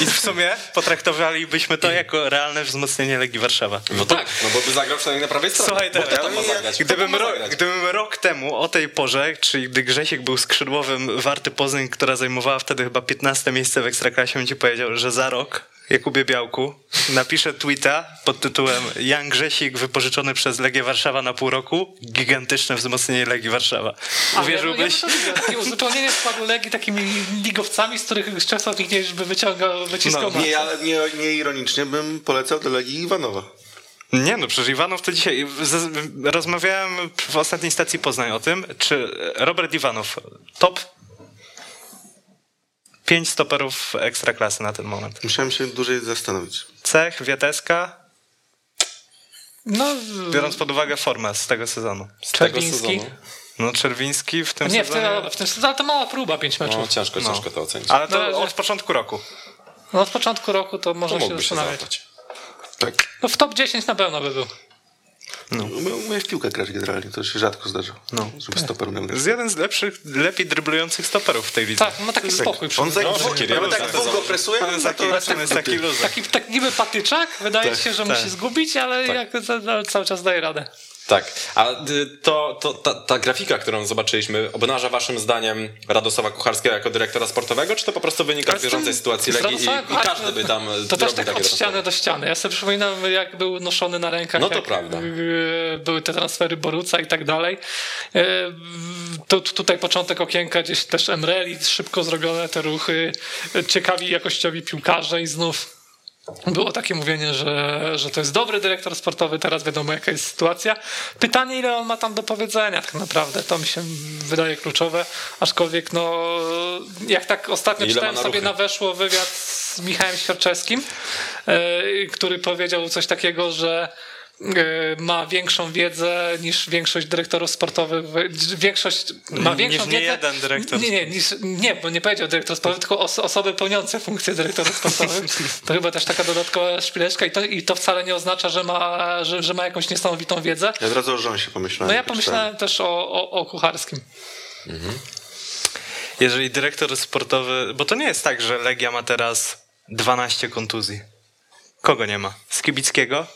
I w sumie potraktowalibyśmy to jako realne wzmocnienie Legii Warszawa. No tak, no bo by zagrał przynajmniej na prawej stronie. Słuchaj teraz? Kto gdybym, ro, gdybym rok temu o tej porze, czyli gdy Grzesiek był skrzydłowym Warty Poznań, która zajmowała wtedy chyba 15 miejsce w Ekstraklasie, bym ci powiedział, że za rok Jakubie Białku napiszę tweeta pod tytułem Jan Grzesik wypożyczony przez Legię Warszawa na pół roku, gigantyczne wzmocnienie Legii Warszawa. Uwierzyłbyś? Ja, ja, ja takie uzupełnienie składu Legii takimi ligowcami, z których często nikt nie by wyciągał, wyciskał No, Nie, ale nie, nie ironicznie bym polecał do Legii Iwanowa. Nie no, przecież Iwanow to dzisiaj... Rozmawiałem w ostatniej stacji Poznań o tym, czy Robert Iwanow top 5 stoperów ekstraklasy na ten moment. Musiałem się dłużej zastanowić. Cech, Wieteska, No, biorąc pod uwagę formę z tego sezonu. Z tego Czerwiński. sezonu. No Czerwiński w tym nie, w tym, sezonie... w tym ale to mała próba, pięć meczów. No ciężko, No. ciężko to ocenić. Ale to No, od że- początku roku. No od początku roku to to można się mógłby się zastanawiać. załapać. Tak. No w top 10 na pewno by był. Umie- Umie w piłkę grać generalnie, to się rzadko zdarza. No. Żeby stoper umiał To grać. jest jeden z lepszych, lepiej dryblujących stoperów w tej lidze. Tak, ma taki spokój przy On za, No, no, ja tak bym dwóch go presuje, On on jest za taki, to on jest taki. Taki, taki niby patyczak, wydaje się, że musi zgubić, ale jak cały czas daje radę. Tak, a y, to, to, ta, ta grafika, którą zobaczyliśmy, obnaża waszym zdaniem Radosława Kucharskiego jako dyrektora sportowego, czy to po prostu wynika z bieżącej sytuacji Legii i, i każdy by tam To też tak od ściany do ściany. Ja sobie przypominam, jak był noszony na rękach. No to prawda. y, Były te transfery Boruca i tak dalej. Y, To, tutaj początek okienka, gdzieś też Emreli, szybko zrobione te ruchy, ciekawi jakościowi piłkarze i znów było takie mówienie, że, że to jest dobry dyrektor sportowy, teraz wiadomo jaka jest sytuacja. Pytanie, ile on ma tam do powiedzenia tak naprawdę, to mi się wydaje kluczowe, aczkolwiek no, jak tak ostatnio Ile czytałem na sobie ruchy? na weszło wywiad z Michałem Świerczewskim, e, który powiedział coś takiego, że ma większą wiedzę niż większość dyrektorów sportowych. Większość ma Niż większą nie wiedzę. jeden dyrektor Nie, nie, niż, nie, bo nie powiedział dyrektor sportowy, tylko os- osoby pełniące funkcję dyrektorów sportowych. To chyba też taka dodatkowa szpileczka i to, i to wcale nie oznacza, że ma, że, że ma jakąś niesamowitą wiedzę. Ja od razu o Rząsie pomyślałem. No ja pomyślałem też o, o, o kucharskim. Jeżeli dyrektor sportowy... Bo to nie jest tak, że Legia ma teraz 12 kontuzji. Kogo nie ma? Skibickiego?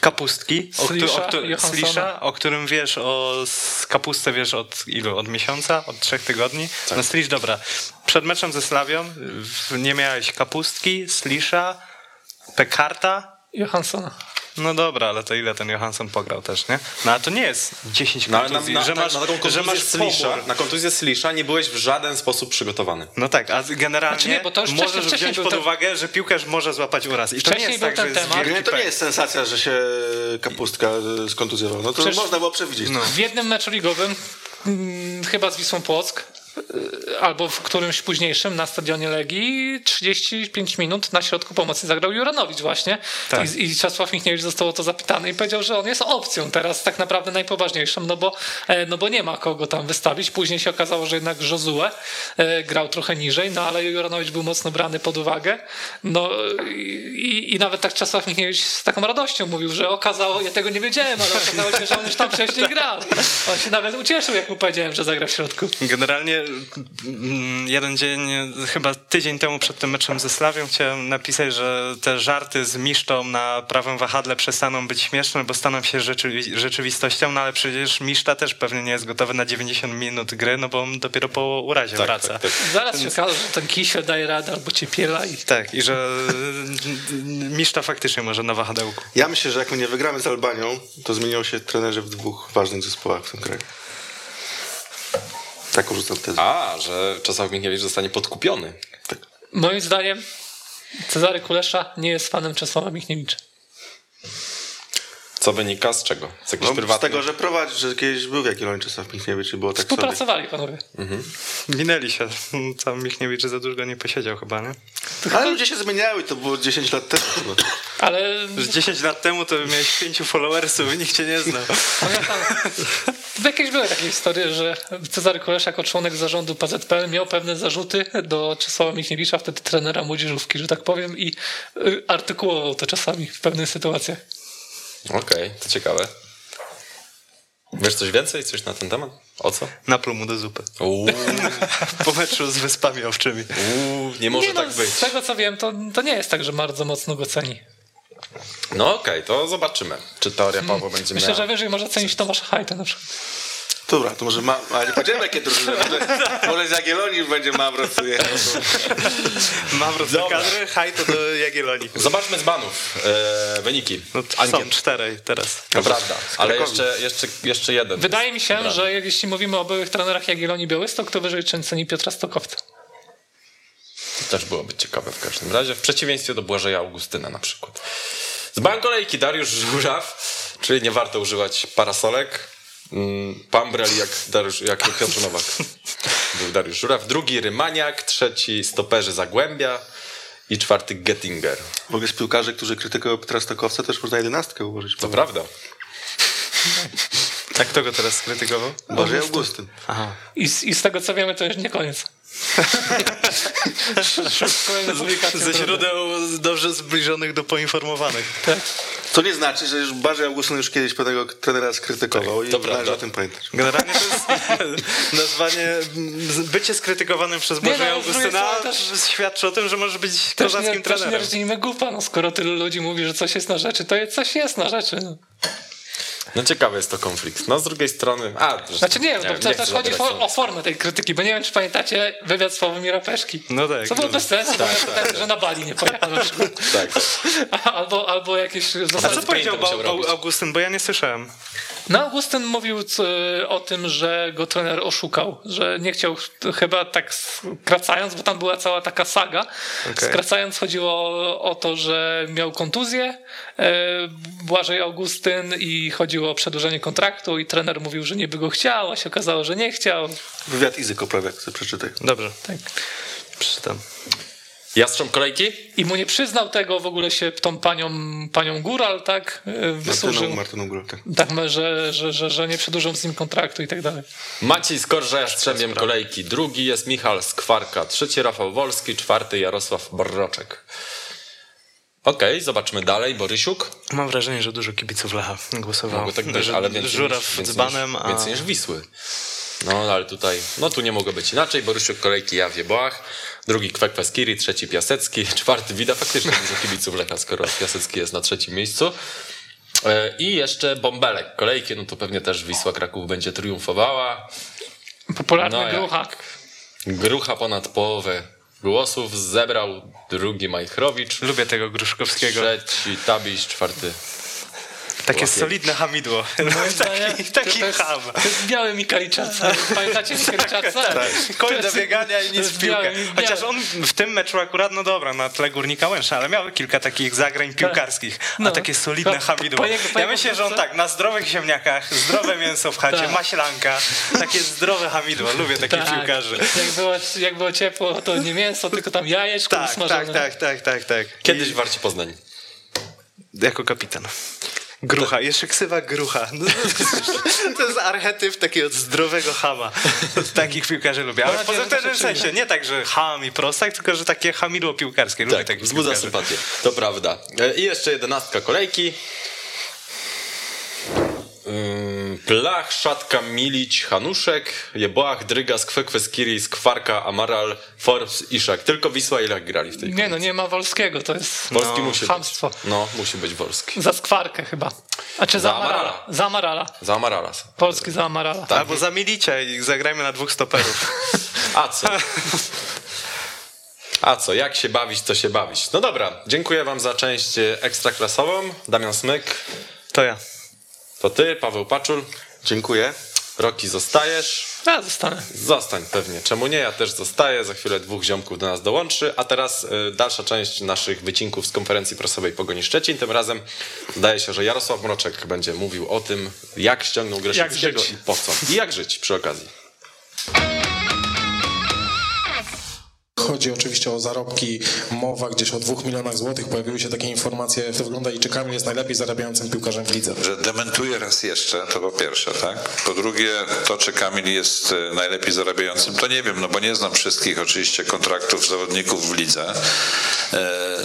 Kapustki, o, któ- Slisha, o, któ-. Slisha, o którym wiesz, o kapustę wiesz od ilu? Od miesiąca? Od trzech tygodni? Tak. No Slish, dobra. Przed meczem ze Slawią nie miałeś kapustki, Slisha, Pekarta. Johanssona. No dobra, ale to ile ten Johansson pograł też, nie? No ale to nie jest 10 No, ale na, kontuzji, na, że na, masz, na taką że kontuzję masz Slisha, pobór. na kontuzję Slisha nie byłeś w żaden sposób przygotowany. No tak, a generalnie Znaczy nie, bo to już wcześniej- możesz wcześniej wziąć był pod ten- uwagę, że piłkarz może złapać uraz. I to nie Wcześniej jest był tak, ten że jest temat. Nie, to nie jest sensacja, że się kapustka e, skontuzjowała. No to Przecież- można było przewidzieć. No. W jednym meczu ligowym, mm, chyba z Wisłą Płock, albo w którymś późniejszym na stadionie Legii, 35 minut na środku pomocy zagrał Juranowicz właśnie. Tak. I, I Czesław Michniewicz został o to zapytany i powiedział, że on jest opcją teraz tak naprawdę najpoważniejszą, no bo, e, no bo nie ma kogo tam wystawić. Później się okazało, że jednak Josue grał trochę niżej, no ale Juranowicz był mocno brany pod uwagę. No i, i nawet tak Czesław Michniewicz z taką radością mówił, że okazało, ja tego nie wiedziałem, ale okazało się, że on już tam wcześniej grał. On się nawet ucieszył, jak mu powiedziałem, że zagra w środku. Generalnie jeden dzień, chyba tydzień temu przed tym meczem ze Slawią chciałem napisać, że te żarty z Misztą na prawym wahadle przestaną być śmieszne, bo staną się rzeczywi- rzeczywistością, no ale przecież Miszta też pewnie nie jest gotowy na 90 minut gry, no bo on dopiero po urazie Tak, wraca. tak, tak. Zaraz się okaże, że ten Kisiel daje radę albo Ciepiela i Tak, i że Miszta faktycznie może na wahadełku. Ja myślę, że jak my nie wygramy z Albanią, to zmienią się trenerzy w dwóch ważnych zespołach w tym kraju. Taką rzucam tezę. A, że Czesław Michniewicz zostanie podkupiony. moim zdaniem Cezary Kulesza nie jest fanem Czesława Michniewicza. Co wynika z czego? Z jakichś No, z prywatnych... tego, że prowadzi, że kiedyś był w Jagiellonii Czesław Michniewicz i było tak sobie. Współpracowali panowie. Minęli się. Tam Michniewicz za długo nie posiedział chyba, nie? Ale ludzie się zmieniały, to było 10 lat temu. Ale Już 10 lat temu to miałeś pięciu followersów i nikt cię nie znał. pamiętam, jakieś były takie historie, że Cezary Kulesza jako członek zarządu PZPL miał pewne zarzuty do Czesława Michniewicza, wtedy trenera młodzieżówki, że tak powiem, i y, artykułował to czasami w pewnych sytuacjach. Okej, to ciekawe. Wiesz coś więcej? Coś na ten temat? O co? Napluł mu do zupy. Po meczu z Wyspami Owczymi. uuu, nie może nie, tak no, być. Z tego co wiem, to, to nie jest tak, że bardzo mocno go ceni. No okej, to zobaczymy, czy teoria Pawła będzie Myślę, miała... że wyżej może cenić Tomasza Hajta na przykład. Dobra, to może ma... Ale nie powiedziałem jakie drużyny. Może, może z Jagiellonii będzie Mawro przyjechał. Mawrot do kadry, haj to do Jagiellonii. Zobaczmy z banów e, wyniki. No, Angiel. są cztery teraz. To prawda, ale jeszcze, jeszcze, jeszcze jeden. Wydaje mi się, że jeśli mówimy o byłych trenerach Jagiellonii Białystok, to wyżej ceni Piotra Stokowca. To też byłoby ciekawe w każdym razie. W przeciwieństwie do Błażeja Augustyna na przykład. Z bankolejki Dariusz Żuraw, czyli nie warto używać parasolek. Mm, Pambrel jak, Dariusz, jak Piotr Nowak. Był Dariusz Żuraw. Drugi Rymaniak, trzeci stoperzy Zagłębia i czwarty Gettinger. W ogóle z piłkarzy, którzy krytykują Petra Stokowca, też można jedenastkę ułożyć. To prawda. A kto go teraz skrytykował? Boże Augustyn. I z, I z tego co wiemy, to już nie koniec. Ze źródeł dobrze zbliżonych do poinformowanych. Tak. Co nie znaczy, że już Barzy Augustyn już kiedyś pewnego trenera skrytykował i to należy prawda. o tym pamiętać. Generalnie to jest nazwanie, bycie skrytykowanym przez no, z drugiej Augustyna strony świadczy o tym, że może być Też nie, kozackim też nie trenerem. rdzijmy głupa, no skoro tylu ludzi mówi, że coś jest na rzeczy, to jest, coś jest na rzeczy. No. No ciekawy jest to konflikt. No z drugiej strony... A, Znaczy nie, bo wiem, to nie też chodzi zabierać o, formę tej krytyki, bo nie wiem, czy pamiętacie wywiad Sławomira Peszki. No tak. Co było no. bez sensu, bo miał pretensje, że na Bali nie pojechał. Tak, tak. Albo, albo jakieś A co powiedział. Augustyn, bo ja nie słyszałem. No, Augustyn mówił o tym, że go trener oszukał, że nie chciał, chyba tak skracając, bo tam była cała taka saga. Okej. Skracając chodziło o, o to, że miał kontuzję e, Błażej Augustyn i chodziło o przedłużenie kontraktu i trener mówił, że niby go chciał, a się okazało, że nie chciał. Wywiad Izy Koprawiak, sobie przeczytaj. Dobrze, Tak. przeczytam. Jastrząb kolejki? I mu nie przyznał tego, w ogóle się tą panią, panią Góral, tak, e, Martyną, wysłużył. Martyną Górą, tak. Tak, że, że, że, że nie przedłużą z nim kontraktu i tak dalej. Maciej Skorża Jastrzębiem kolejki. Drugi jest Michał Skwarka. Trzeci Rafał Wolski. Czwarty Jarosław Borroczek. Okej, zobaczmy dalej. Borysiuk. Mam wrażenie, że dużo kibiców Lecha głosowało. Mogło tak być, ale więcej Żuraw niż, a... więcej niż Wisły. No ale tutaj, no tu nie mogło być inaczej. Borysiuk kolejki Jawie Boach. Drugi Kwekwe Skiri, trzeci Piasecki, czwarty Wida. Faktycznie dużo kibiców Lecha, skoro Piasecki jest na trzecim miejscu. E, I jeszcze bąbelek kolejki, no to pewnie też Wisła Kraków będzie triumfowała. Popularny No grucha. Grucha ponad połowę głosów zebrał drugi Majchrowicz, Lubię tego Gruszkowskiego. trzeci Tabiś, czwarty Takie Łapie. solidne hamidło. taki taki to jest, ham. to jest biały Mikaliczac. Pamiętacie Mikaliczaca? Tak. Koń do biegania i nic w piłkę. Chociaż on w tym meczu akurat, no dobra, na tle Górnika Łęsza, ale miał kilka takich zagrań piłkarskich. A No. takie solidne Po- hamidło. po jego- po Ja myślę, że on tak, na zdrowych ziemniakach, zdrowe mięso w chacie, Tak. maślanka, takie zdrowe hamidło. Lubię takich piłkarzy. Jak było, jak było ciepło, to nie mięso, tylko tam jajeczko Tak, tak, tak, tak, tak, tak. Kiedyś w Warci Poznań. Jako kapitan. Grucha, jeszcze ksywa grucha. No, to jest archetyp takiego zdrowego chama. Takich piłkarzy lubię. Ale że pozytywnym to się sensie. Nie tak, że ham i prostak, tylko że takie hamidło piłkarskie. Lubię Tak, wzbudza sympatię. To prawda. E, I jeszcze jedenastka kolejki. Plach, Szatka, Milić, Hanuszek, Jeboach, Dryga, Skwekwe, Skiri, Skwarka, Amaral, Forbes, Iszak. Tylko Wisła i Lech grali w tej Nie no, nie ma Wolskiego, to jest Wolski no, musi chamstwo. być. No, musi być Wolski. Za skwarkę chyba. A czy za, Za Amarala? Amarala. Za Amarala. Za Amaralas. Polski za Amarala. Tak. Albo zamilicie i zagrajmy na dwóch stoperów. A co? A co, jak się bawić, to się bawić. No dobra, dziękuję wam za część e, ekstraklasową. Damian Smyk, To ja. To ty, Paweł Paczul. Dziękuję. Roki, zostajesz. Ja zostanę. Zostań pewnie. Czemu nie? Ja też zostaję. Za chwilę dwóch ziomków do nas dołączy. A teraz y, dalsza część naszych wycinków z konferencji prasowej Pogoni Szczecin. Tym razem zdaje się, że Jarosław Mroczek będzie mówił o tym, jak ściągnął Greszewskiego żyć. i po co. I jak żyć przy okazji. Chodzi oczywiście o zarobki, mowa gdzieś o dwóch milionach złotych. Pojawiły się takie informacje, jak to wygląda i czy Kamil jest najlepiej zarabiającym piłkarzem w lidze. że dementuje raz jeszcze, to po pierwsze, tak? Po drugie, to czy Kamil jest e, najlepiej zarabiającym, to nie wiem, no bo nie znam wszystkich oczywiście kontraktów zawodników w lidze. E,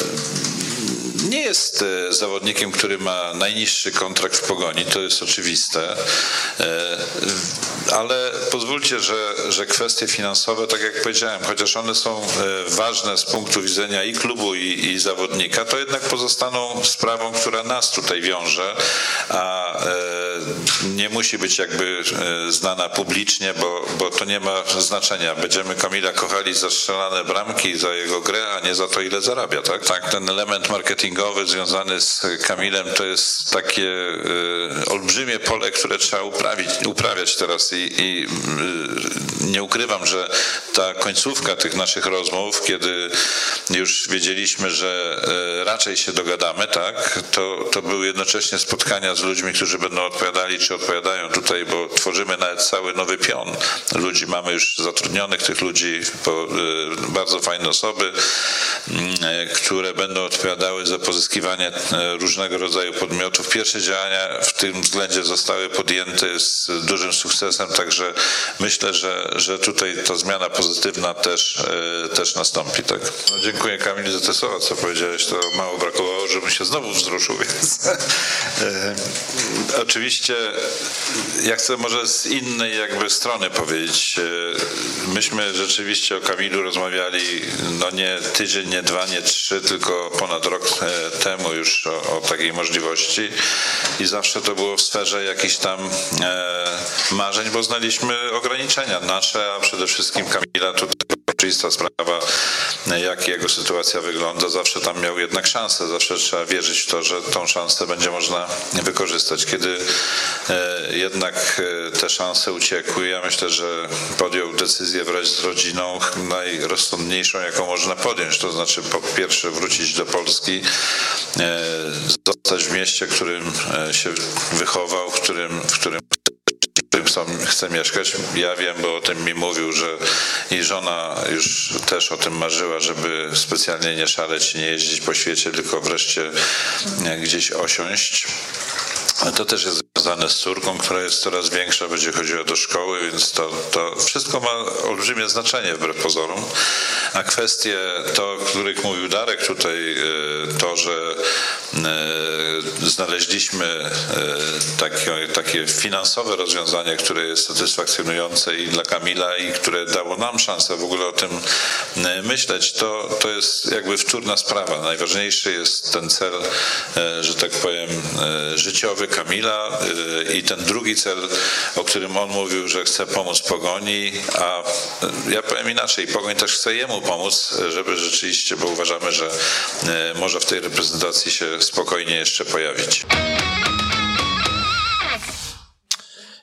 Nie jest e, zawodnikiem, który ma najniższy kontrakt w pogoni, to jest oczywiste, E, ale pozwólcie, że, że kwestie finansowe, tak jak powiedziałem, chociaż one są e, ważne z punktu widzenia i klubu, i, i zawodnika, to jednak pozostaną sprawą, która nas tutaj wiąże, a nie musi być jakby znana publicznie, bo, bo to nie ma znaczenia. Będziemy Kamila kochali za strzelane bramki, za jego grę, a nie za to, ile zarabia, tak? Tak, ten element marketingowy związany z Kamilem to jest takie e, olbrzymie pole, które trzeba uprawić, uprawiać teraz i, i e, nie ukrywam, że ta końcówka tych naszych rozmów, kiedy już wiedzieliśmy, że e, raczej się dogadamy, tak, to, to były jednocześnie spotkania z ludźmi, którzy będą odpowiadali, czy odpowiadają tutaj, bo tworzymy nawet cały nowy pion ludzi. Mamy już zatrudnionych tych ludzi, bardzo fajne osoby, które będą odpowiadały za pozyskiwanie e, różnego rodzaju podmiotów. Pierwsze działania w tym względzie zostały podjęte z dużym sukcesem, także myślę, że, że tutaj ta zmiana pozytywna też, e, też nastąpi. Tak? No, dziękuję Kamil za te słowa, co powiedziałeś. To mało brakowało, żebym się znowu wzruszył, więc e, oczywiście ja chcę może z innej jakby strony powiedzieć. Myśmy rzeczywiście o Kamilu rozmawiali no nie tydzień, nie dwa, nie trzy, tylko ponad rok temu już o, o takiej możliwości. I zawsze to było w sferze jakichś tam e, marzeń, bo znaliśmy ograniczenia nasze, a przede wszystkim Kamila tutaj oczywista sprawa, jak jego sytuacja wygląda. Zawsze tam miał jednak szansę, zawsze trzeba wierzyć w to, że tą szansę będzie można wykorzystać. Kiedy e, jednak e, te szanse uciekły, ja myślę, że podjął decyzję wraz z rodziną najrozsądniejszą, jaką można podjąć. To znaczy po pierwsze wrócić do Polski, e, zostać w mieście, w którym się wychował, w którym, w którym chcą, chce mieszkać. Ja wiem, bo o tym mi mówił, że i żona już też o tym marzyła, żeby specjalnie nie szaleć, nie jeździć po świecie, tylko wreszcie e, gdzieś osiąść. To też jest związane z córką, która jest coraz większa, będzie chodziła do szkoły, więc to, to wszystko ma olbrzymie znaczenie wbrew pozorom. A kwestie, to, o których mówił Darek tutaj, e, to, że znaleźliśmy takie, takie finansowe rozwiązanie, które jest satysfakcjonujące i dla Kamila i które dało nam szansę w ogóle o tym myśleć, to, to jest jakby wtórna sprawa. Najważniejszy jest ten cel, że tak powiem, życiowy Kamila i ten drugi cel, o którym on mówił, że chce pomóc Pogoni, a ja powiem inaczej, Pogoń też chce jemu pomóc, żeby rzeczywiście, bo uważamy, że może w tej reprezentacji się spokojnie jeszcze pojawić.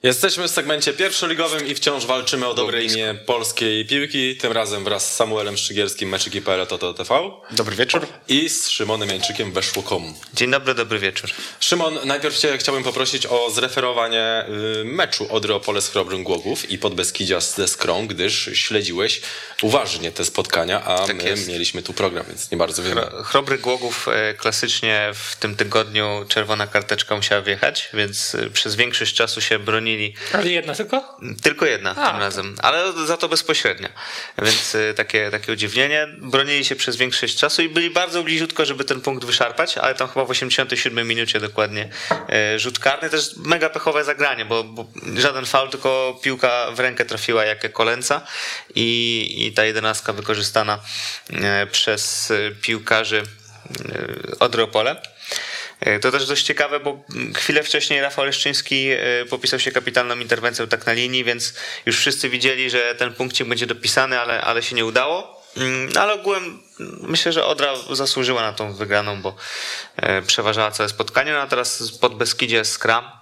Jesteśmy w segmencie pierwszoligowym i wciąż walczymy o dobre imię polskiej piłki. Tym razem wraz z Samuelem Szczygierskim, meczyki.pl, to TV. Dobry wieczór. I z Szymonem Jańczykiem, weszło.com. Dzień dobry, dobry wieczór. Szymon, najpierw cię chciałbym poprosić o zreferowanie y, meczu Odry Opole z Chrobrym Głogów i Podbeskidzia ze Skrą, gdyż śledziłeś uważnie te spotkania, a tak my jest. mieliśmy tu program, więc nie bardzo wiemy. Chrobry Głogów e, klasycznie w tym tygodniu czerwona karteczka musiała wjechać, więc e, przez większość czasu się bronili ale jedna tylko? Tylko jedna A. tym razem, ale za to bezpośrednio. Więc y, takie, takie udziwnienie. Bronili się przez większość czasu i byli bardzo bliziutko, żeby ten punkt wyszarpać, ale tam chyba w 87 minucie dokładnie y, rzut karny. Też mega pechowe zagranie, bo, bo żaden faul, tylko piłka w rękę trafiła jak kolenca i, i ta jedenastka wykorzystana y, przez piłkarzy Odropole. E, to też dość ciekawe, bo chwilę wcześniej Rafał Leszczyński e, popisał się kapitalną interwencją tak na linii, więc już wszyscy widzieli, że ten punkcik będzie dopisany, ale, ale się nie udało. Mm, ale ogółem myślę, że Odra zasłużyła na tą wygraną, bo e, przeważała całe spotkanie. No a teraz pod Beskidzie Skram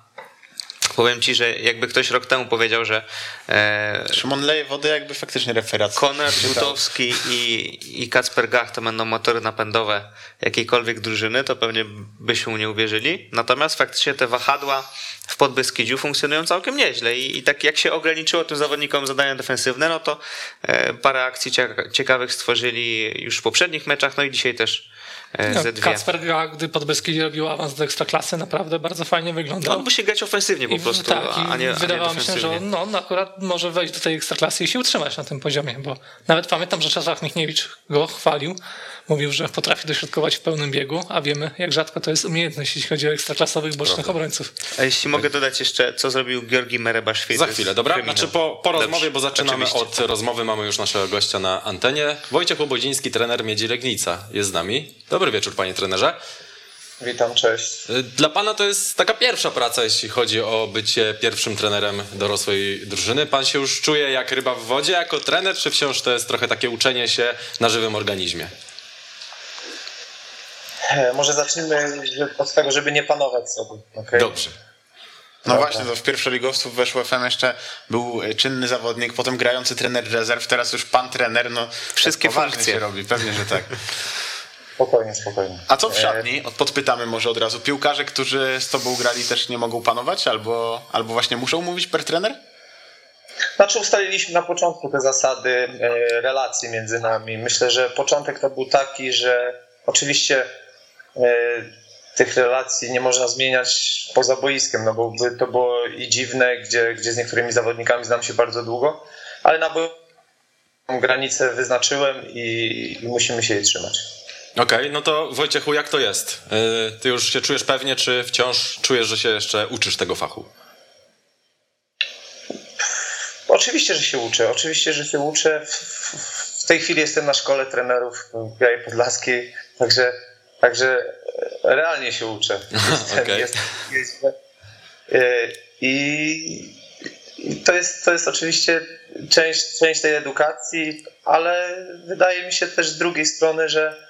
Powiem ci, że jakby ktoś rok temu powiedział, że. E, Szymon leje wodę, jakby faktycznie referat. Konrad Butowski i, i Kacper Gach to będą motory napędowe jakiejkolwiek drużyny, to pewnie byśmy mu nie uwierzyli. Natomiast faktycznie te wahadła w Podbeskidziu funkcjonują całkiem nieźle i, i tak jak się ograniczyło tym zawodnikom zadania defensywne, no to e, parę akcji ciekawych stworzyli już w poprzednich meczach, no i dzisiaj też Z2. Kacper, gdy pod Beskidzie robił awans do ekstraklasy, naprawdę bardzo fajnie wyglądał. On musi grać ofensywnie po prostu, tak, a nie Wydawało mi się, że on, no, on akurat może wejść do tej ekstraklasy i się utrzymać na tym poziomie, bo nawet pamiętam, że Czesław Michniewicz go chwalił, mówił, że potrafi dośrodkować w pełnym biegu, a wiemy, jak rzadko to jest umiejętność, jeśli chodzi o ekstraklasowych bocznych Prawda. obrońców. A jeśli mogę dodać jeszcze, co zrobił Georgi Merebaszwili? Za chwilę, dobra? Znaczy po, po rozmowie, bo zaczynamy Oczywiście. od rozmowy, mamy już naszego gościa na antenie. Wojciech Łobodziński, trener Miedzi Legnica jest z nami. Dobry wieczór, panie trenerze. Witam, cześć. Y, dla pana to jest taka pierwsza praca, jeśli chodzi o bycie pierwszym trenerem dorosłej drużyny. Pan się już czuje jak ryba w wodzie jako trener, czy wciąż to jest trochę takie uczenie się na żywym organizmie? E, może zacznijmy od tego, żeby nie panować sobie. Okay? Dobrze. No Dobra. właśnie, to w pierwszoligowców weszło FM jeszcze był czynny zawodnik, potem grający trener rezerw, teraz już pan trener, no wszystkie funkcje się robi, pewnie, że tak. Spokojnie, spokojnie. A co w szatni? Podpytamy może od razu. Piłkarze, którzy z tobą grali też nie mogą panować albo, albo właśnie muszą mówić per trener? Znaczy ustaliliśmy na początku te zasady e, relacji między nami. Myślę, że początek to był taki, że oczywiście E, tych relacji nie można zmieniać poza boiskiem, no bo to było i dziwne, gdzie, gdzie z niektórymi zawodnikami znam się bardzo długo, ale na granicę wyznaczyłem i, i musimy się jej trzymać. Okej, okay, no to Wojciechu, jak to jest? E, ty już się czujesz pewnie, czy wciąż czujesz, że się jeszcze uczysz tego fachu? Oczywiście, że się uczę. Oczywiście, że się uczę. W tej chwili jestem na szkole trenerów w Białej Podlaskiej, także Także e, realnie się uczę. okay. jest, jest, e, i, I to jest, to jest oczywiście część, część tej edukacji, ale wydaje mi się też z drugiej strony, że,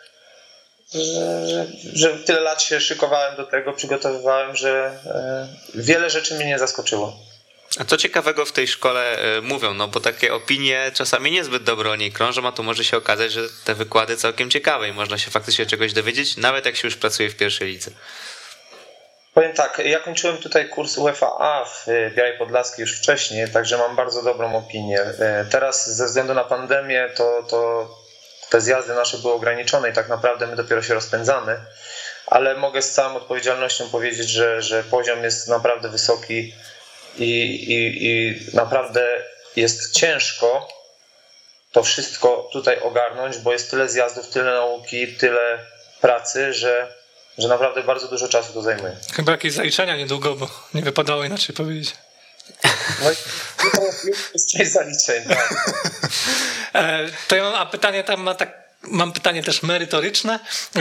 że, że tyle lat się szykowałem do tego, przygotowywałem, że e, wiele rzeczy mnie nie zaskoczyło. A co ciekawego w tej szkole e, mówią, no bo takie opinie czasami niezbyt dobre o niej krążą, a tu może się okazać, że te wykłady całkiem ciekawe i można się faktycznie czegoś dowiedzieć, nawet jak się już pracuje w pierwszej lidze. Powiem tak, ja kończyłem tutaj kurs UEFA w Białej Podlaskiej już wcześniej, także mam bardzo dobrą opinię. E, teraz ze względu na pandemię to, to te zjazdy nasze były ograniczone i tak naprawdę my dopiero się rozpędzamy, ale mogę z całą odpowiedzialnością powiedzieć, że, że poziom jest naprawdę wysoki i, i, i naprawdę jest ciężko to wszystko tutaj ogarnąć, bo jest tyle zjazdów, tyle nauki, tyle pracy, że że naprawdę bardzo dużo czasu to zajmuje. Chyba jakieś zaliczenia niedługo, bo nie wypadało inaczej powiedzieć. No i jest część zaliczeń, tak. E, to ja mam a pytanie tam ma tak Mam pytanie też merytoryczne. E,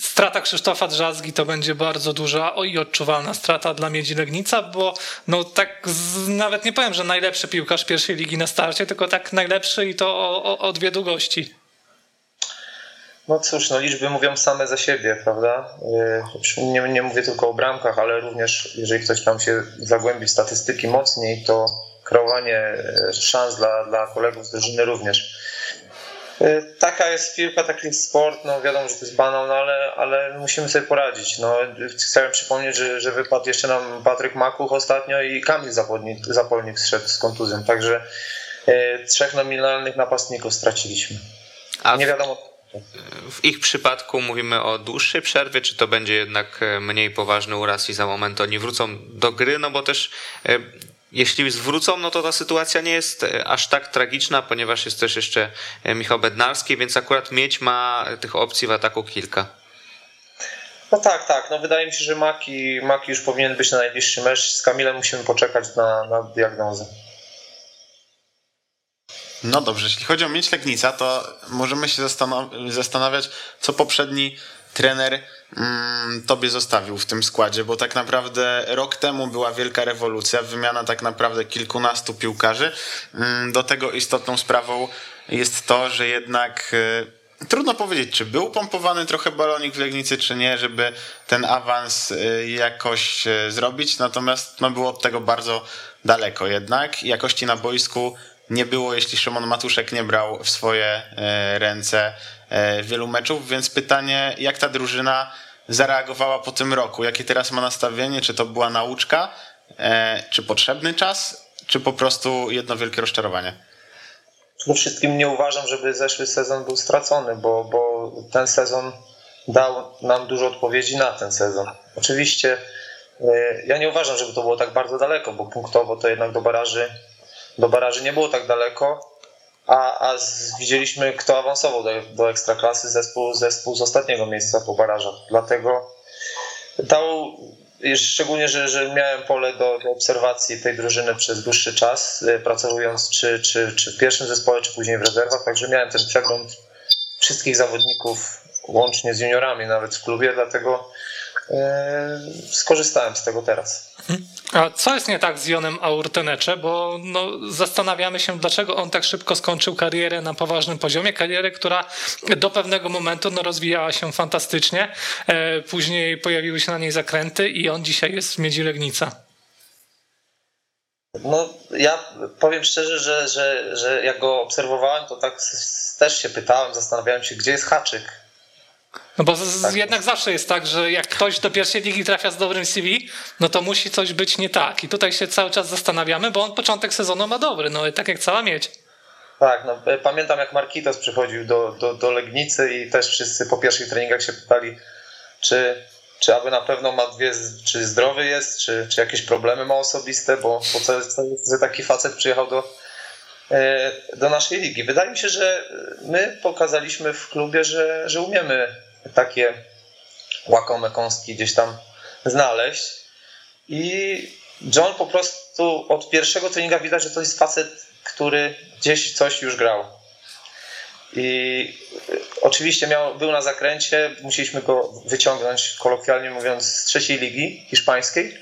strata Krzysztofa Drzazgi to będzie bardzo duża i odczuwalna strata dla Miedzi Legnica, bo no tak z, nawet nie powiem, że najlepszy piłkarz pierwszej ligi na starcie, tylko tak najlepszy i to o, o, o dwie długości. No cóż, no liczby mówią same za siebie, prawda? E, nie, nie mówię tylko o bramkach, ale również jeżeli ktoś tam się zagłębi w statystyki mocniej, to kreowanie e, szans dla, dla kolegów z drużyny również. E, taka jest piłka, taki jest sport, no wiadomo, że to jest banał, no ale, ale musimy sobie poradzić. No, chciałem przypomnieć, że, że wypadł jeszcze nam Patryk Makuch ostatnio i Kamil Zapolnik, Zapolnik zszedł z kontuzją, także e, trzech nominalnych napastników straciliśmy. A nie wiadomo. W ich przypadku mówimy o dłuższej przerwie, czy to będzie jednak e, mniej poważny uraz i za moment oni wrócą do gry, no bo też jeśli zwrócą, no to ta sytuacja nie jest e, aż tak tragiczna, ponieważ jest też jeszcze e, Michał Bednarski, więc akurat mieć ma tych opcji w ataku kilka. No tak, tak. No wydaje mi się, że Maki, Maki już powinien być na najbliższy mecz. Z Kamilem musimy poczekać na, na diagnozę. No dobrze, jeśli chodzi o mieć Legnica, to możemy się zastanawiać, co poprzedni trener tobie zostawił w tym składzie, bo tak naprawdę rok temu była wielka rewolucja, wymiana tak naprawdę kilkunastu piłkarzy. Mm, do tego istotną sprawą jest to, że jednak y, trudno powiedzieć, czy był pompowany trochę balonik w Legnicy, czy nie, żeby ten awans y, jakoś y, zrobić, natomiast no, było od tego bardzo daleko jednak. Jakości na boisku nie było, jeśli Szymon Matuszek nie brał w swoje ręce wielu meczów, więc pytanie, jak ta drużyna zareagowała po tym roku? Jakie teraz ma nastawienie? Czy to była nauczka? E, czy potrzebny czas? Czy po prostu jedno wielkie rozczarowanie? Przede wszystkim nie uważam, żeby zeszły sezon był stracony, bo, bo ten sezon dał nam dużo odpowiedzi na ten sezon. Oczywiście e, ja nie uważam, żeby to było tak bardzo daleko, bo punktowo to jednak do baraży, do baraży nie było tak daleko a, a widzieliśmy, kto awansował do, do ekstraklasy, zespół, zespół z ostatniego miejsca po barażach. Dlatego dał, szczególnie, że, że miałem pole do, do obserwacji tej drużyny przez dłuższy czas, e, pracując czy, czy, czy w pierwszym zespole, czy później w rezerwach, także miałem ten przegląd wszystkich zawodników, łącznie z juniorami nawet w klubie, dlatego skorzystałem z tego teraz. Mhm. A co jest nie tak z Jonem Aurtenecze? Bo no, zastanawiamy się, dlaczego on tak szybko skończył karierę na poważnym poziomie. Karierę, która do pewnego momentu no, rozwijała się fantastycznie. E, później pojawiły się na niej zakręty i on dzisiaj jest w Miedzi Legnica. No, ja powiem szczerze, że, że, że jak go obserwowałem, to tak też się pytałem, zastanawiałem się, gdzie jest haczyk no bo z, tak. jednak zawsze jest tak, że jak ktoś do pierwszej ligi trafia z dobrym CV, no to musi coś być nie tak. I tutaj się cały czas zastanawiamy, bo on początek sezonu ma dobry, no tak jak cała mieć. Tak, no pamiętam jak Markitos przychodził do, do, do Legnicy i też wszyscy po pierwszych treningach się pytali, czy, czy aby na pewno ma dwie, czy zdrowy jest, czy, czy jakieś problemy ma osobiste, bo, bo co, co że taki facet przyjechał do, e, do naszej ligi. Wydaje mi się, że my pokazaliśmy w klubie, że, że umiemy takie łakome kąski gdzieś tam znaleźć. I John po prostu od pierwszego treninga widać, że to jest facet, który gdzieś coś już grał. I oczywiście miał, był na zakręcie, musieliśmy go wyciągnąć, kolokwialnie mówiąc, z trzeciej ligi hiszpańskiej,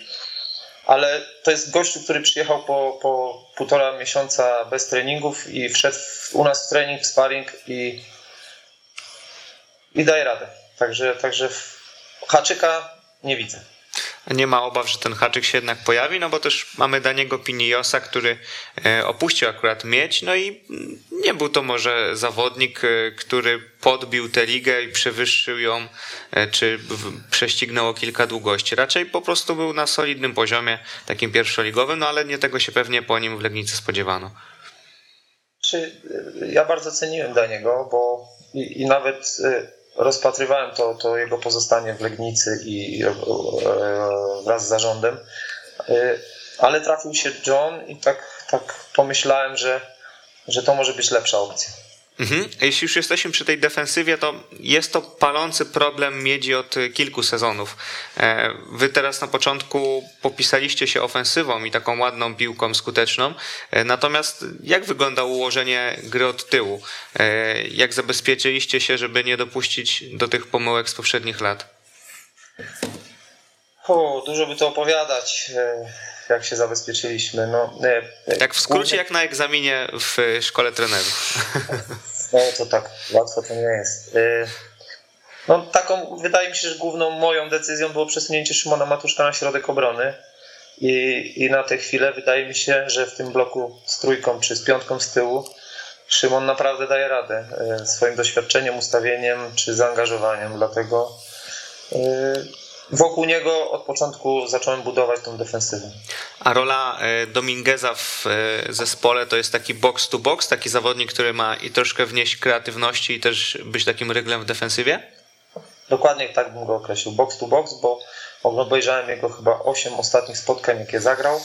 ale to jest gościu, który przyjechał po, po półtora miesiąca bez treningów i wszedł u nas w trening, w sparring i i daje radę. Także, także haczyka nie widzę. Nie ma obaw, że ten haczyk się jednak pojawi, no bo też mamy Daniego Piniosa, który e, opuścił akurat mieć, no i nie był to może zawodnik, e, który podbił tę ligę i przewyższył ją, e, czy prześcignął o kilka długości. Raczej po prostu był na solidnym poziomie, takim pierwszoligowym, no ale nie tego się pewnie po nim w Legnicy spodziewano. Ja bardzo ceniłem Daniego, bo i, i nawet rozpatrywałem to, to jego pozostanie w Legnicy i e, wraz z zarządem, e, ale trafił się John i tak, tak pomyślałem, że, że to może być lepsza opcja. Mhm. Jeśli już jesteśmy przy tej defensywie, to jest to palący problem miedzi od kilku sezonów. E, wy teraz na początku popisaliście się ofensywą i taką ładną piłką skuteczną. E, natomiast jak wygląda ułożenie gry od tyłu? E, jak zabezpieczyliście się, żeby nie dopuścić do tych pomyłek z poprzednich lat? O, dużo by to opowiadać, jak się zabezpieczyliśmy. No, tak w skrócie, jak na egzaminie w szkole trenerów. No to tak łatwo to nie jest. Y, no taką, wydaje mi się, że główną moją decyzją było przesunięcie Szymona Matuszka na środek obrony. I, I na tę chwilę wydaje mi się, że w tym bloku z trójką czy z piątką z tyłu Szymon naprawdę daje radę y, swoim doświadczeniem, ustawieniem czy zaangażowaniem. Dlatego y, wokół niego od początku zacząłem budować tą defensywę. A rola e, Domingueza w e, zespole to jest taki box to box, taki zawodnik, który ma i troszkę wnieść kreatywności i też być takim ryglem w defensywie? Dokładnie tak bym go określił. Box to box, bo obejrzałem jego chyba 8 ostatnich spotkań, jakie zagrał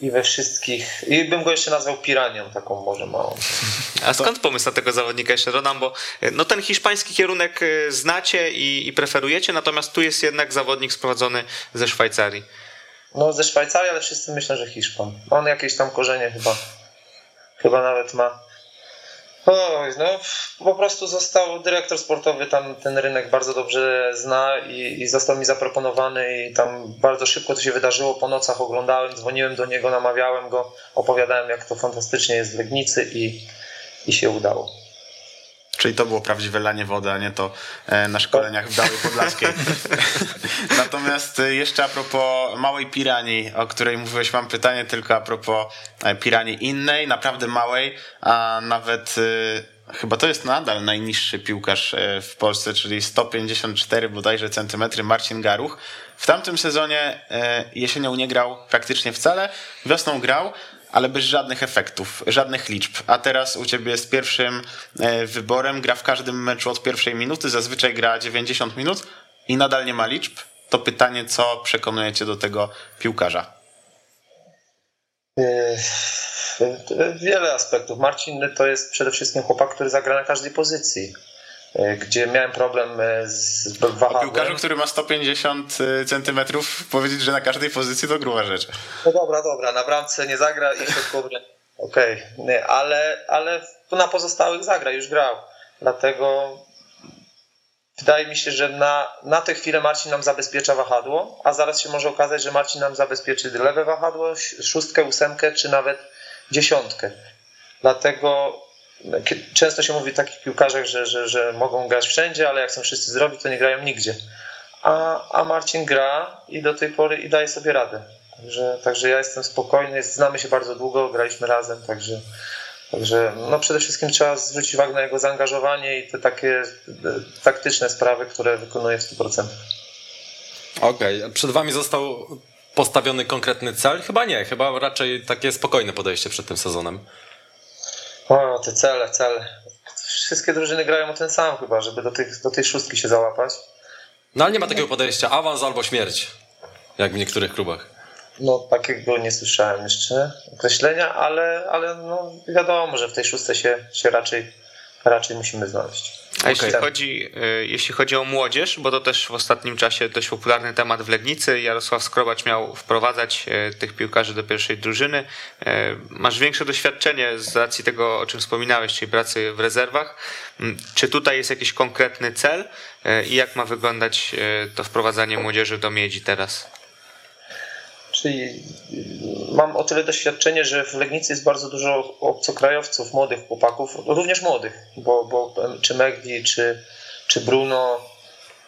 i we wszystkich. I bym go jeszcze nazwał piranią, taką może małą. A skąd pomysł na tego zawodnika jeszcze dodam, bo e, no ten hiszpański kierunek e, znacie i, i preferujecie, natomiast tu jest jednak zawodnik sprowadzony ze Szwajcarii. No ze Szwajcarii, ale wszyscy myślą, że Hiszpan. On jakieś tam korzenie chyba, chyba nawet ma. Oj, no po prostu został dyrektor sportowy, tam ten rynek bardzo dobrze zna i, i został mi zaproponowany i tam bardzo szybko to się wydarzyło, po nocach oglądałem, dzwoniłem do niego, namawiałem go, opowiadałem jak to fantastycznie jest w Legnicy i, i się udało. Czyli to było prawdziwe lanie wody, a nie to e, na szkoleniach w Białej Podlaskiej. Natomiast e, jeszcze a propos małej piranii, o której mówiłeś, mam pytanie tylko a propos e, piranii innej, naprawdę małej, a nawet chyba to jest nadal najniższy piłkarz w Polsce, czyli 154 bodajże centymetry Marcin Garuch. W tamtym sezonie jesienią nie grał praktycznie wcale, wiosną grał, ale bez żadnych efektów, żadnych liczb. A teraz u ciebie jest pierwszym e, wyborem, gra w każdym meczu od pierwszej minuty, zazwyczaj gra 90 minut i nadal nie ma liczb. To pytanie, co przekonujecie do tego piłkarza? E, wiele aspektów. Marcin to jest przede wszystkim chłopak, który zagra na każdej pozycji. E, gdzie miałem problem e, z wahadłem. O piłkarzu, który ma 150 e, centymetrów, powiedzieć, że na każdej pozycji to gruba rzecz. No dobra, dobra, na bramce nie zagra i środkowy. Okej, okay. ale, ale na pozostałych zagra, już grał. Dlatego wydaje mi się, że na, na tę chwilę Marcin nam zabezpiecza wahadło, a zaraz się może okazać, że Marcin nam zabezpieczy lewe wahadło, szóstkę, ósemkę czy nawet dziesiątkę. Dlatego Często się mówi o takich piłkarzach, że, że, że mogą grać wszędzie, ale jak są wszyscy zdrowi, to nie grają nigdzie. A, a Marcin gra i do tej pory i daje sobie radę. Także, także ja jestem spokojny, znamy się bardzo długo, graliśmy razem, także, także no przede wszystkim trzeba zwrócić uwagę na jego zaangażowanie i te takie e, taktyczne sprawy, które wykonuje w 100%. Okej, okay. przed wami został postawiony konkretny cel? Chyba nie, chyba raczej takie spokojne podejście przed tym sezonem. O, te cele, cele. Wszystkie drużyny grają o ten sam chyba, żeby do, tych, do tej szóstki się załapać. No ale nie ma takiego podejścia awans albo śmierć, jak w niektórych klubach. No takiego nie słyszałem jeszcze określenia, ale, ale no, wiadomo, że w tej szóstce się, się raczej, raczej musimy znaleźć. A jeśli, chodzi, y, jeśli chodzi o młodzież, bo to też w ostatnim czasie dość popularny temat w Legnicy, Jarosław Skrobacz miał wprowadzać y, tych piłkarzy do pierwszej drużyny. Y, masz większe doświadczenie z racji tego, o czym wspominałeś, czyli pracy w rezerwach. Mm, czy tutaj jest jakiś konkretny cel i jak ma wyglądać to wprowadzanie młodzieży do miedzi teraz? Czyli mam o tyle doświadczenie, że w Legnicy jest bardzo dużo obcokrajowców, młodych chłopaków, również młodych, bo, bo czy Megdi, czy, czy Bruno,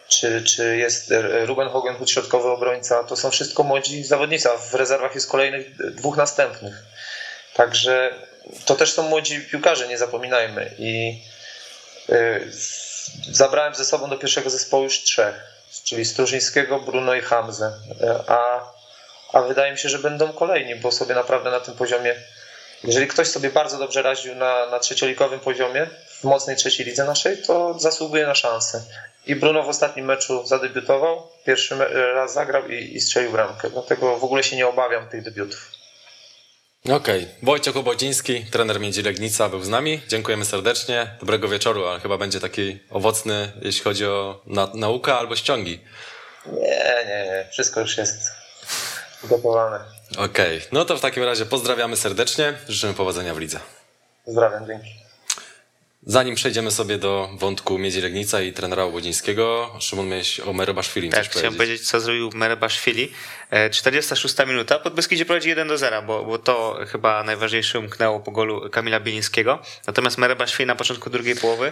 czy, czy jest Ruben Hogenhut, środkowy obrońca, to są wszystko młodzi zawodnicy, a w rezerwach jest kolejnych dwóch następnych. Także to też są młodzi piłkarze, nie zapominajmy. I yy, zabrałem ze sobą do pierwszego zespołu już trzech, czyli Strużyńskiego, Bruno i Hamzę. A a wydaje mi się, że będą kolejni, bo sobie naprawdę na tym poziomie, jeżeli ktoś sobie bardzo dobrze radził na, na trzecioligowym poziomie, w mocnej trzeciej lidze naszej, to zasługuje na szansę. I Bruno w ostatnim meczu zadebiutował, pierwszy raz zagrał i, i strzelił bramkę. Dlatego w ogóle się nie obawiam tych debiutów. Okej, Wojciech Obodziński, trener Miedzi Legnica był z nami. Dziękujemy serdecznie. Dobrego wieczoru, ale chyba będzie taki owocny, jeśli chodzi o na, naukę albo ściągi. Nie, nie, nie. Wszystko już jest gotowane. Okej, no to w takim razie pozdrawiamy serdecznie. Życzymy powodzenia w lidze. Pozdrawiam, dzięki. Zanim przejdziemy sobie do wątku Miedzi Legnica i trenera Obodzińskiego, Szymon miałeś o Merebaszwili Tak, chciałem powiedzieć, co zrobił Merebaszwili. E, 46 minuta, Podbeskidzie prowadzi 1 do 0, bo, bo to chyba najważniejsze umknęło po golu Kamila Bielińskiego. Natomiast Merebaszwili na początku drugiej połowy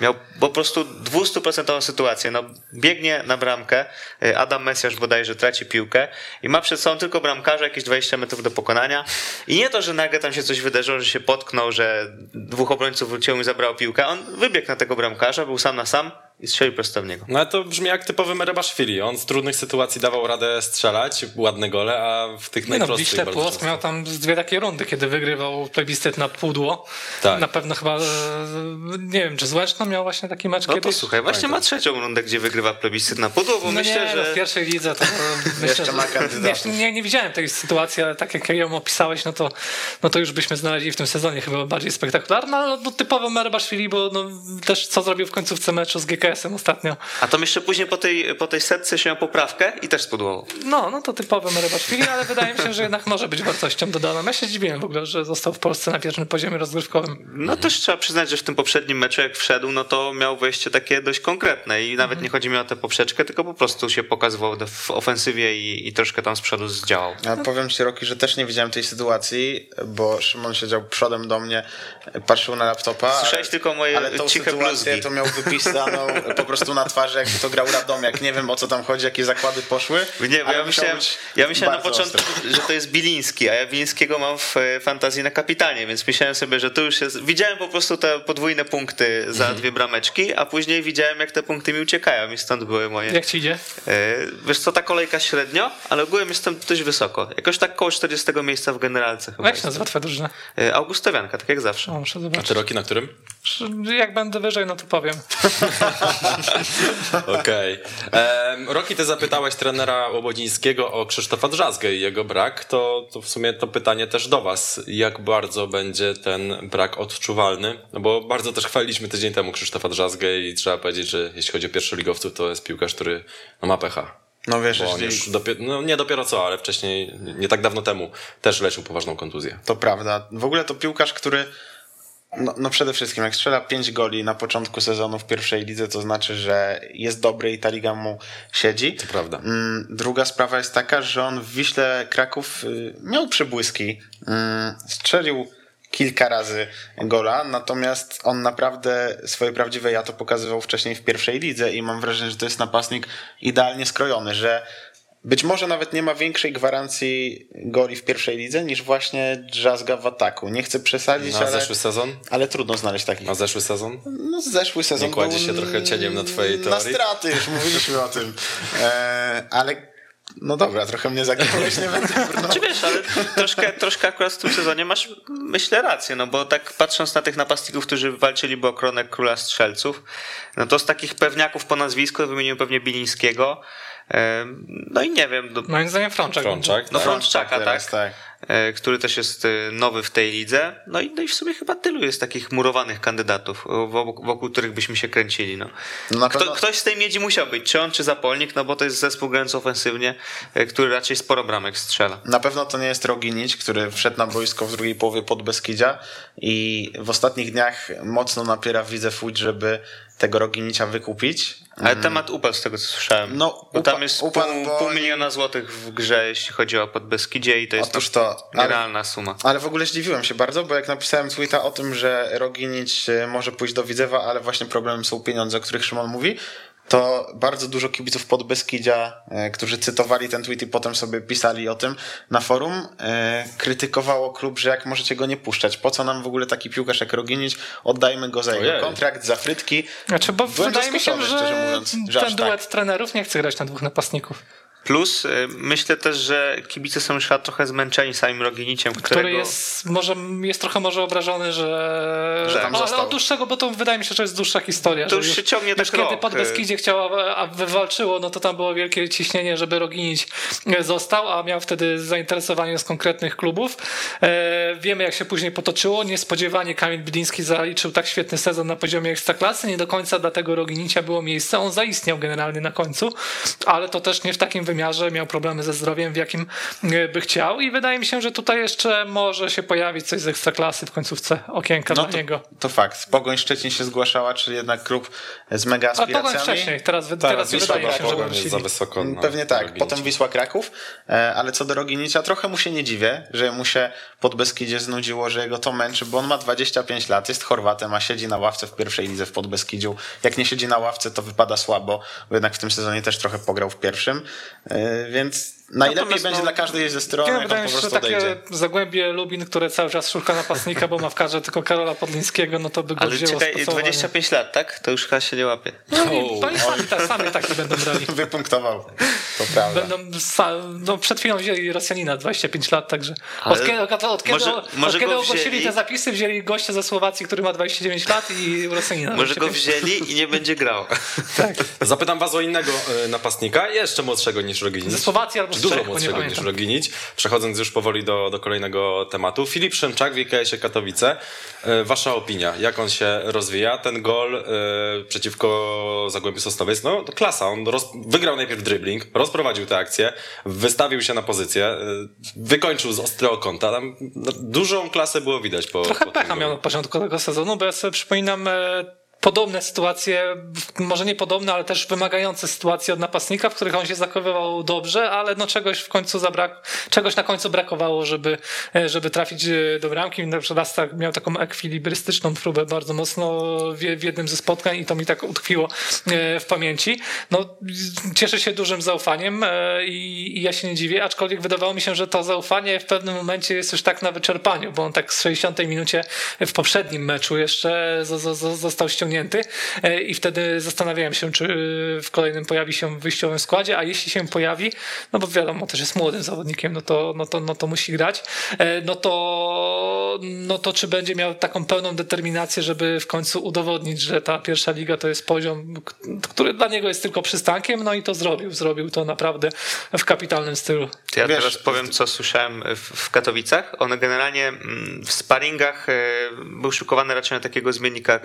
miał po prostu 200% sytuację. No, biegnie na bramkę, e, Adam Mesjasz bodajże traci piłkę i ma przed sobą tylko bramkarza jakieś 20 metrów do pokonania. I nie to, że nagle tam się coś wydarzyło, że się potknął, że dwóch obrońców wróciło i zabrało piłkę. On wybiegł na tego bramkarza, był sam na sam i strzelił prosto w niego. No ale to brzmi jak typowy Merebaszwili. On z trudnych sytuacji dawał radę strzelać, ładne gole, a w tych Nie no, najprostszych Wiśle bardzo Płock często. miał tam z dwie takie rundy, kiedy wygrywał plebiscyt na pudło. Tak. Na pewno chyba, e, nie wiem, czy z Łęczną miał właśnie taki mecz No kiedyś? posłuchaj, właśnie ma trzecią rundę, gdzie wygrywa plebiscyt na pudło, bo No myślę, nie, że... no w pierwszej lidze to, to myślę, Jeszcze że-. Jeszcze nie, nie widziałem tej sytuacji, ale tak jak ją opisałeś, no to, no to już byśmy znaleźli w tym sezonie chyba bardziej spektakularne, ale no, typowo Merebaszwili, bo no, też co zrobił w końcówce meczu z GKS-em ostatnio. A to jeszcze później po tej, po tej setce się miał poprawkę i też spudłował. No, no to typowy Merebaszwili, ale wydaje mi się, że jednak może być wartością dodaną. Ja się dziwiłem w ogóle, że został w Polsce na pierwszym poziomie rozgrywkowym. No też trzeba przyznać, że w tym poprzednim meczu jak wszedł, no to miał wejście takie dość konkretne i nawet nie chodzi mi o tę poprzeczkę, tylko po prostu się pokazywał w ofensywie i, i troszkę tam z przodu zdziałał. Ja powiem ci, Roki, że też nie widziałem tej sytuacji, bo Szymon siedział przodem do mnie, patrzył na laptopa. Słyszałeś tylko moje ale tą ciche sytuację bluzgi. to miał wypisaną po prostu na twarzy, jakby to grał Radomiak. Nie wiem o co tam chodzi, jakie zakłady poszły. Nie, bo ja myślałem, ja myślałem na początku, ostry. że to jest Biliński, a ja Bilińskiego mam w e, fantazji na kapitanie, więc myślałem sobie, że to już jest... Widziałem po prostu te podwójne punkty za Mhm. dwie brameczki, a później widziałem, jak te punkty mi uciekają i stąd były moje... Jak ci idzie? E, Wiesz co, ta kolejka średnio, ale ogółem jestem dość wysoko. Jakoś tak koło 40 miejsca w generalce chyba. Jak się nazywa twoja drużyna? E, Augustowianka, tak jak zawsze. O, muszę A zobaczyć. ty roki na którym? Jak będę wyżej, no to powiem. Okej. Em, Roki, ty zapytałeś trenera Łobodzińskiego o Krzysztofa Drzazgę i jego brak, to, to w sumie to pytanie też do was. Jak bardzo będzie ten brak odczuwalny? No bo bardzo też chwaliliśmy tydzień temu Krzysztofa Drzazgę i trzeba powiedzieć, że jeśli chodzi o pierwszoligowców, to jest piłkarz, który no, ma pecha. No wiesz, Bo on już dopiero, no nie dopiero co, ale wcześniej, nie tak dawno temu, też leczył poważną kontuzję. To prawda. W ogóle to piłkarz, który no, no przede wszystkim jak strzela 5 goli na początku sezonu w pierwszej lidze, to znaczy, że jest dobry i ta liga mu siedzi. To prawda. Mm, Druga sprawa jest taka, że on w Wiśle Kraków y, miał przebłyski. Mm, Strzelił kilka razy gola, natomiast on naprawdę swoje prawdziwe ja to pokazywał wcześniej w pierwszej lidze i mam wrażenie, że to jest napastnik idealnie skrojony, że być może nawet nie ma większej gwarancji goli w pierwszej lidze niż właśnie Drzazga w ataku. Nie chcę przesadzić, Na ale, zeszły sezon? ale trudno znaleźć takich. Na zeszły sezon? No, zeszły sezon Nie kładzie się trochę cieniem na twojej Na teorii? straty, już mówiliśmy o tym. E, ale no dobra, trochę mnie zagiąłeś, nie będę brnął. Czy wiesz, ale troszkę, troszkę akurat w tym sezonie masz, myślę, rację, no bo tak patrząc na tych napastników, którzy walczyliby o koronę króla strzelców, no to z takich pewniaków po nazwisku wymieniłem pewnie Bilińskiego, no i nie wiem, no, Moim zdaniem Frączak. Frączak, no tak? Frączczaka, Teraz, tak, tak. e, który też jest e, nowy w tej lidze, no i, no i w sumie chyba tylu jest takich murowanych kandydatów, wokół, wokół których byśmy się kręcili, no. No Kto, pewno- Ktoś z tej miedzi musiał być, czy on, czy Zapolnik, no bo to jest zespół grający ofensywnie, e, który raczej sporo bramek strzela. Na pewno to nie jest Roginić, który wszedł na boisko w drugiej połowie pod Beskidzia i w ostatnich dniach mocno napiera widzę Fuć, żeby tego Roginicia wykupić. Ale temat upadł z tego co słyszałem. No, bo tam jest upadł, pół, bo pół miliona złotych w grze, jeśli chodzi o Podbeskidzie i to jest Otóż to, ale- nierealna suma. Ale w ogóle zdziwiłem się bardzo, bo jak napisałem tweeta o tym, że Roginić e, może pójść do Widzewa, ale właśnie problemem są pieniądze, o których Szymon mówi, to bardzo dużo kibiców pod Beskidzia, e, którzy cytowali ten tweet i potem sobie pisali o tym na forum, e, krytykowało klub, że jak możecie go nie puszczać, po co nam w ogóle taki piłkarz jak Roginić, oddajmy go za jego Ojej. kontrakt, za frytki. Znaczy, bo Byłem wydaje mi się, że szczerze mówiąc, że ten duet trenerów nie chce grać na dwóch napastników. Plus y, myślę też, że kibice są już trochę zmęczeni samym Roginiciem, którego... Który jest, może, jest trochę może obrażony, że... Że tam ale od dłuższego, bo to wydaje mi się, że jest dłuższa historia. To że już się ciągnie już tak kiedy rok. pod Beskidzie chciała, a wywalczyło, no to tam było wielkie ciśnienie, żeby Roginić został, a miał wtedy zainteresowanie z konkretnych klubów. E, wiemy, jak się później potoczyło. Niespodziewanie Kamil Biliński zaliczył tak świetny sezon na poziomie ekstraklasy. Nie do końca dla tego Roginicia było miejsce. On zaistniał generalnie na końcu, ale to też nie w takim wymiarze. Miał problemy ze zdrowiem, w jakim e, by chciał i wydaje mi się, że tutaj jeszcze może się pojawić coś z ekstraklasy w końcówce okienka No dla to, niego. to fakt. Pogoń Szczecin się zgłaszała, czyli jednak klub z mega A aspiracjami. Pogoń wcześniej, teraz, Tak, teraz Wisła wydaje się, że jest za wysoko. na Pewnie tak. Potem Wisła Kraków, e, ale co do Roginicia, trochę mu się nie dziwię, że mu się pod Beskidzie znudziło, że jego to męczy, bo on ma 25 lat, jest Chorwatem, a siedzi na ławce w pierwszej lidze w Podbeskidziu. Jak nie siedzi na ławce, to wypada słabo, bo jednak w tym sezonie też trochę pograł w pierwszym, więc najlepiej Natomiast, będzie no, dla każdej ze stron, Ja jak on wydaje się, że prostu takie odejdzie. Zagłębie Lubin, które cały czas szuka napastnika, bo ma w kadrze tylko Karola Podlińskiego, no to by go Ale wzięło czekaj, spasowanie. 25 lat, tak? To już chyba się nie łapie. No i to i sami, tak, sami taki będą brali. Wypunktował, to prawda. Będą, sa- no przed chwilą wzięli Rosjanina, 25 lat, także od kiedy, od, od kiedy, może- od może kiedy ogłosili wzięli- te zapisy, wzięli gościa ze Słowacji, który ma 29 lat i Rosjanina. Może go 25. wzięli i nie będzie grał. Zapytam was o innego e, napastnika, jeszcze młodszego niż Roginic. Ze Słowacji albo Dużo młodszego niż. Roginic. Przechodząc już powoli do, do kolejnego tematu. Filip Szymczak w IKS-ie Katowice. E, Wasza opinia, jak on się rozwija? Ten gol e, przeciwko Zagłębiu Sosnowiec, no to klasa. On roz, wygrał najpierw dribbling, rozprowadził tę akcję, wystawił się na pozycję, e, wykończył z ostrego kąta. Tam no, dużą klasę było widać po Trochę po pecha miał na początku tego sezonu, bo ja sobie przypominam podobne sytuacje, może nie podobne, ale też wymagające sytuacje od napastnika, w których on się zachowywał dobrze, ale no czegoś w końcu zabrak, czegoś na końcu brakowało, żeby, e, żeby trafić e, do bramki. Na przykład tak miał taką ekwilibrystyczną próbę bardzo mocno w, jednym ze spotkań i to mi tak utkwiło e, w pamięci. No, cieszę się dużym zaufaniem i, i ja się nie dziwię, aczkolwiek wydawało mi się, że to zaufanie w pewnym momencie jest już tak na wyczerpaniu, bo on tak z 60 minucie w poprzednim meczu jeszcze zo- zo- zo- został ściągnięty e, i wtedy zastanawiałem się, czy w kolejnym pojawi się w wyjściowym składzie, a jeśli się pojawi, no bo wiadomo, też jest młodym zawodnikiem, no to, no to, no to musi grać, e, no to, no to czy będzie miał taką pełną determinację, żeby w końcu udowodnić, że ta pierwsza liga to jest poziom, który dla niego jest tylko przystankiem, no i to zrobił. Zrobił to naprawdę w kapitalnym stylu. Ja Wiesz, teraz powiem, co słyszałem w, Katowicach. On generalnie mm, w sparingach e, był szykowany raczej na takiego zmiennika e,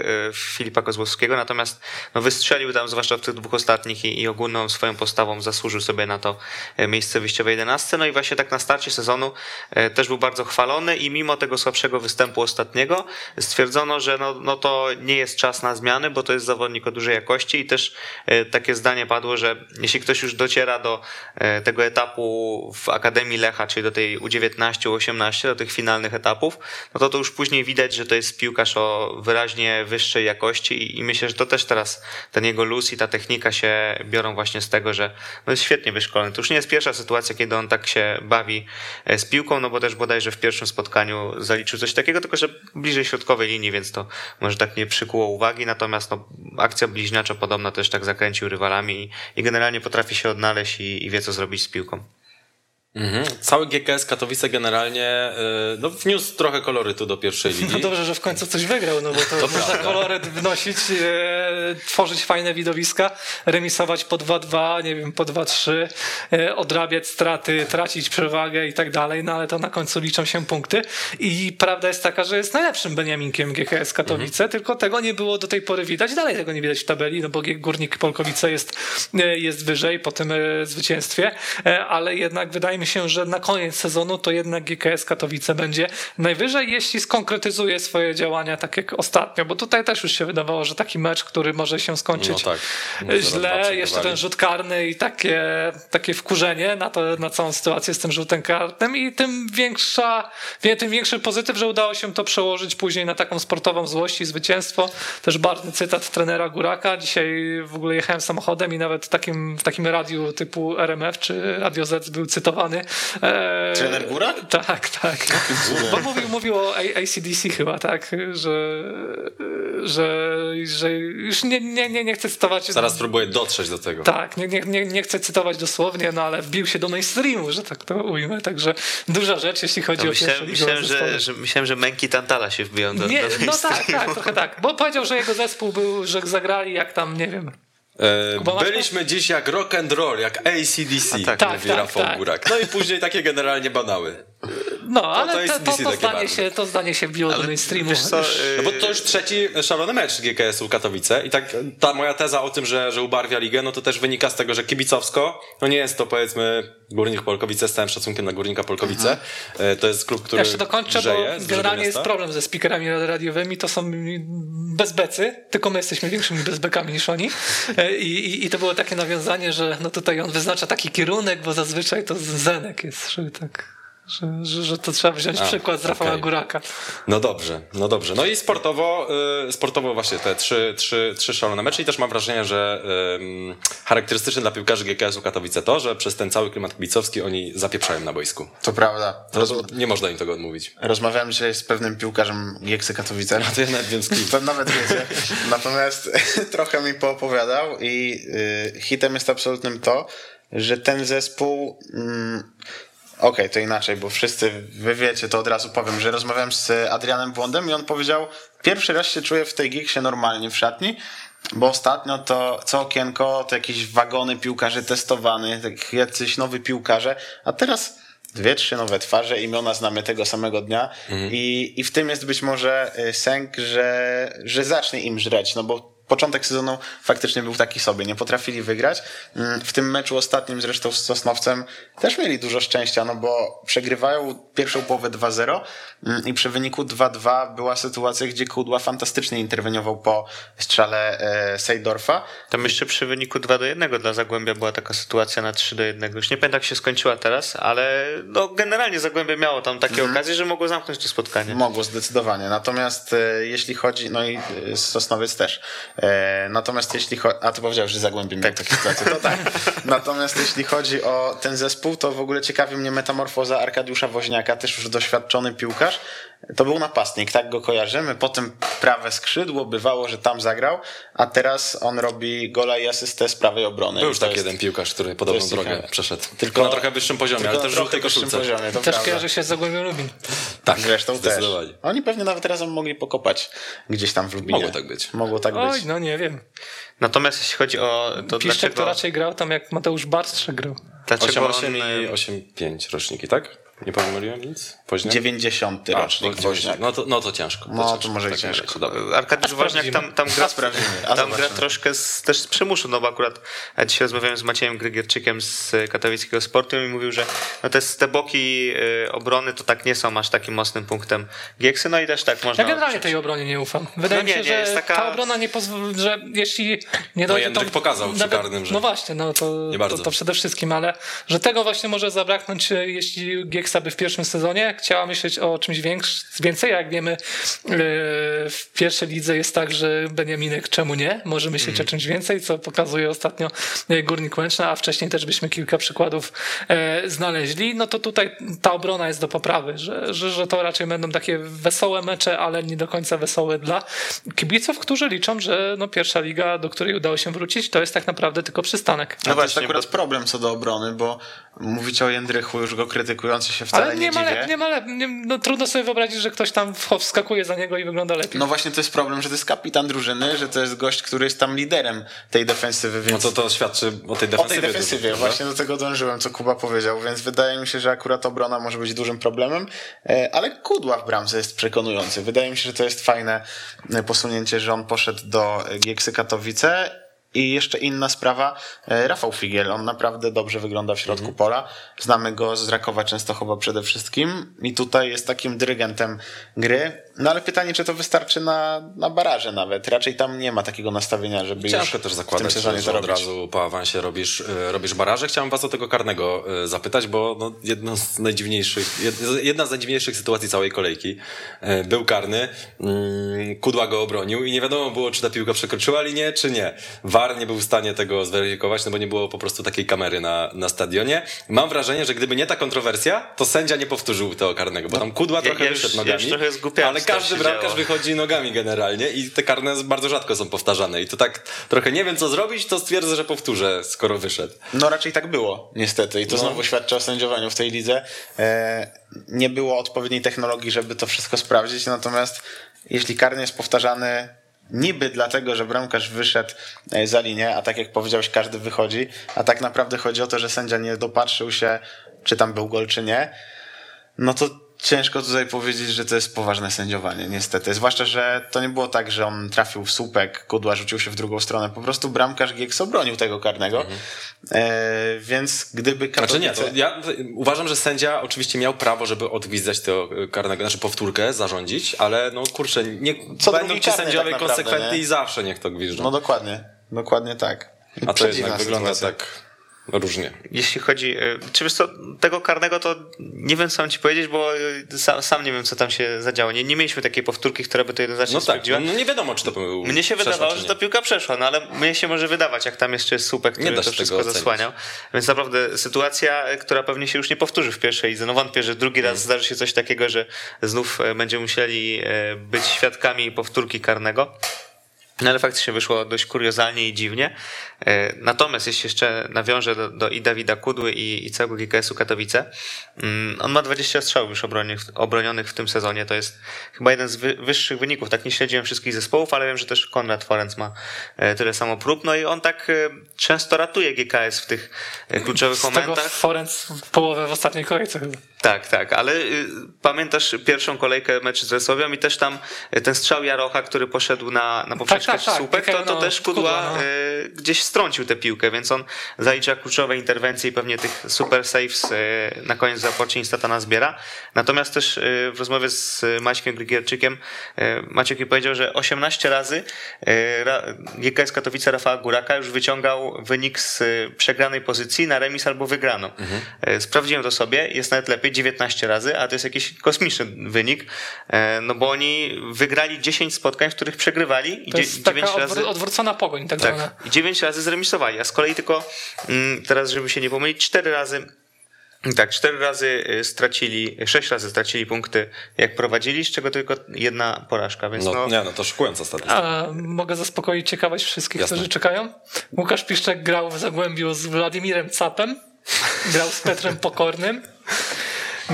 Filipa Kozłowskiego, natomiast no, wystrzelił tam, zwłaszcza w tych dwóch ostatnich i, i ogólną swoją postawą zasłużył sobie na to e, miejsce wyjściowej 11. No i właśnie tak na starcie sezonu e, też był bardzo chwalony i mimo tego słabszego występu ostatniego stwierdzono, że no, no to nie jest czas na zmiany, bo to jest zawodnik o dużej jakości i też e, takie zdanie padło, że jeśli ktoś już dociera do tego etapu w Akademii Lecha, czyli do tej U19, U18, do tych finalnych etapów, no to to już później widać, że to jest piłkarz o wyraźnie wyższej jakości i- myślę, że to też teraz ten jego luz i ta technika się biorą właśnie z tego, że no jest świetnie wyszkolony. To już nie jest pierwsza sytuacja, kiedy on tak się bawi e, z piłką, no bo też bodajże w pierwszym spotkaniu zaliczył coś takiego, tylko że bliżej środkowej linii, więc to może tak nie przykuło uwagi, natomiast no, akcja bliźniaczo podobna też tak zakręcił rywalami i, i generalnie potrafi się odnaleźć i, i wie co zrobić z piłką. Mhm. Cały GKS Katowice generalnie y, no, wniósł trochę kolorytu do pierwszej ligi. No dobrze, że w końcu coś wygrał, no bo to, można koloryt wnosić, e, tworzyć fajne widowiska, remisować po 2-2, nie wiem, po 2-3, e, odrabiać straty, tracić przewagę i tak dalej, no ale to na końcu liczą się punkty i prawda jest taka, że jest najlepszym Beniaminkiem GKS Katowice, tylko tego nie było do tej pory widać, dalej tego nie widać w tabeli, no bo Górnik Polkowice jest, jest wyżej po tym zwycięstwie, ale jednak wydaje mi się, że na koniec sezonu to jednak GKS Katowice będzie najwyżej, jeśli skonkretyzuje swoje działania tak jak ostatnio, bo tutaj też już się wydawało, że taki mecz, który może się skończyć No tak. źle, jeszcze ten rzut karny i takie, takie wkurzenie na, to, na całą sytuację z tym rzutem karnym i tym większa, tym większy pozytyw, że udało się to przełożyć później na taką sportową złość i zwycięstwo. Też barwny cytat trenera Góraka. Dzisiaj w ogóle jechałem samochodem i nawet w takim, w takim radiu typu RMF czy Radio Z był cytowany zestresowany. E, Trener Góra? Tak, tak. Bo mówił, mówił o ACDC chyba, tak, że, że, że już nie, nie, nie, nie chcę cytować. Zaraz próbuję dotrzeć do tego. Tak, nie, nie, nie, nie chcę cytować dosłownie, no ale wbił się do mainstreamu, że tak to ujmę, także duża rzecz, jeśli chodzi To o myślałem, myślałem, że, że, myślałem, że męki Tantala się wbiją do, nie, do No tak, tak, trochę tak, bo powiedział, że jego zespół był, że zagrali jak tam, nie wiem, Masz byliśmy dziś jak rock and roll, jak ACDC, tak. Tak, mówi tak, Rafał tak. Górak. No i później takie generalnie banały. No, ale to to, jest to, to, zdanie bardzo. się, to zdanie się wbiło do mainstreamu. Co, No bo to już trzeci szalony mecz GKS-u Katowice i tak ta moja teza o tym, że, że ubarwia ligę, no to też wynika z tego, że kibicowsko, no nie jest to powiedzmy Górnik Polkowice, z całym szacunkiem na Górnika Polkowice, E, to jest klub, który Ja jeszcze dokończę, grzeje, bo generalnie jest problem ze speakerami radiowymi, to są bezbecy, tylko my jesteśmy większymi bezbekami niż oni. E, I, i, i to było takie nawiązanie, że no tutaj on wyznacza taki kierunek, bo zazwyczaj to Zenek jest, tak... Że, że, że to trzeba wziąć A, przykład z Rafała okej. Góraka. No dobrze, no dobrze. No i sportowo, y, sportowo właśnie te trzy, trzy, trzy szalone mecze i też mam wrażenie, że ym, charakterystyczne dla piłkarzy GKS-u Katowice to, że przez ten cały klimat kibicowski oni zapieprzają na boisku. To prawda. To, to nie można im tego odmówić. Rozmawiałem dzisiaj z pewnym piłkarzem Gieksy Katowice. A to ja nawet wiem z kim. To nawet wiecie. Natomiast trochę mi poopowiadał i y, hitem jest absolutnym to, że ten zespół. Mm, Okej, to inaczej, bo wszyscy wy wiecie, to od razu powiem, że rozmawiałem z Adrianem Błądem i on powiedział, pierwszy raz się czuję w tej Gieksie normalnie w szatni, bo ostatnio to co okienko to jakieś wagony piłkarzy testowanych, tak jacyś nowi piłkarze, a teraz dwie, trzy nowe twarze, imiona znamy tego samego dnia i, i w tym jest być może y, sęk, że, że zacznie im żreć, no bo początek sezonu faktycznie był taki sobie, nie potrafili wygrać. Mm, W tym meczu ostatnim zresztą z Sosnowcem też mieli dużo szczęścia, no bo przegrywają pierwszą połowę 2-0 mm, i przy wyniku 2-2 była sytuacja, gdzie Kudła fantastycznie interweniował po strzale e, Sejdorfa. Tam jeszcze przy wyniku 2 do 1 dla Zagłębia była taka sytuacja na 3 do 1. Już nie pamiętam jak się skończyła teraz, ale no generalnie Zagłębie miało tam takie okazje, że mogło zamknąć to spotkanie. Mogło zdecydowanie. Natomiast e, jeśli chodzi, no i e, Sosnowiec też. E, natomiast jeśli chodzi, a ty powiedziałeś, że Zagłębie miał takie sytuacje, to tak. Natomiast jeśli chodzi o ten zespół, to w ogóle ciekawi mnie metamorfoza Arkadiusza Woźniaka, też już doświadczony piłkarz. To był napastnik, tak go kojarzymy. Potem prawe skrzydło, bywało, że tam zagrał, a teraz on robi gola i asystę z prawej obrony. Był już to taki jest- jeden piłkarz, który podobną drogę ciekawe. przeszedł. Tylko, Tylko- na trochę wyższym poziomie, ale tylko też żółtej koszulce. poziomie, to Też prawda. kojarzy się z Zagłębiem Lubin. Tak, Zresztą też. Oni pewnie nawet razem mogli pokopać gdzieś tam w Lubinie. Mogło tak być. Mogło tak Oj, być. no nie wiem. Natomiast jeśli chodzi o to Piszczek dlaczego, to raczej grał tam jak Mateusz Barstrze grał. dlaczego 8-8 on, i 8-5 roczniki, tak? Nie pomyliłem nic? Później? 90 A, rocznik to- Woźniak. No to, no to ciężko. No, to ciężko. może i W takim ciężko. dobra. Arkadiusz Woźniak tam, tam gra. A tam gra troszkę z, też z przymusu, no bo akurat ja dzisiaj rozmawiałem z Maciejem Grygierczykiem z katowickiego sportu i mówił, że no te, te boki y, obrony to tak nie są aż takim mocnym punktem Gieksy, no i też tak można... Ja generalnie tej obronie nie ufam. Wydaje No mi nie, się, nie, że jest taka- ta obrona nie pozwoli, że jeśli nie dojdzie Jędryk to, pokazał przy karnym, że No właśnie, no to, to, to przede wszystkim, ale że tego właśnie może zabraknąć, e, jeśli Gieksa by w pierwszym sezonie chciała myśleć o czymś więcej, jak wiemy e, w pierwszej lidze jest tak, że Beniaminek czemu nie, może myśleć Mhm. o czymś więcej, co pokazuje ostatnio e, Górnik Łęczna, a wcześniej też byśmy kilka przykładów e, znaleźli, no to tutaj ta obrona jest do poprawy, że, że, że to raczej będą takie wesołe mecze, ale nie do końca wesołe dla kibiców, którzy liczą, że no pierwsza liga, do której udało się wrócić, to jest tak naprawdę tylko przystanek. No to jest akurat problem co do obrony, bo mówicie o Jędrychu, już go krytykujący się wcale Ale nie, nie ma, dziwię. nie ma nie, no trudno sobie wyobrazić, że ktoś tam wskakuje za niego i wygląda lepiej. No właśnie to jest problem, że to jest kapitan drużyny, że to jest gość, który jest tam liderem tej defensywy, No więc... to to świadczy o tej O defensywie. tej defensywie, dużo, właśnie do tego dążyłem, co Kuba powiedział, więc wydaje mi się, że akurat obrona może być dużym problemem, e, ale Kudła w bramce jest przekonujący. Wydaje mi się, że to jest fajne e, posunięcie, że on poszedł do e, Gieksy Katowice. I jeszcze inna sprawa, e, Rafał Figiel, on naprawdę dobrze wygląda w środku Mhm. pola. Znamy go z Rakowa Częstochowa przede wszystkim i tutaj jest takim dyrygentem gry. No ale pytanie, czy to wystarczy na, na baraże nawet. Raczej tam nie ma takiego nastawienia, żeby Ciężko już też w tym zakładać, że, że od razu po awansie robisz, e, robisz baraże. Chciałem was o tego karnego e, zapytać, bo no, jedno z najdziwniejszych, jed- jedna z najdziwniejszych sytuacji całej kolejki. E, Był karny, mm, Kudła go obronił i nie wiadomo było, czy ta piłka przekroczyła linię, czy nie. VAR nie był w stanie tego zweryfikować, no bo nie było po prostu takiej kamery na, na stadionie. Mam wrażenie, że gdyby nie ta kontrowersja, to sędzia nie powtórzył tego karnego, bo tam Kudła No, Ja- trochę ja już- wyszedł ja nogami, już trochę ale tam każdy się bramkarz działo. wychodzi nogami generalnie i te karne bardzo rzadko są powtarzane i to tak trochę nie wiem co zrobić, to stwierdzę, że powtórzę, skoro wyszedł. No raczej tak było, niestety. I to No. znowu świadczy o sędziowaniu w tej lidze. E, nie było odpowiedniej technologii, żeby to wszystko sprawdzić, natomiast jeśli karny jest powtarzany niby dlatego, że bramkarz wyszedł e, za linię, a tak jak powiedziałeś, każdy wychodzi, a tak naprawdę chodzi o to, że sędzia nie dopatrzył się, czy tam był gol, czy nie, no to ciężko tutaj powiedzieć, że to jest poważne sędziowanie, niestety. Zwłaszcza, że to nie było tak, że on trafił w słupek, kudła rzucił się w drugą stronę. Po prostu bramkarz Gieks obronił tego karnego. E, więc gdyby Znaczy nie, to Katowice... ja uważam, że sędzia oczywiście miał prawo, żeby odgwizdać tego e, karnego, znaczy powtórkę, zarządzić, ale no kurczę, nie, Co będą ci sędziowie tak konsekwentni i zawsze niech to gwiżdżą. No dokładnie, dokładnie tak. A to jednak wygląda sytuacja. tak różnie. Jeśli chodzi, e, czy wiesz co, tego karnego to nie wiem co mam ci powiedzieć, bo e, sam, sam nie wiem co tam się zadziało. Nie, nie mieliśmy takiej powtórki, która by to jednoznacznie No tak, stwierdziła. no nie wiadomo, czy to był Mnie się wydawało, że to piłka przeszła, no ale mnie się może wydawać, jak tam jeszcze jest słupek, który to wszystko zasłaniał. Więc naprawdę sytuacja, e, która pewnie się już nie powtórzy w pierwszej lidze. No wątpię, że drugi raz zdarzy się coś takiego, że znów będziemy musieli być świadkami powtórki karnego. No ale faktycznie wyszło dość kuriozalnie i dziwnie. E, Natomiast jeśli jeszcze nawiążę do, do i Dawida Kudły i, i całego GKS-u Katowice, mm, on ma 20 strzałów już obronionych, obronionych w tym sezonie. To jest chyba jeden z wy, wyższych wyników. Tak nie śledziłem wszystkich zespołów, ale wiem, że też Konrad Forenc ma e, tyle samo prób. No i on tak e, często ratuje GKS w tych kluczowych Z tego momentach. Forenc połowę w ostatniej kolejce chyba. Tak, tak, ale y, pamiętasz pierwszą kolejkę mecz z Wrocławiem i też tam y, ten strzał Jarocha, który poszedł na, na poprzeczkę tak, czy tak, słupek, to, to no, też Kudła no. y, gdzieś strącił tę piłkę, więc on zalicza kluczowe interwencje i pewnie tych super saves y, na koniec zapocznie Instatana zbiera. Natomiast też y, w rozmowie z Maćkiem Grygierczykiem y, Maciek mi powiedział, że 18 razy Ra- GKS Katowice Rafała Góraka już wyciągał wynik z przegranej pozycji na remis albo wygraną. E, Sprawdziłem to sobie, jest nawet lepiej, 19 razy, a to jest jakiś kosmiczny wynik, e, no bo oni wygrali 10 spotkań, w których przegrywali i To jest taka 9 odwr- razy... odwrócona pogoń tak zwana. Tak, i 9 razy zremisowali, a z kolei tylko mm, teraz, żeby się nie pomylić, 4 razy tak, cztery razy y, stracili, sześć razy stracili punkty, jak prowadzili, z czego tylko jedna porażka, więc no, No, nie, no to szokująca statystyka. A mogę zaspokoić ciekawość wszystkich, Jasne. którzy czekają? Łukasz Piszczek grał w Zagłębiu z Władimirem Capem, grał z Petrem Pokornym,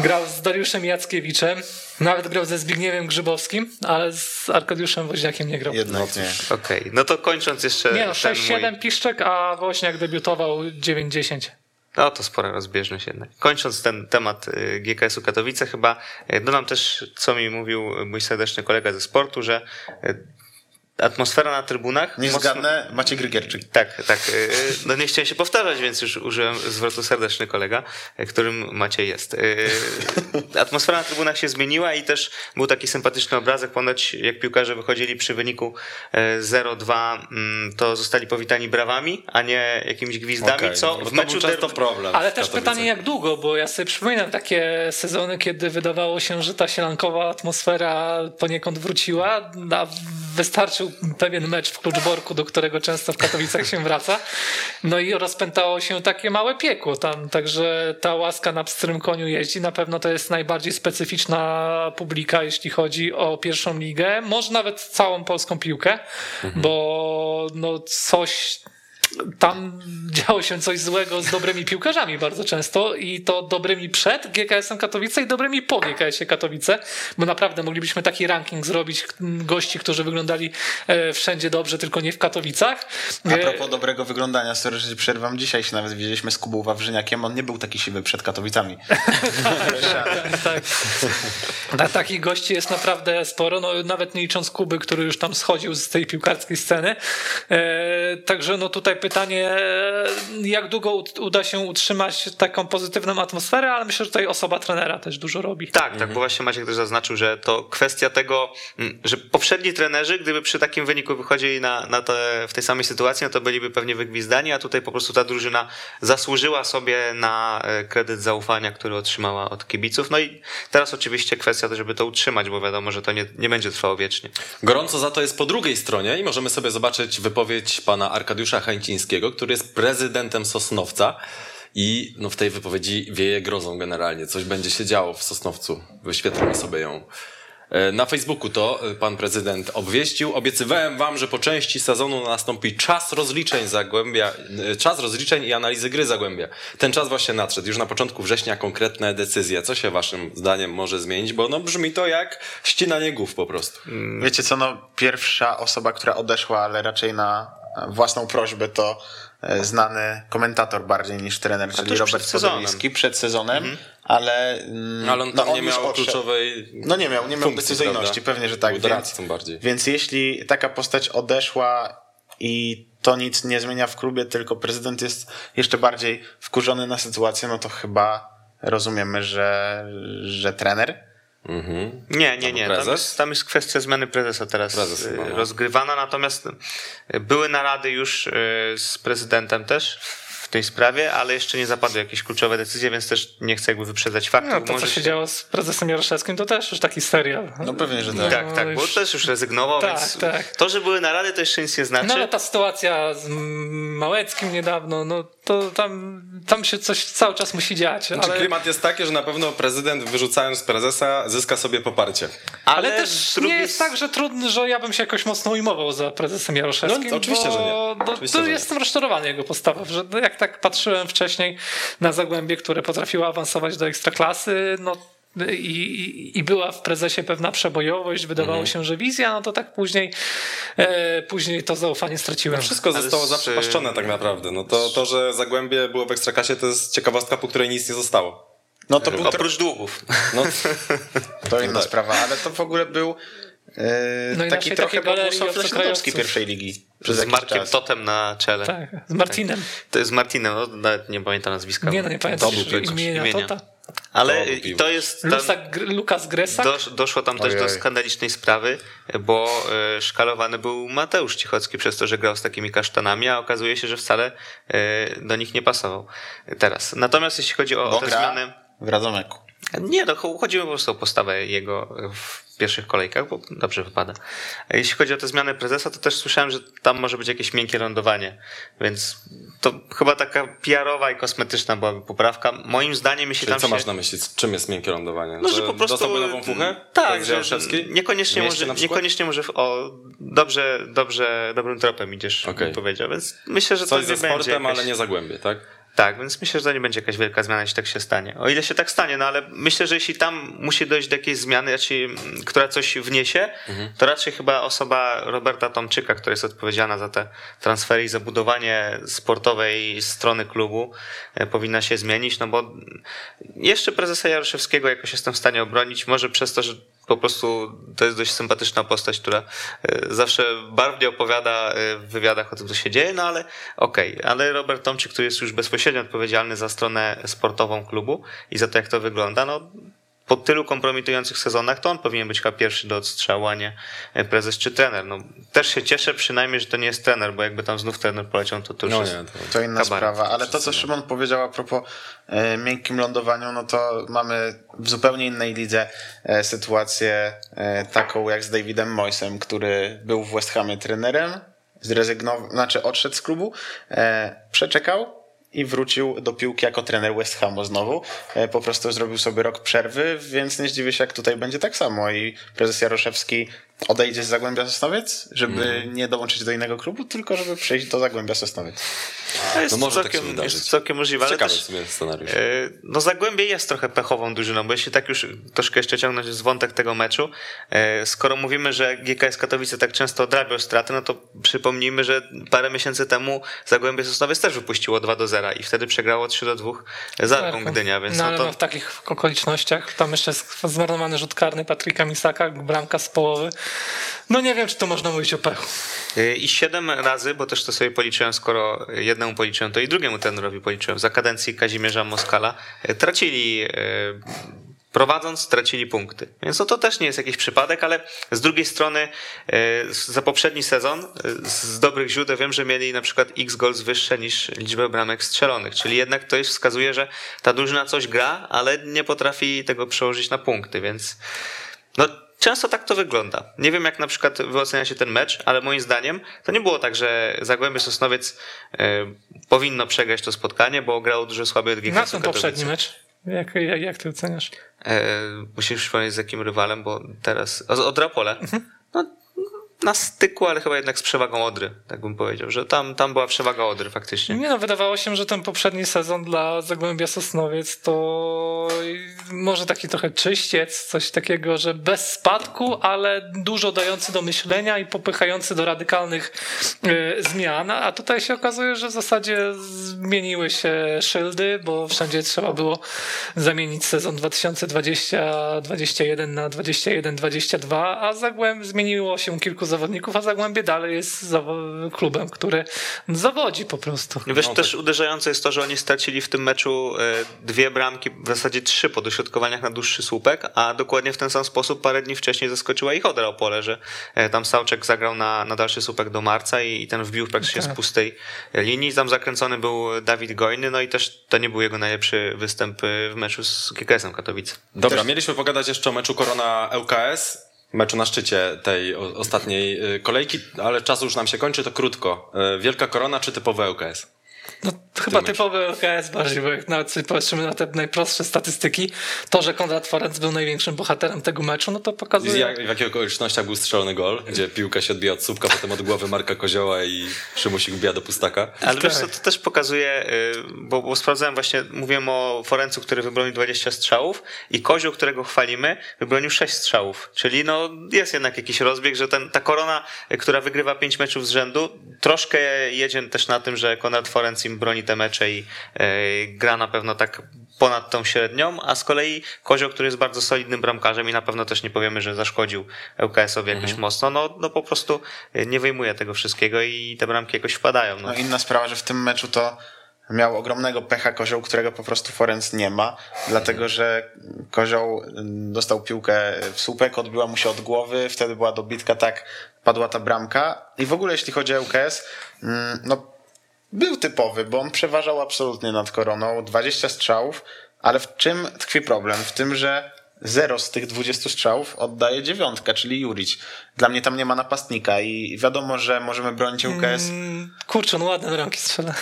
grał z Dariuszem Jackiewiczem, nawet grał ze Zbigniewem Grzybowskim, ale z Arkadiuszem Woźniakiem nie grał. Jednak nie. Okej, no to kończąc jeszcze Nie no, ten 6-7 mój... Piszczek, a Woźniak debiutował 9-10. No to spora rozbieżność jednak. Kończąc ten temat y, GKS-u Katowice, chyba y, dodam też, co mi mówił mój serdeczny kolega ze sportu, że y, atmosfera na trybunach... Nie mocno- zgadnę, Maciej Grygierczyk. Tak, tak. No nie chciałem się powtarzać, więc już użyłem zwrotu serdeczny kolega, którym Maciej jest. Y, Atmosfera na trybunach się zmieniła i też był taki sympatyczny obrazek. Ponoć jak piłkarze wychodzili przy wyniku y, 0-2, mm, to zostali powitani brawami, a nie jakimiś gwizdami, Okej, co bo w to meczu był często derby- problem. Ale też pytanie jak długo, bo ja sobie przypominam takie sezony, kiedy wydawało się, że ta sielankowa atmosfera poniekąd wróciła, a wystarczył pewien mecz w Kluczborku, do którego często w Katowicach się wraca, no i rozpętało się takie małe piekło tam, także ta łaska na pstrym koniu jeździ, na pewno to jest najbardziej specyficzna publika, jeśli chodzi o pierwszą ligę, może nawet całą polską piłkę, bo no coś tam działo się coś złego z dobrymi piłkarzami bardzo często i to dobrymi przed GKS-em Katowice i dobrymi po GKS-ie Katowice, bo naprawdę moglibyśmy taki ranking zrobić gości, którzy wyglądali e, wszędzie dobrze, tylko nie w Katowicach. A E, propos dobrego wyglądania, sorry, że przerwam, dzisiaj się nawet widzieliśmy z Kubą Wawrzyniakiem, on nie był taki siwy przed Katowicami. tak, tak. Ta- Takich gości jest naprawdę sporo, no, nawet nie licząc Kuby, który już tam schodził z tej piłkarskiej sceny. E, także no tutaj pytanie, jak długo uda się utrzymać taką pozytywną atmosferę, ale myślę, że tutaj osoba trenera też dużo robi. Tak, tak, bo właśnie Maciek też zaznaczył, że to kwestia tego, że poprzedni trenerzy, gdyby przy takim wyniku wychodzili na, na te, w tej samej sytuacji, no to byliby pewnie wygwizdani, a tutaj po prostu ta drużyna zasłużyła sobie na e, kredyt zaufania, który otrzymała od kibiców. No i teraz oczywiście kwestia, żeby to utrzymać, bo wiadomo, że to nie, nie będzie trwało wiecznie. Gorąco za to jest po drugiej stronie i możemy sobie zobaczyć wypowiedź pana Arkadiusza Chęcińskiego, który jest prezydentem Sosnowca. I no, w tej wypowiedzi wieje grozą generalnie. Coś będzie się działo w Sosnowcu. Wyświetlmy sobie ją. E, na Facebooku to e, pan prezydent obwieścił. Obiecywałem wam, że po części sezonu nastąpi czas rozliczeń Zagłębia, e, czas rozliczeń i analizy gry Zagłębia. Ten czas właśnie nadszedł. Już na początku września konkretne decyzje. Co się waszym zdaniem może zmienić? Bo no brzmi to jak ścinanie głów po prostu. Mm. Wiecie co, no pierwsza osoba, która odeszła, ale raczej na własną prośbę to znany komentator bardziej niż trener, czyli Robert Podoliński przed sezonem, mhm. ale, mm, ale on, no, on nie miał kluczowej No nie miał, nie miał funkcji, decyzyjności, prawda? pewnie, że tak. Więc, bardziej. więc jeśli taka postać odeszła i to nic nie zmienia w klubie, tylko prezydent jest jeszcze bardziej wkurzony na sytuację, no to chyba rozumiemy, że, że trener Mhm. Nie, nie, nie. Tam jest, tam jest, kwestia zmiany prezesa teraz Prezes, y, no. rozgrywana, natomiast były narady już y, z prezydentem też w tej sprawie, ale jeszcze nie zapadły jakieś kluczowe decyzje, więc też nie chcę jakby wyprzedzać faktów. No, to, co się działo z prezesem Jaroszewskim, to też już taki serial. No pewnie, że tak. tak, tak, bo już... też już rezygnował, tak, więc tak. to, że były narady, to jeszcze nic nie znaczy. No ale ta sytuacja z Małeckim niedawno, no to tam, tam się coś cały czas musi dziać. Znaczy, ale... klimat jest taki, że na pewno prezydent wyrzucając prezesa zyska sobie poparcie. Ale, ale też drugi... nie jest tak, że trudny, że ja bym się jakoś mocno ujmował za prezesem Jaroszewskim. No, oczywiście, że nie. Oczywiście, to że jestem nie. rozczarowany jego postawą, że jak tak patrzyłem wcześniej na Zagłębie, które potrafiło awansować do ekstraklasy, no i, i, była w prezesie pewna przebojowość, wydawało mhm. się, że wizja, no to tak później, e, później to zaufanie straciłem. No wszystko zostało Ale zaprzepaszczone tak naprawdę. No to, to, że Zagłębie było w Ekstraklasie, to jest ciekawostka, po której nic nie zostało. No to był oprócz długów. No. To inna tak. sprawa, ale to w ogóle był no i taki trochę Bogusław Leszczyński pierwszej ligi. Z Markiem czas. Totem na czele. Tak, z Martinem. Tak. To jest Martinem, no, nawet nie pamiętam nazwiska. Nie, no nie pamiętam imienia, imienia. Tota. Ale i to jest. Tam, Lukas Gresak? Dosz, doszło tam Ojej. też do skandalicznej sprawy, bo y, szkalowany był Mateusz Cichocki przez to, że grał z takimi kasztanami, a okazuje się, że wcale y, do nich nie pasował teraz. Natomiast jeśli chodzi o, o te zmiany. W Radomeku. Nie, no, chodzi po prostu o postawę jego w pierwszych kolejkach, bo dobrze wypada. A jeśli chodzi o te zmiany prezesa, to też słyszałem, że tam może być jakieś miękkie lądowanie, więc to chyba taka PR-owa i kosmetyczna byłaby poprawka. Moim zdaniem, jeśli Czyli tam co się... masz na myśli? Czym jest miękkie lądowanie? No, że, po prostu... Dostałby nową fuchę? Tak, że niekoniecznie może, niekoniecznie może o, dobrze, dobrze, dobrym tropem idziesz, okay. powiedział, więc myślę, że Coś to nie ze sportem, jakaś... ale nie zagłębie, tak? Tak, więc myślę, że to nie będzie jakaś wielka zmiana, jeśli tak się stanie. O ile się tak stanie, no ale myślę, że jeśli tam musi dojść do jakiejś zmiany, raczej, która coś wniesie, mhm. to raczej chyba osoba Roberta Tomczyka, która jest odpowiedzialna za te transfery i zabudowanie sportowej strony klubu, e, powinna się zmienić, no bo jeszcze prezesa Jaroszewskiego jakoś jestem w stanie obronić, może przez to, że po prostu to jest dość sympatyczna postać, która e, zawsze barwnie opowiada e, w wywiadach o tym, co się dzieje, no ale okej. Okay. Ale Robert Tomczyk, który jest już bezpośrednio odpowiedzialny za stronę sportową klubu i za to, jak to wygląda, no po tylu kompromitujących sezonach to on powinien być chyba pierwszy do odstrzału, a nie prezes czy trener. No, też się cieszę przynajmniej, że to nie jest trener, bo jakby tam znów trener poleciał, to, to już no jest nie, to, to inna kabaret. sprawa. Ale to, co Szymon powiedział a propos e, miękkim lądowaniu, no to mamy w zupełnie innej lidze e, sytuację e, taką jak z Davidem Moisem, który był w West Hamie trenerem, zrezygnował, znaczy odszedł z klubu, e, przeczekał, i wrócił do piłki jako trener West Hamu znowu. E, po prostu zrobił sobie rok przerwy, więc nie zdziwię się, jak tutaj będzie tak samo. I prezes Jaroszewski odejdzie z Zagłębia Sosnowiec, żeby mm. nie dołączyć do innego klubu, tylko żeby przejść do Zagłębia Sosnowiec. To jest, no może całkiem, tak się jest całkiem możliwe. Ale Ciekawy też, sobie scenariusz. E, no Zagłębie jest trochę pechową drużyną, bo jeśli tak już troszkę jeszcze ciągnąć z wątek tego meczu, e, skoro mówimy, że GKS Katowice tak często odrabiał straty, no to przypomnijmy, że parę miesięcy temu Zagłębie Sosnowiec też wypuściło 2 do 0 i wtedy przegrało 3 do 2 za tak, Gdynia. Więc no, no, ale to... no, w takich okolicznościach tam jeszcze zmarnowany rzut karny Patryka Misaka, bramka z połowy no nie wiem, czy to można mówić o pechu. Y, I siedem razy, bo też to sobie policzyłem, skoro jednemu policzyłem, to i drugiemu trenerowi policzyłem, za kadencji Kazimierza Moskala, y, tracili y, prowadząc stracili punkty. Więc no to też nie jest jakiś przypadek, ale z drugiej strony za poprzedni sezon z dobrych źródeł wiem, że mieli na przykład x goals wyższe niż liczbę bramek strzelonych, czyli jednak to już wskazuje, że ta drużyna coś gra, ale nie potrafi tego przełożyć na punkty, więc no często tak to wygląda. Nie wiem, jak na przykład wy oceniacie ten mecz, ale moim zdaniem to nie było tak, że Zagłębie Sosnowiec y, powinno przegrać to spotkanie, bo grało dużo słabiej od Na ten poprzedni mecz? Jak, jak, jak ty oceniasz? E, musisz przypomnieć z jakim rywalem, bo teraz... Od Rapole. Mhm. No, na styku, ale chyba jednak z przewagą Odry, tak bym powiedział, że tam, tam była przewaga Odry faktycznie. Nie no, wydawało się, że ten poprzedni sezon dla Zagłębia Sosnowiec to może taki trochę czyściec, coś takiego, że bez spadku, ale dużo dający do myślenia i popychający do radykalnych y, zmian, a tutaj się okazuje, że w zasadzie zmieniły się szyldy, bo wszędzie trzeba było zamienić sezon 2020-2021 na 21-22, a Zagłęb zmieniło się kilku zawodników, a Zagłębie dalej jest klubem, który zawodzi po prostu. Wiesz, no, też tak. uderzające jest to, że oni stracili w tym meczu e, dwie bramki, w zasadzie trzy po dośrodkowaniach na dłuższy słupek, a dokładnie w ten sam sposób parę dni wcześniej zaskoczyła ich Odra Opole, że e, tam Sałczek zagrał na, na dalszy słupek do marca i, i ten wbił praktycznie tak. z pustej linii. Tam zakręcony był Dawid Gojny, no i też to nie był jego najlepszy występ e, w meczu z GKS-em Katowice. Dobra, też... mieliśmy pogadać jeszcze o meczu Korona LKS meczu na szczycie tej ostatniej y, kolejki, ale czas już nam się kończy, to krótko. Y, Wielka korona czy typowy LKS? No, chyba typowy LKS bardziej, bo jak nawet sobie patrzymy na te najprostsze statystyki, to, że Konrad Ferenc był największym bohaterem tego meczu, no to pokazuje... Jak, w jakich okolicznościach był strzelony gol, gdzie piłka się odbija od słupka, potem od głowy Marka Kozioła i Szymusik wbija do pustaka. Ale wiesz co, to też pokazuje, y, bo, bo sprawdzałem właśnie, mówiłem o Forencu, który wybronił 20 strzałów i Kozioł, którego chwalimy, wybronił 6 strzałów, czyli no jest jednak jakiś rozbieg, że ten, ta korona, która wygrywa 5 meczów z rzędu, troszkę jedzie też na tym, że Konrad Forenc im broni te mecze i e, gra na pewno tak ponad tą średnią, a z kolei Kozioł, który jest bardzo solidnym bramkarzem i na pewno też nie powiemy, że zaszkodził ŁKS-owi jakoś mhm. mocno, no, no po prostu nie wyjmuje tego wszystkiego i te bramki jakoś wpadają. No. no inna sprawa, że w tym meczu to miał ogromnego pecha kozioł, którego po prostu Forenc nie ma, dlatego mhm. że kozioł dostał piłkę w słupek, odbiła mu się od głowy, wtedy była dobitka, tak padła ta bramka i w ogóle jeśli chodzi o ŁKS, no był typowy, bo on przeważał absolutnie nad koroną, 20 strzałów, ale w czym tkwi problem? W tym, że zero z tych 20 strzałów oddaje dziewiątka, czyli Jurić. Dla mnie tam nie ma napastnika i wiadomo, że możemy bronić UKS. Mm, kurczę, no ładne ramki strzela.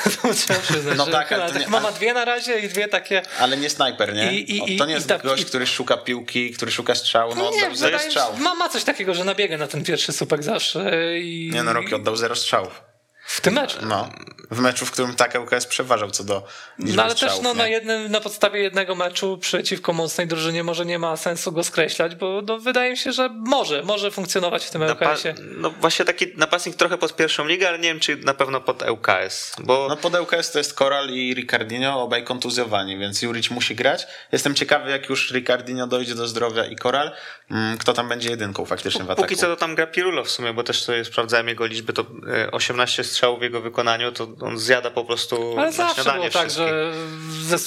no tak, ale nie, Mama dwie na razie i dwie takie. Ale nie snajper, nie? I, i, to nie jest ta, gość, który szuka piłki, który szuka strzału, no oddał zero strzałów. Ma, ma coś takiego, że nabiega na ten pierwszy słupek zawsze. I... Nie no, Roki oddał zero strzałów. W tym meczu. No, w meczu, w którym tak ŁKS przeważał co do No ale też no, na, jednym, na podstawie jednego meczu przeciwko mocnej drużynie może nie ma sensu go skreślać, bo no, wydaje mi się, że może, może funkcjonować w tym ŁKS-ie. No właśnie taki napastnik trochę pod pierwszą ligę, ale nie wiem, czy na pewno pod ŁKS. Bo... No pod ŁKS to jest Koral i Ricardinho, obaj kontuzjowani, więc Juric musi grać. Jestem ciekawy, jak już Ricardinho dojdzie do zdrowia i Koral, mm, kto tam będzie jedynką faktycznie w ataku. Póki co to tam gra Pirulo w sumie, bo też sobie sprawdzałem jego liczby, to 18 e, strzałów w jego wykonaniu, to on zjada po prostu Ale zawsze było tak, że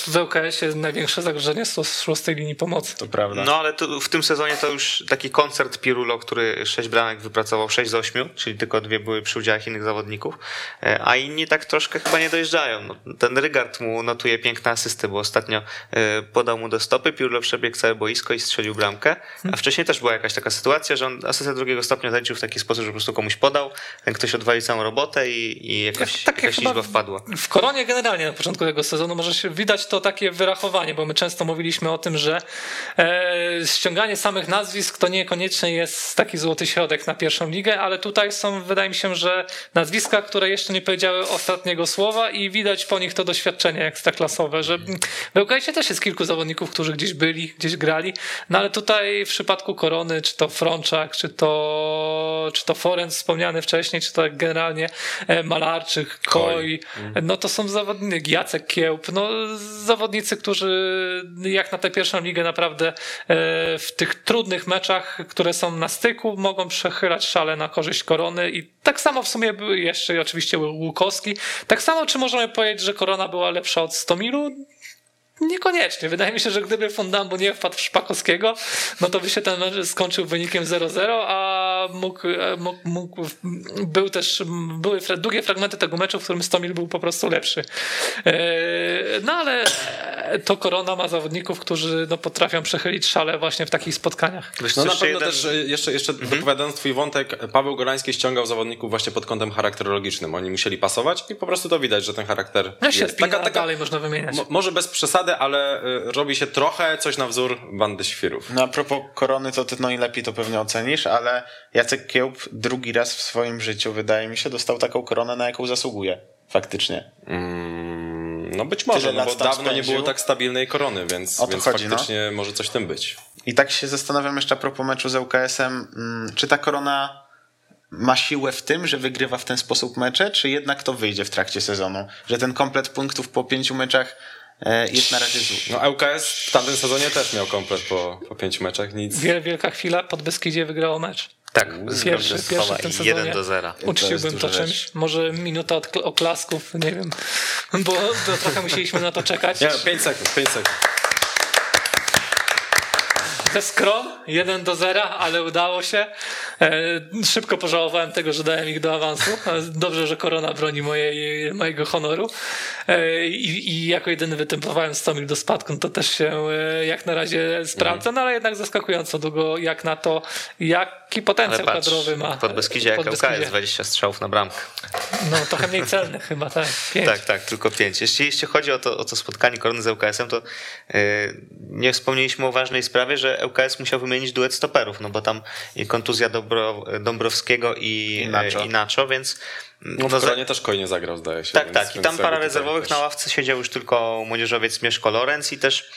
w ŁKS-ie największe zagrożenie szło z tej linii pomocy. To prawda. No ale to, w tym sezonie to już taki koncert Pirulo, który 6 bramek wypracował, 6 z 8, czyli tylko dwie były przy udziałach innych zawodników, e, a inni tak troszkę chyba nie dojeżdżają. No, ten Rygard mu notuje piękne asysty, bo ostatnio e, podał mu do stopy, Pirulo przebiegł całe boisko i strzelił bramkę, a wcześniej też była jakaś taka sytuacja, że on asystę drugiego stopnia zaliczył w taki sposób, że po prostu komuś podał, ten ktoś odwalił całą robotę i, i jakaś, tak, tak jakaś liczba wpadła. W koronie generalnie na początku tego sezonu może się widać to takie wyrachowanie, bo my często mówiliśmy o tym, że e, ściąganie samych nazwisk to niekoniecznie jest taki złoty środek na pierwszą ligę, ale tutaj są, wydaje mi się, że nazwiska, które jeszcze nie powiedziały ostatniego słowa i widać po nich to doświadczenie ekstraklasowe, że w UKS też jest kilku zawodników, którzy gdzieś byli, gdzieś grali, no ale tutaj w przypadku Korony, czy to Frączak, czy to, czy to Forenc wspomniany wcześniej, czy to generalnie e, Malarczyk, Koj, no to są zawodnicy, Jacek Kiełb, no zawodnicy, którzy jak na tę pierwszą ligę naprawdę e, w tych trudnych meczach, które są na styku, mogą przechylać szale na korzyść korony i tak samo w sumie był jeszcze oczywiście Łukowski. Tak samo czy możemy powiedzieć, że korona była lepsza od Stomilu? Niekoniecznie. Wydaje mi się, że gdyby Fondambu nie wpadł w Szpakowskiego, no to by się ten mecz skończył wynikiem 0-0, a mógł, mógł, mógł, był też, były długie fragmenty tego meczu, w którym Stomil był po prostu lepszy. No ale to Korona ma zawodników, którzy no, potrafią przechylić szale właśnie w takich spotkaniach. No na pewno jeden... też jeszcze, jeszcze mhm. dopowiadając twój wątek, Paweł Golański ściągał zawodników właśnie pod kątem charakterologicznym. Oni musieli pasować i po prostu to widać, że ten charakter no się jest. Taka, taka, dalej można wymieniać. może bez przesady, ale robi się trochę coś na wzór bandy świrów. No a propos korony, to ty najlepiej to pewnie ocenisz, ale Jacek Kiełb drugi raz w swoim życiu, wydaje mi się, dostał taką koronę, na jaką zasługuje. Faktycznie. Mm, no być może, no bo dawno spędził. nie było tak stabilnej korony, więc, więc chodzi, no. faktycznie no. może coś w tym być. I tak się zastanawiam jeszcze a propos meczu z ŁKS-em, mm, czy ta korona ma siłę w tym, że wygrywa w ten sposób mecze, czy jednak to wyjdzie w trakcie sezonu? Że ten komplet punktów po pięciu meczach E, jest na razie zły. No ŁKS w tamtym sezonie też miał komplet po, po pięciu meczach, nic. Wielka chwila, pod Beskidzie wygrało mecz. Tak, pierwszy, pierwszy w tym sezonie. 1 do 0. Uczciłbym to, to czymś. Rzecz. Może minuta od oklasków, nie wiem, bo trochę musieliśmy na to czekać. Nie, 5 sekund, 5 sekund. Ze skrom, 1 do 0, ale udało się. E, szybko pożałowałem tego, że dałem ich do awansu. Dobrze, że korona broni mojej, mojego honoru. E, I, I jako jedyny wytypowałem Stomil do spadku. No to też się e, jak na razie sprawdza, no ale jednak zaskakująco długo jak na to, jaki potencjał patrz, kadrowy ma. Pod Beskidzie jak jest 20 strzałów na bramkę. No trochę mniej celnych chyba, tak. Tak, tak, tylko 5. Jeśli, jeśli chodzi o to, o to spotkanie korony z LKS-em, to yy, nie wspomnieliśmy o ważnej sprawie, że LKS musiał wymienić duet stoperów, no bo tam kontuzja Dobro, Dąbrowskiego i, I Nacho, i Nacho więc no, w no, też Koj nie zagrał, zdaje się. Tak, więc, tak. I tam para rezerwowych na ławce siedział już tylko młodzieżowiec Mieszko Lorenz i też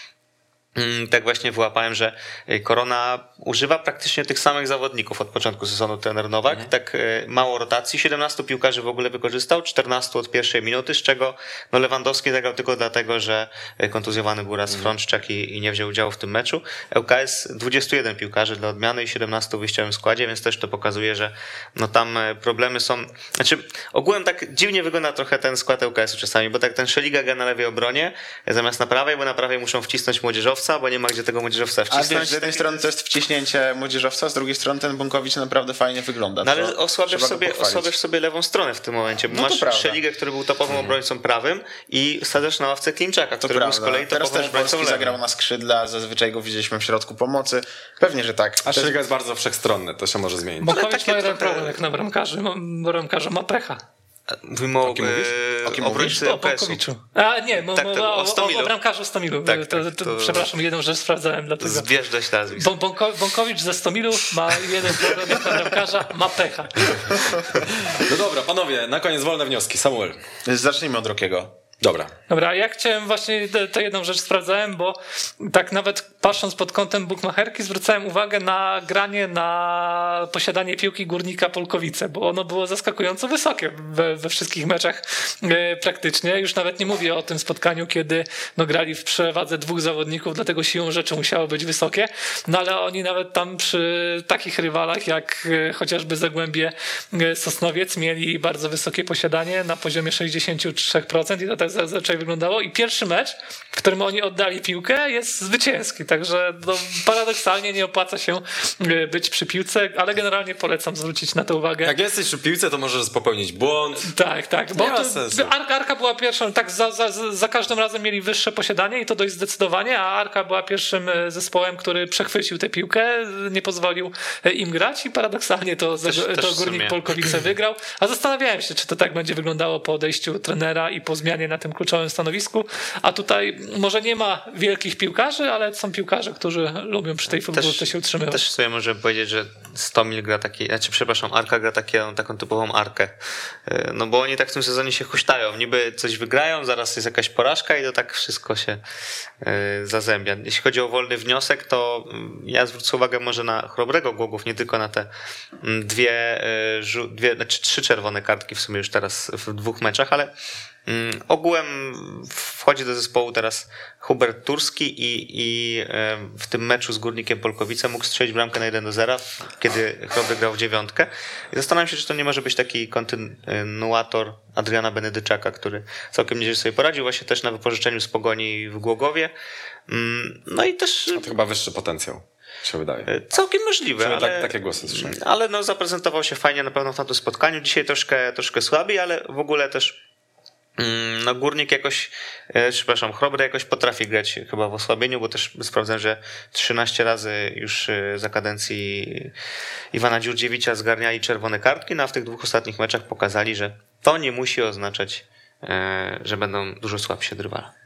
tak właśnie wyłapałem, że y, Korona używa praktycznie tych samych zawodników od początku sezonu trener Nowak. Mhm. Tak y, mało rotacji, 17 piłkarzy w ogóle wykorzystał, 14 od pierwszej minuty, z czego no Lewandowski zagrał tylko dlatego, że y, kontuzjowany był raz mhm. Frączczak i, i nie wziął udziału w tym meczu. ŁKS 21 piłkarzy dla odmiany i 17 w wyjściowym składzie, więc też to pokazuje, że no tam problemy są. Znaczy ogółem tak dziwnie wygląda trochę ten skład ŁKS-u czasami, bo tak ten Szeliga gra na lewej obronie zamiast na prawej, bo na prawej muszą wcisnąć młodzieżowców młodzieżowca, bo nie ma gdzie tego młodzieżowca wcisnąć. A wiesz, z jednej strony to jest wciśnięcie młodzieżowca, z drugiej strony ten Bunkowicz naprawdę fajnie wygląda. No ale osłabiasz sobie, osłabiasz sobie lewą stronę w tym momencie, bo no masz Szeligę, który był topowym hmm. obrońcą prawym i sadzasz na ławce Klimczaka, który był z kolei Teraz topowym obrońcą lewym. zagrał na skrzydla, zazwyczaj go widzieliśmy w środku pomocy. Pewnie, że tak. A Szeliga jest bardzo wszechstronny, to się może zmienić. Bunkowicz ma jeden problem jak na bramkarzy, bramkarza ma pecha. Mówimy o, kim mówisz? E, o kim mówisz? O Polkowiczu. A nie, tak, tak, o, o, o, o bramkarzu Stomilu. Tak, to, to, to, przepraszam, jedną rzecz sprawdzałem. Dlatego. Zbieżność nazwisk. Bąko, Bąkowicz ze Stomilu ma jeden bramkarza, ma pecha. No dobra, panowie, na koniec wolne wnioski. Samuel. Zacznijmy od Rokiego. Dobra. Dobra, ja chciałem właśnie tę jedną rzecz sprawdzałem, bo tak nawet patrząc pod kątem bukmacherki zwracałem uwagę na granie na posiadanie piłki górnika Polkowice, bo ono było zaskakująco wysokie we, we wszystkich meczach e, praktycznie. Już nawet nie mówię o tym spotkaniu, kiedy no, grali w przewadze dwóch zawodników, dlatego siłą rzeczy musiało być wysokie. No ale oni nawet tam przy takich rywalach jak e, chociażby Zagłębie e, Sosnowiec mieli bardzo wysokie posiadanie na poziomie 63% i to tak zazwyczaj wyglądało. I pierwszy mecz, w którym oni oddali piłkę, jest zwycięski. Także no, paradoksalnie nie opłaca się e, być przy piłce, ale generalnie polecam zwrócić na to uwagę. Jak jesteś przy piłce, to możesz popełnić błąd. Tak, tak. Bo to, Arka, Arka była pierwszą, tak za, za, za każdym razem mieli wyższe posiadanie i to dość zdecydowanie, a Arka była pierwszym e, zespołem, który przechwycił tę piłkę, nie pozwolił e, im grać i paradoksalnie to, też, to też Górnik Polkowice wygrał. A zastanawiałem się, czy to tak będzie wyglądało po odejściu trenera i po zmianie na tym kluczowym stanowisku, a tutaj może nie ma wielkich piłkarzy, ale są piłkarze, którzy lubią przy tej futbolce się utrzymywać. Też sobie możemy powiedzieć, że Stomil gra taki, znaczy przepraszam, Arka gra takie, taką typową Arkę. E, no bo oni tak w tym sezonie się huśtają. Niby coś wygrają, zaraz jest jakaś porażka i to tak wszystko się e, zazębia. Jeśli chodzi o wolny wniosek, to mm, ja zwrócę uwagę może na chrobrego Głogów, nie tylko na te mm, dwie, e, dwie znaczy trzy czerwone kartki w sumie już teraz w dwóch meczach, ale ogółem wchodzi do zespołu teraz Hubert Turski i, i w tym meczu z Górnikiem Polkowice mógł strzelić bramkę na 1 do 0, kiedy Chrobry grał w dziewiątkę. I zastanawiam się, czy to nie może być taki kontynuator Adriana Benedyczaka, który całkiem nieźle sobie poradził, właśnie też na wypożyczeniu z Pogoni w Głogowie. Mm, no i też... To chyba wyższy potencjał się wydaje. E, całkiem możliwe. Tak- ale, tak, takie głosy słyszałem. Ale no, zaprezentował się fajnie na pewno w tamtym spotkaniu. Dzisiaj troszkę, troszkę słabiej, ale w ogóle też Mm, no Górnik jakoś, e, przepraszam, Chrobry jakoś potrafi grać chyba w osłabieniu, bo też sprawdzam, że 13 razy już e, za kadencji Iwana Dziurdziewicza zgarniali czerwone kartki, no a w tych dwóch ostatnich meczach pokazali, że to nie musi oznaczać, e, że będą dużo słabsi od rywala.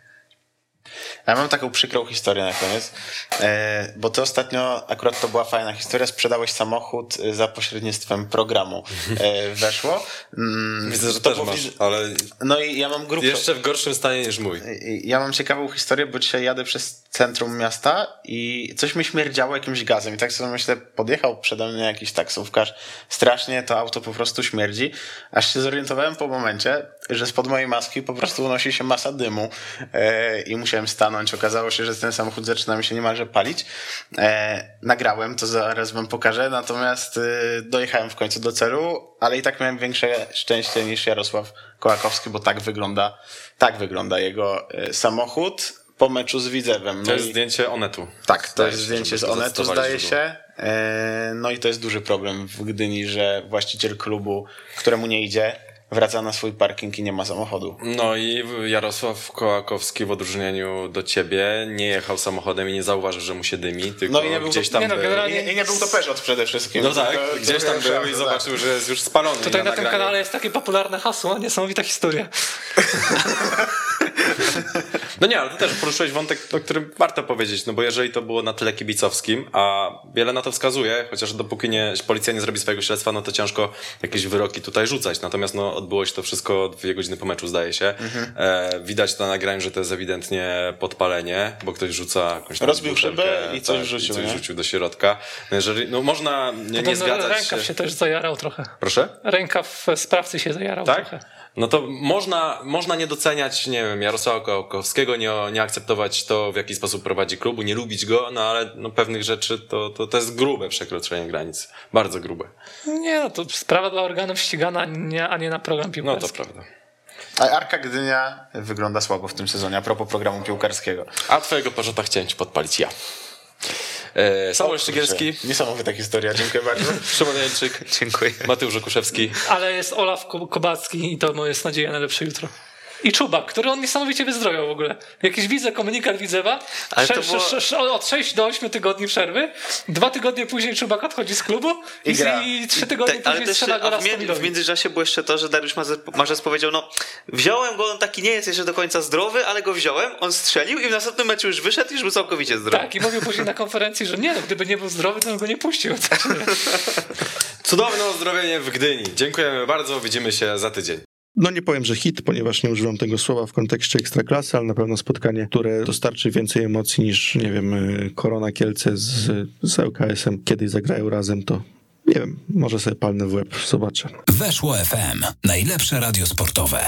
Ja mam taką przykrą historię na koniec, e, bo ty ostatnio, akurat to była fajna historia, sprzedałeś samochód e, za pośrednictwem programu. E, weszło. Mm, Widzę, że to też masz, ale no i ja mam grupę. Jeszcze w gorszym stanie niż mój. Ja mam ciekawą historię, bo dzisiaj jadę przez centrum miasta i coś mi śmierdziało jakimś gazem i tak sobie myślę, podjechał przede mnie jakiś taksówkarz, strasznie to auto po prostu śmierdzi, aż się zorientowałem po momencie, że spod mojej maski po prostu unosi się masa dymu i musiałem musiałem stanąć. Okazało się, że ten samochód zaczyna mi się niemalże palić. E, nagrałem, to zaraz wam pokażę, natomiast e, dojechałem w końcu do celu, ale i tak miałem większe szczęście niż Jarosław Kołakowski, bo tak wygląda, tak wygląda jego e, samochód po meczu z Widzewem. No to jest i... zdjęcie Onetu. Tak, to jest zdjęcie z Onetu, zdaje się. E, no i to jest duży problem w Gdyni, że właściciel klubu, któremu nie idzie, wraca na swój parking i nie ma samochodu. No i Jarosław Kołakowski w odróżnieniu do ciebie nie jechał samochodem i nie zauważył, że mu się dymi, tylko no i nie był gdzieś to, tam nie, no, generalnie... był. Nie, nie był to Peugeot przede wszystkim. No tak, gdzieś tam był i zobaczył, że jest już spalony. Tutaj na, na tym kanale jest takie popularne hasło, niesamowita historia. No nie, ale to też poruszyłeś wątek, o którym warto powiedzieć, no bo jeżeli to było na tyle kibicowskim, a wiele na to wskazuje, chociaż dopóki nie, policja nie zrobi swojego śledztwa, no to ciężko jakieś wyroki tutaj rzucać. Natomiast no, odbyło się to wszystko dwie godziny po meczu, zdaje się. Mhm. E, widać na nagraniu, że to jest ewidentnie podpalenie, bo ktoś rzuca jakąś tam Rozbił szybę i coś tak, rzucił. I coś rzucił do środka. No, jeżeli, no można nie, nie zgadzać rękaw się... się też zajarał trochę. Proszę? Rękaw sprawcy się zajarał tak? trochę no to można, można nie doceniać, nie wiem, Jarosława Kołakowskiego, nie, nie akceptować to, w jaki sposób prowadzi klubu, nie lubić go, no ale no, pewnych rzeczy to, to, to jest grube przekroczenie granic. Bardzo grube. Nie, no to sprawa dla organów ścigana, nie, a nie na program piłkarski. No to prawda. A Arka Gdynia wygląda słabo w tym sezonie, a propos programu piłkarskiego. A twojego pożota chciałem ci podpalić ja. E, Samuel Szczygielski. Niesamowita historia, dziękuję bardzo. Szymon Jańczyk. Dziękuję. Mateusz Okuszewski. Ale jest Olaf Kobacki i to jest nadzieja na lepsze jutro. I Czubak, który on niesamowicie wyzdrowiał w ogóle. Jakiś widzę komunikat Widzewa, sze, było... sze, sze, od 6 do 8 tygodni przerwy, dwa tygodnie później Czubak odchodzi z klubu i, i, i trzy tygodnie tak, później strzela go w, w międzyczasie było jeszcze to, że Dariusz Marzec powiedział, no wziąłem go, on taki nie jest jeszcze do końca zdrowy, ale go wziąłem, on strzelił i w następnym meczu już wyszedł i już był całkowicie zdrowy. Tak, i mówił później na konferencji, że nie, no, gdyby nie był zdrowy, to bym go nie puścił. Cudowne uzdrowienie w Gdyni. Dziękujemy bardzo, widzimy się za tydzień. No nie powiem, że hit, ponieważ nie używam tego słowa w kontekście ekstraklasy, ale na pewno spotkanie, które dostarczy więcej emocji niż, nie wiem, y, Korona Kielce z, z LKS-em. Kiedyś zagrają razem, to nie wiem, może sobie palnę w łeb, zobaczę. Weszło FM. Najlepsze radio sportowe.